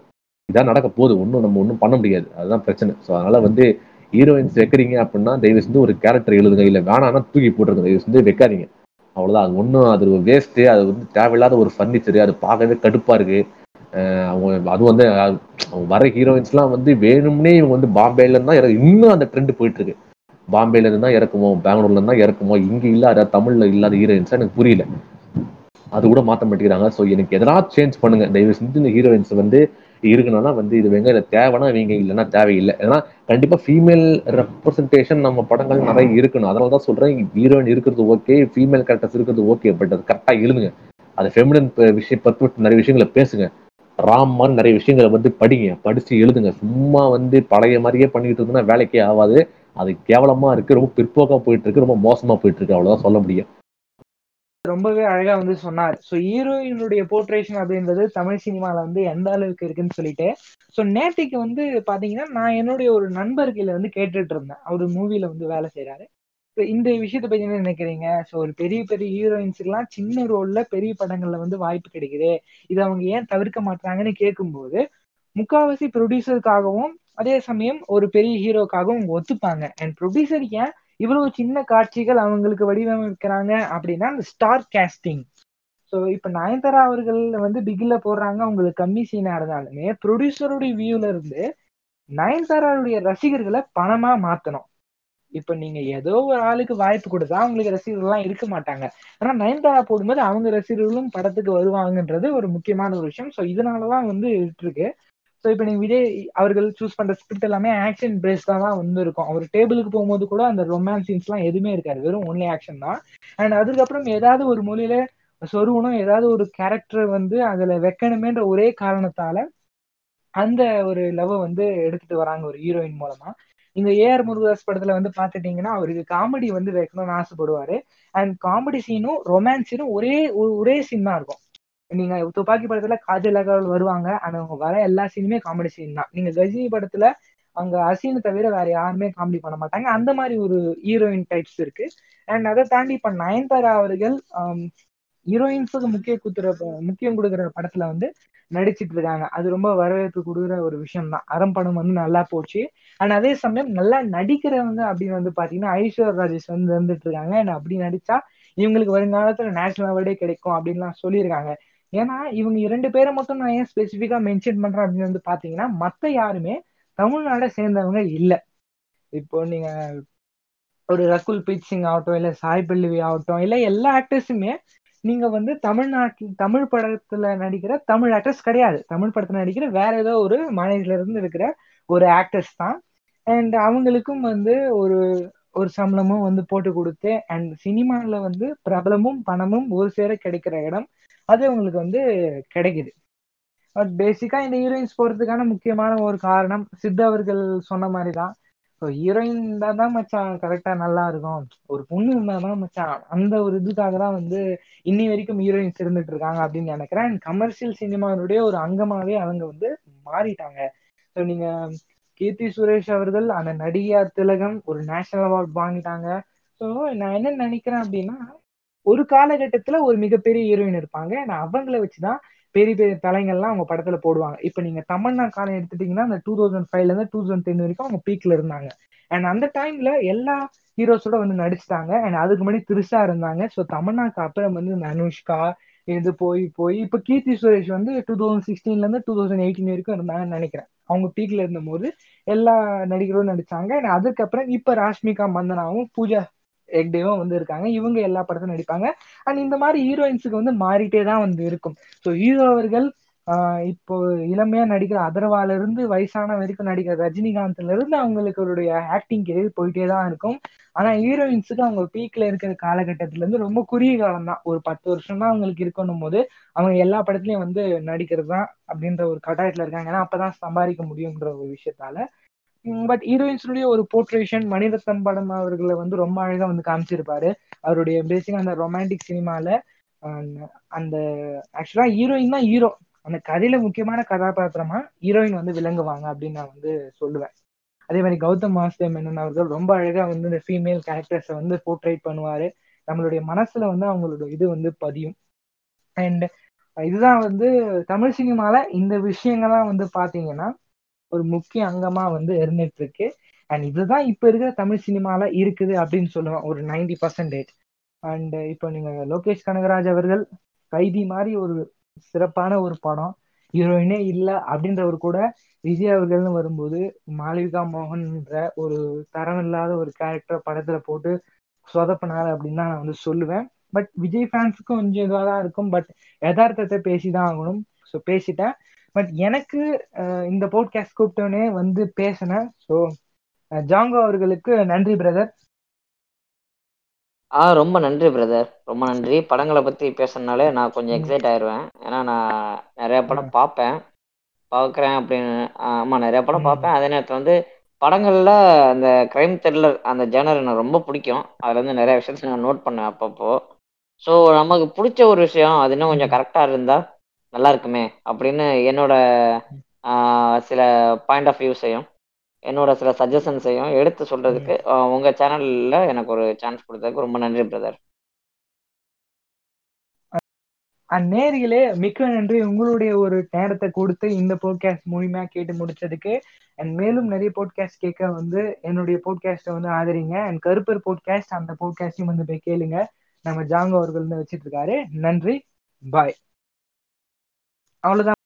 இதான் நடக்க போகுது. ஒன்றும் நம்ம ஒன்றும் பண்ண முடியாது. அதுதான் பிரச்சனை. ஸோ அதனால வந்து ஹீரோயின்ஸ் வைக்கிறீங்க அப்படின்னா தயவு செஞ்சு ஒரு கேரக்டர் எழுதுங்க. இல்லை வேணாம்னா தூக்கி போட்டுருங்க. தயவு செஞ்சு வைக்காதீங்க. அவ்வளவுதான். அது ஒன்றும் அது ஒரு வேஸ்ட்டு அது வந்து தேவையில்லாத ஒரு ஃபர்னிச்சரு அது பார்க்கவே கடுப்பா இருக்கு. அவங்க அது வந்து அவங்க வர ஹீரோயின்ஸ்லாம் வந்து வேணும்னே இவங்க வந்து பாம்பேல இருந்தா இறக்கு இன்னும் அந்த ட்ரெண்ட் போயிட்டு இருக்கு. பாம்பேல தான் இறக்குமோ பெங்களூர்ல இருந்தா இறக்குமோ இங்கே இல்லாத தமிழ்ல இல்லாத ஹீரோயின்ஸாக எனக்கு புரியல. அது கூட மாத்த மாட்டேங்கிறாங்க. ஸோ எனக்கு எதனா சேஞ்ச் பண்ணுங்க. தயவு செஞ்சு இந்த ஹீரோயின்ஸ் வந்து இருக்கணும்னா வந்து இது வெங்க இல்லை தேவைன்னா இவங்க இல்லைன்னா தேவையில்லை. ஏன்னா கண்டிப்பா ஃபீமேல் ரெப்ரசன்டேஷன் நம்ம படங்கள் நிறைய இருக்கணும். அதனால தான் சொல்றேன் ஹீரோயின் இருக்கிறது ஓகே ஃபீமேல் கேரக்டர்ஸ் இருக்கிறது ஓகே பட் அது கரெக்டா எழுதுங்க அது ஃபெமினன் விஷயம் பத்து நிறைய விஷயங்களை பேசுங்க. ராம் மாதிரி நிறைய விஷயங்களை வந்து படிங்க படிச்சு எழுதுங்க. சும்மா வந்து பழைய மாதிரியே பண்ணிட்டு இருந்தோம்னா வேலைக்கே ஆகாது. அது கேவலமா இருக்கு ரொம்ப பிற்போக்கா போயிட்டு இருக்கு ரொம்ப மோசமா போயிட்டு இருக்கு அவ்வளவுதான் சொல்ல முடியும். ரொம்பவே அழகா வந்து சொன்னார். ஸோ ஹீரோயினுடைய போர்ட்ரேஷன் அப்படின்றது தமிழ் சினிமால வந்து எந்த அளவுக்கு இருக்குன்னு சொல்லிட்டு ஸோ நேத்திக்கு வந்து பாத்தீங்கன்னா நான் என்னுடைய ஒரு நண்பர்களை வந்து கேட்டுட்டு இருந்தேன். அவரு மூவில வந்து வேலை செய்யறாரு So, இந்த விஷயத்தை பத்தி என்ன நினைக்கிறீங்க? ஸோ ஒரு பெரிய பெரிய ஹீரோயின்ஸுக்கெல்லாம் சின்ன ரோல்ல பெரிய படங்கள்ல வந்து வாய்ப்பு கிடைக்குது. இதை அவங்க ஏன் தவிர்க்க மாட்டாங்கன்னு கேட்கும்போது முக்காவாசி ப்ரொடியூசருக்காகவும் அதே சமயம் ஒரு பெரிய ஹீரோக்காகவும் அவங்க ஒத்துப்பாங்க. அண்ட் ப்ரொடியூசர் ஏன் இவ்வளவு சின்ன காட்சிகள் அவங்களுக்கு வடிவமைக்கிறாங்க அப்படின்னா அந்த ஸ்டார் கேஸ்டிங் ஸோ இப்போ நயன்தாரா அவர்கள் வந்து பிகில போடுறாங்க அவங்களுக்கு கம்மி சீனா இருந்தாலுமே ப்ரொடியூசருடைய வியூல இருந்து நயன்தாராவுடைய ரசிகர்களை பணமா மாத்தணும். இப்போ நீங்க ஏதோ ஒரு ஆளுக்கு வாய்ப்பு கொடுத்தா அவங்களுக்கு ரசிகர்கள்லாம் இருக்க மாட்டாங்க. ஆனா நயன்தாரா போடும்போது அவங்க ரசிகர்களும் படத்துக்கு வருவாங்கன்றது ஒரு முக்கியமான ஒரு விஷயம். ஸோ இதனாலதான் வந்து இருக்கு. ஸோ இப்போ நீங்கள் விஜய் அவர்கள் சூஸ் பண்ணுற ஸ்கிரிப்ட் எல்லாமே ஆக்ஷன் பேஸ்டாக தான் வந்து இருக்கும் அவர் டேபிளுக்கு போகும்போது கூட அந்த ரொமான்ஸ் சீன்ஸ்லாம் எதுவுமே இருக்காது. வெறும் ஒன்லி ஆக்ஷன் தான். அண்ட் அதுக்கப்புறம் ஏதாவது ஒரு மொழியில சொருவனும் ஏதாவது ஒரு கேரக்டர் வந்து அதில் வைக்கணுமேன்ற ஒரே காரணத்தால அந்த ஒரு லவ் வந்து எடுத்துட்டு வராங்க ஒரு ஹீரோயின் மூலமா. இந்த ஏஆர் முருகதாஸ் படத்துல வந்து பாத்துட்டீங்கன்னா அவருக்கு காமெடி வந்து வைக்கணும்னு ஆசைப்படுவாரு. அண்ட் காமெடி சீனும் ரொமான்ஸ் சீனும் ஒரே ஒரே சீன் தான் இருக்கும். நீங்க துப்பாக்கி படத்துல காஜல் அகர்வால் வருவாங்க. ஆனா அவங்க வர எல்லா சீனுமே காமெடி சீன் தான். நீங்க கஜினி படத்துல அங்க அசீனை தவிர வேற யாருமே காமெடி பண்ண மாட்டாங்க. அந்த மாதிரி ஒரு ஹீரோயின் டைப்ஸ் இருக்கு. அண்ட் அதை தாண்டி இப்ப நயன்தாரா அவர்கள் ஹீரோயின்ஸுக்கு முக்கிய குத்துற முக்கியம் கொடுக்குற படத்துல வந்து நடிச்சிட்டு இருக்காங்க. அது ரொம்ப வரவேற்பு கொடுக்குற ஒரு விஷயம் தான். அறம் படம் வந்து நல்லா போச்சு. அண்ட் அதே சமயம் நல்லா நடிக்கிறவங்க அப்படின்னு வந்து பாத்தீங்கன்னா ஐஸ்வர் ராஜேஷ் வந்து வந்துட்டு இருக்காங்க. அண்ட் அப்படி நடிச்சா இவங்களுக்கு வருங்காலத்துல நேஷனல் அவார்டே கிடைக்கும் அப்படின்லாம் சொல்லியிருக்காங்க. ஏன்னா இவங்க இரண்டு பேரை மட்டும் நான் ஏன் ஸ்பெசிஃபிக்கா மென்ஷன் பண்றேன் அப்படின்னு வந்து பாத்தீங்கன்னா மத்த யாருமே தமிழ்நாடை சேர்ந்தவங்க இல்ல. இப்போ நீங்க ஒரு ரகுல் பிரீத் சிங் ஆகட்டும் இல்ல சாய் பல்லவி ஆகட்டும் இல்ல எல்லா ஆக்டர்ஸுமே நீங்க வந்து தமிழ்நாட்டில் தமிழ் படத்துல நடிக்கிற தமிழ் ஆக்டர்ஸ் கிடையாது. தமிழ் படத்துல நடிக்கிற வேற ஏதோ ஒரு மாநிலத்துல இருந்து இருக்கிற ஒரு ஆக்டர்ஸ் தான். அண்ட் அவங்களுக்கும் வந்து ஒரு ஒரு சம்பளமும் வந்து போட்டு கொடுத்து அண்ட் சினிமாவில் வந்து பிரபலமும் பணமும் ஒரு சேர கிடைக்கிற இடம். அது உங்களுக்கு வந்து கிடைக்குது. பட் பேசிக்கா இந்த ஹீரோயின்ஸ் போறதுக்கான முக்கியமான ஒரு காரணம் சித்த அவர்கள் சொன்ன மாதிரி தான் ஸோ ஹீரோயின் இருந்தா தான் மச்சான் கரெக்டா நல்லா இருக்கும். ஒரு பொண்ணு இருந்தா தான் மச்சான் அந்த ஒரு இதுக்காக தான் வந்து இன்னி வரைக்கும் ஹீரோயின்ஸ் இருந்துட்டு இருக்காங்க அப்படின்னு நினைக்கிறேன். அண்ட் கமர்ஷியல் சினிமாவுடைய ஒரு அங்கமாவே அவங்க வந்து மாறிட்டாங்க. ஸோ நீங்க கீர்த்தி சுரேஷ் அவர்கள் அந்த நடிகார் திலகம் ஒரு நேஷனல் அவார்ட் வாங்கிட்டாங்க. ஸோ நான் என்ன நினைக்கிறேன் அப்படின்னா ஒரு காலகட்டத்துல ஒரு மிகப்பெரிய ஹீரோயின் இருப்பாங்க. நான் அவங்கள வச்சுதான் பெரிய பெரிய தலைங்கள்லாம் அவங்க படத்துல போடுவாங்க. இப்ப நீங்க தமன்னா காலம் எடுத்துட்டீங்கன்னா அந்த டூ தௌசண்ட் ஃபைவ்ல இருந்து டூ தௌசண்ட் டென் வரைக்கும் அவங்க பீக்ல இருந்தாங்க. அண்ட் அந்த டைம்ல எல்லா ஹீரோஸோட வந்து நடிச்சிட்டாங்க. அண்ட் அதுக்கு முன்னாடி திருசா இருந்தாங்க. ஸோ தமன்னாக்கு அப்புறம் வந்து இந்த அனுஷ்கா இது போய் போய் இப்ப கீர்த்தி சுரேஷ் வந்து டூ தௌசண்ட் சிக்ஸ்டீன்ல இருந்து டூ தௌசண்ட் எயிட்டீன் வரைக்கும் இருந்தாங்கன்னு நினைக்கிறேன். அவங்க பீக்ல இருந்த போது எல்லா நடிகரும் நடிச்சாங்க. அதுக்கப்புறம் இப்ப ராஷ்மிகா மந்தனாவும் பூஜா ஹெக்டேவும் வந்து இருக்காங்க. இவங்க எல்லா படத்திலும் நடிப்பாங்க. அண்ட் இந்த மாதிரி ஹீரோயின்ஸுக்கு வந்து மாறிட்டே தான் வந்து இருக்கும். ஸோ ஹீரோ அவர்கள் இப்போ இளமையா நடிக்கிற அதர்வால இருந்து வயசான வரைக்கும் நடிக்கிற ரஜினிகாந்த்ல இருந்து அவங்களுடைய ஆக்டிங் கெரியர் போயிட்டே தான் இருக்கும். ஆனா ஹீரோயின்ஸுக்கு அவங்க பீக்ல இருக்கிற காலகட்டத்துல இருந்து ரொம்ப குறுகிய காலம் தான். ஒரு பத்து வருஷம் தான் அவங்களுக்கு இருக்கணும் போது அவங்க எல்லா படத்துலயும் வந்து நடிக்கிறது தான் அப்படின்ற ஒரு கட்டாயத்துல இருக்காங்க. ஏன்னா அப்பதான் சம்பாதிக்க முடியுன்ற ஒரு விஷயத்தால. பட் ஹீரோயின்ஸுடைய ஒரு போர்ட்ரேஷன் மணிரத்னம் படம் அவர்களை வந்து ரொம்ப அழகா வந்து காமிச்சிருப்பாரு. அவருடைய பேசிக்கா அந்த ரொமான்டிக் சினிமால அந்த ஆக்சுவலா ஹீரோயின் தான் ஹீரோ அந்த கதையில முக்கியமான கதாபாத்திரமா ஹீரோயின் வந்து விளங்குவாங்க அப்படின்னு நான் வந்து சொல்லுவேன். அதே மாதிரி கௌதம் வாசுதேவ் மேனன் அவர்கள் ரொம்ப அழகா வந்து இந்த ஃபீமேல் கேரக்டர்ஸை வந்து போர்ட்ரேட் பண்ணுவாரு. நம்மளுடைய மனசுல வந்து அவங்களோட இது வந்து பதியும். அண்ட் இதுதான் வந்து தமிழ் சினிமால இந்த விஷயங்கள்லாம் வந்து பாத்தீங்கன்னா ஒரு முக்கிய அங்கமா வந்து இருந்துட்டு இருக்கு. அண்ட் இதுதான் இப்ப இருக்கிற தமிழ் சினிமால இருக்குது அப்படின்னு சொல்லுவேன். ஒரு நைன்டி பர்சன்டேஜ் அண்ட் இப்போ நீங்க லோகேஷ் கனகராஜ் அவர்கள் கைதி மாதிரி ஒரு சிறப்பான ஒரு படம். ஹீரோயினே இல்லை அப்படின்றவர் கூட விஜய் அவர்கள்னு வரும்போது மாளவிகா மோகன்ன்ற ஒரு தரம் இல்லாத ஒரு கேரக்டர் படத்துல போட்டு சொதப்பினார் அப்படின்னு தான் நான் வந்து சொல்லுவேன். பட் விஜய் ஃபேன்ஸுக்கும் கொஞ்சம் இதுவாக தான் இருக்கும். பட் யதார்த்தத்தை பேசிதான் ஆகணும். ஸோ பேசிட்டேன். பட் எனக்கு இந்த போட்காஸ்ட் கூப்பிட்டோன்னே வந்து பேசினேன். ஸோ ஜாங்கோ அவர்களுக்கு நன்றி பிரதர் ஆ ரொம்ப நன்றி பிரதர் ரொம்ப நன்றி. படங்களை பற்றி பேசுறதுனாலே நான் கொஞ்சம் எக்ஸைட் ஆயிடுவேன் ஏன்னா நான் நிறைய படம் பார்ப்பேன். பார்க்குறேன் அப்படின்னு ஆமாம் நிறைய படம் பார்ப்பேன். அதே நேரத்தில் வந்து படங்களில் அந்த க்ரைம் த்ரில்லர் அந்த ஜேனர் எனக்கு ரொம்ப பிடிக்கும். அதில் வந்து நிறைய விஷயத்தை நான் நோட் பண்ணேன் அப்பப்போ. ஸோ நமக்கு பிடிச்ச ஒரு விஷயம் அது இன்னும் கொஞ்சம் கரெக்டாக இருந்தால் நல்லா இருக்குமே அப்படின்னு என்னோட சில பாயிண்ட் ஆஃப் வியூஸையும் என்னோட சில சஜஷன்ஸையும் எடுத்து சொல்றதுக்கு உங்க சேனல்ல எனக்கு ஒரு சான்ஸ் கொடுத்ததுக்கு ரொம்ப நன்றி பிரதர் நேர்களே மிக்க நன்றி. உங்களுடைய ஒரு நேரத்தை கொடுத்து இந்த போட்காஸ்ட் மூலியமா கேட்டு முடிச்சதுக்கு அண்ட் மேலும் நிறைய போட்காஸ்ட் கேட்க வந்து என்னுடைய போட்காஸ்ட்டை வந்து ஆதரிங்க. அண்ட் கருப்பர் போட்காஸ்ட் அந்த போட்காஸ்டையும் வந்து போய் கேளுங்க. நம்ம ஜாங்கோ அவர்கள் வந்து வச்சிட்டு இருக்காரு. நன்றி. பாய் அவ்வளவுதான்.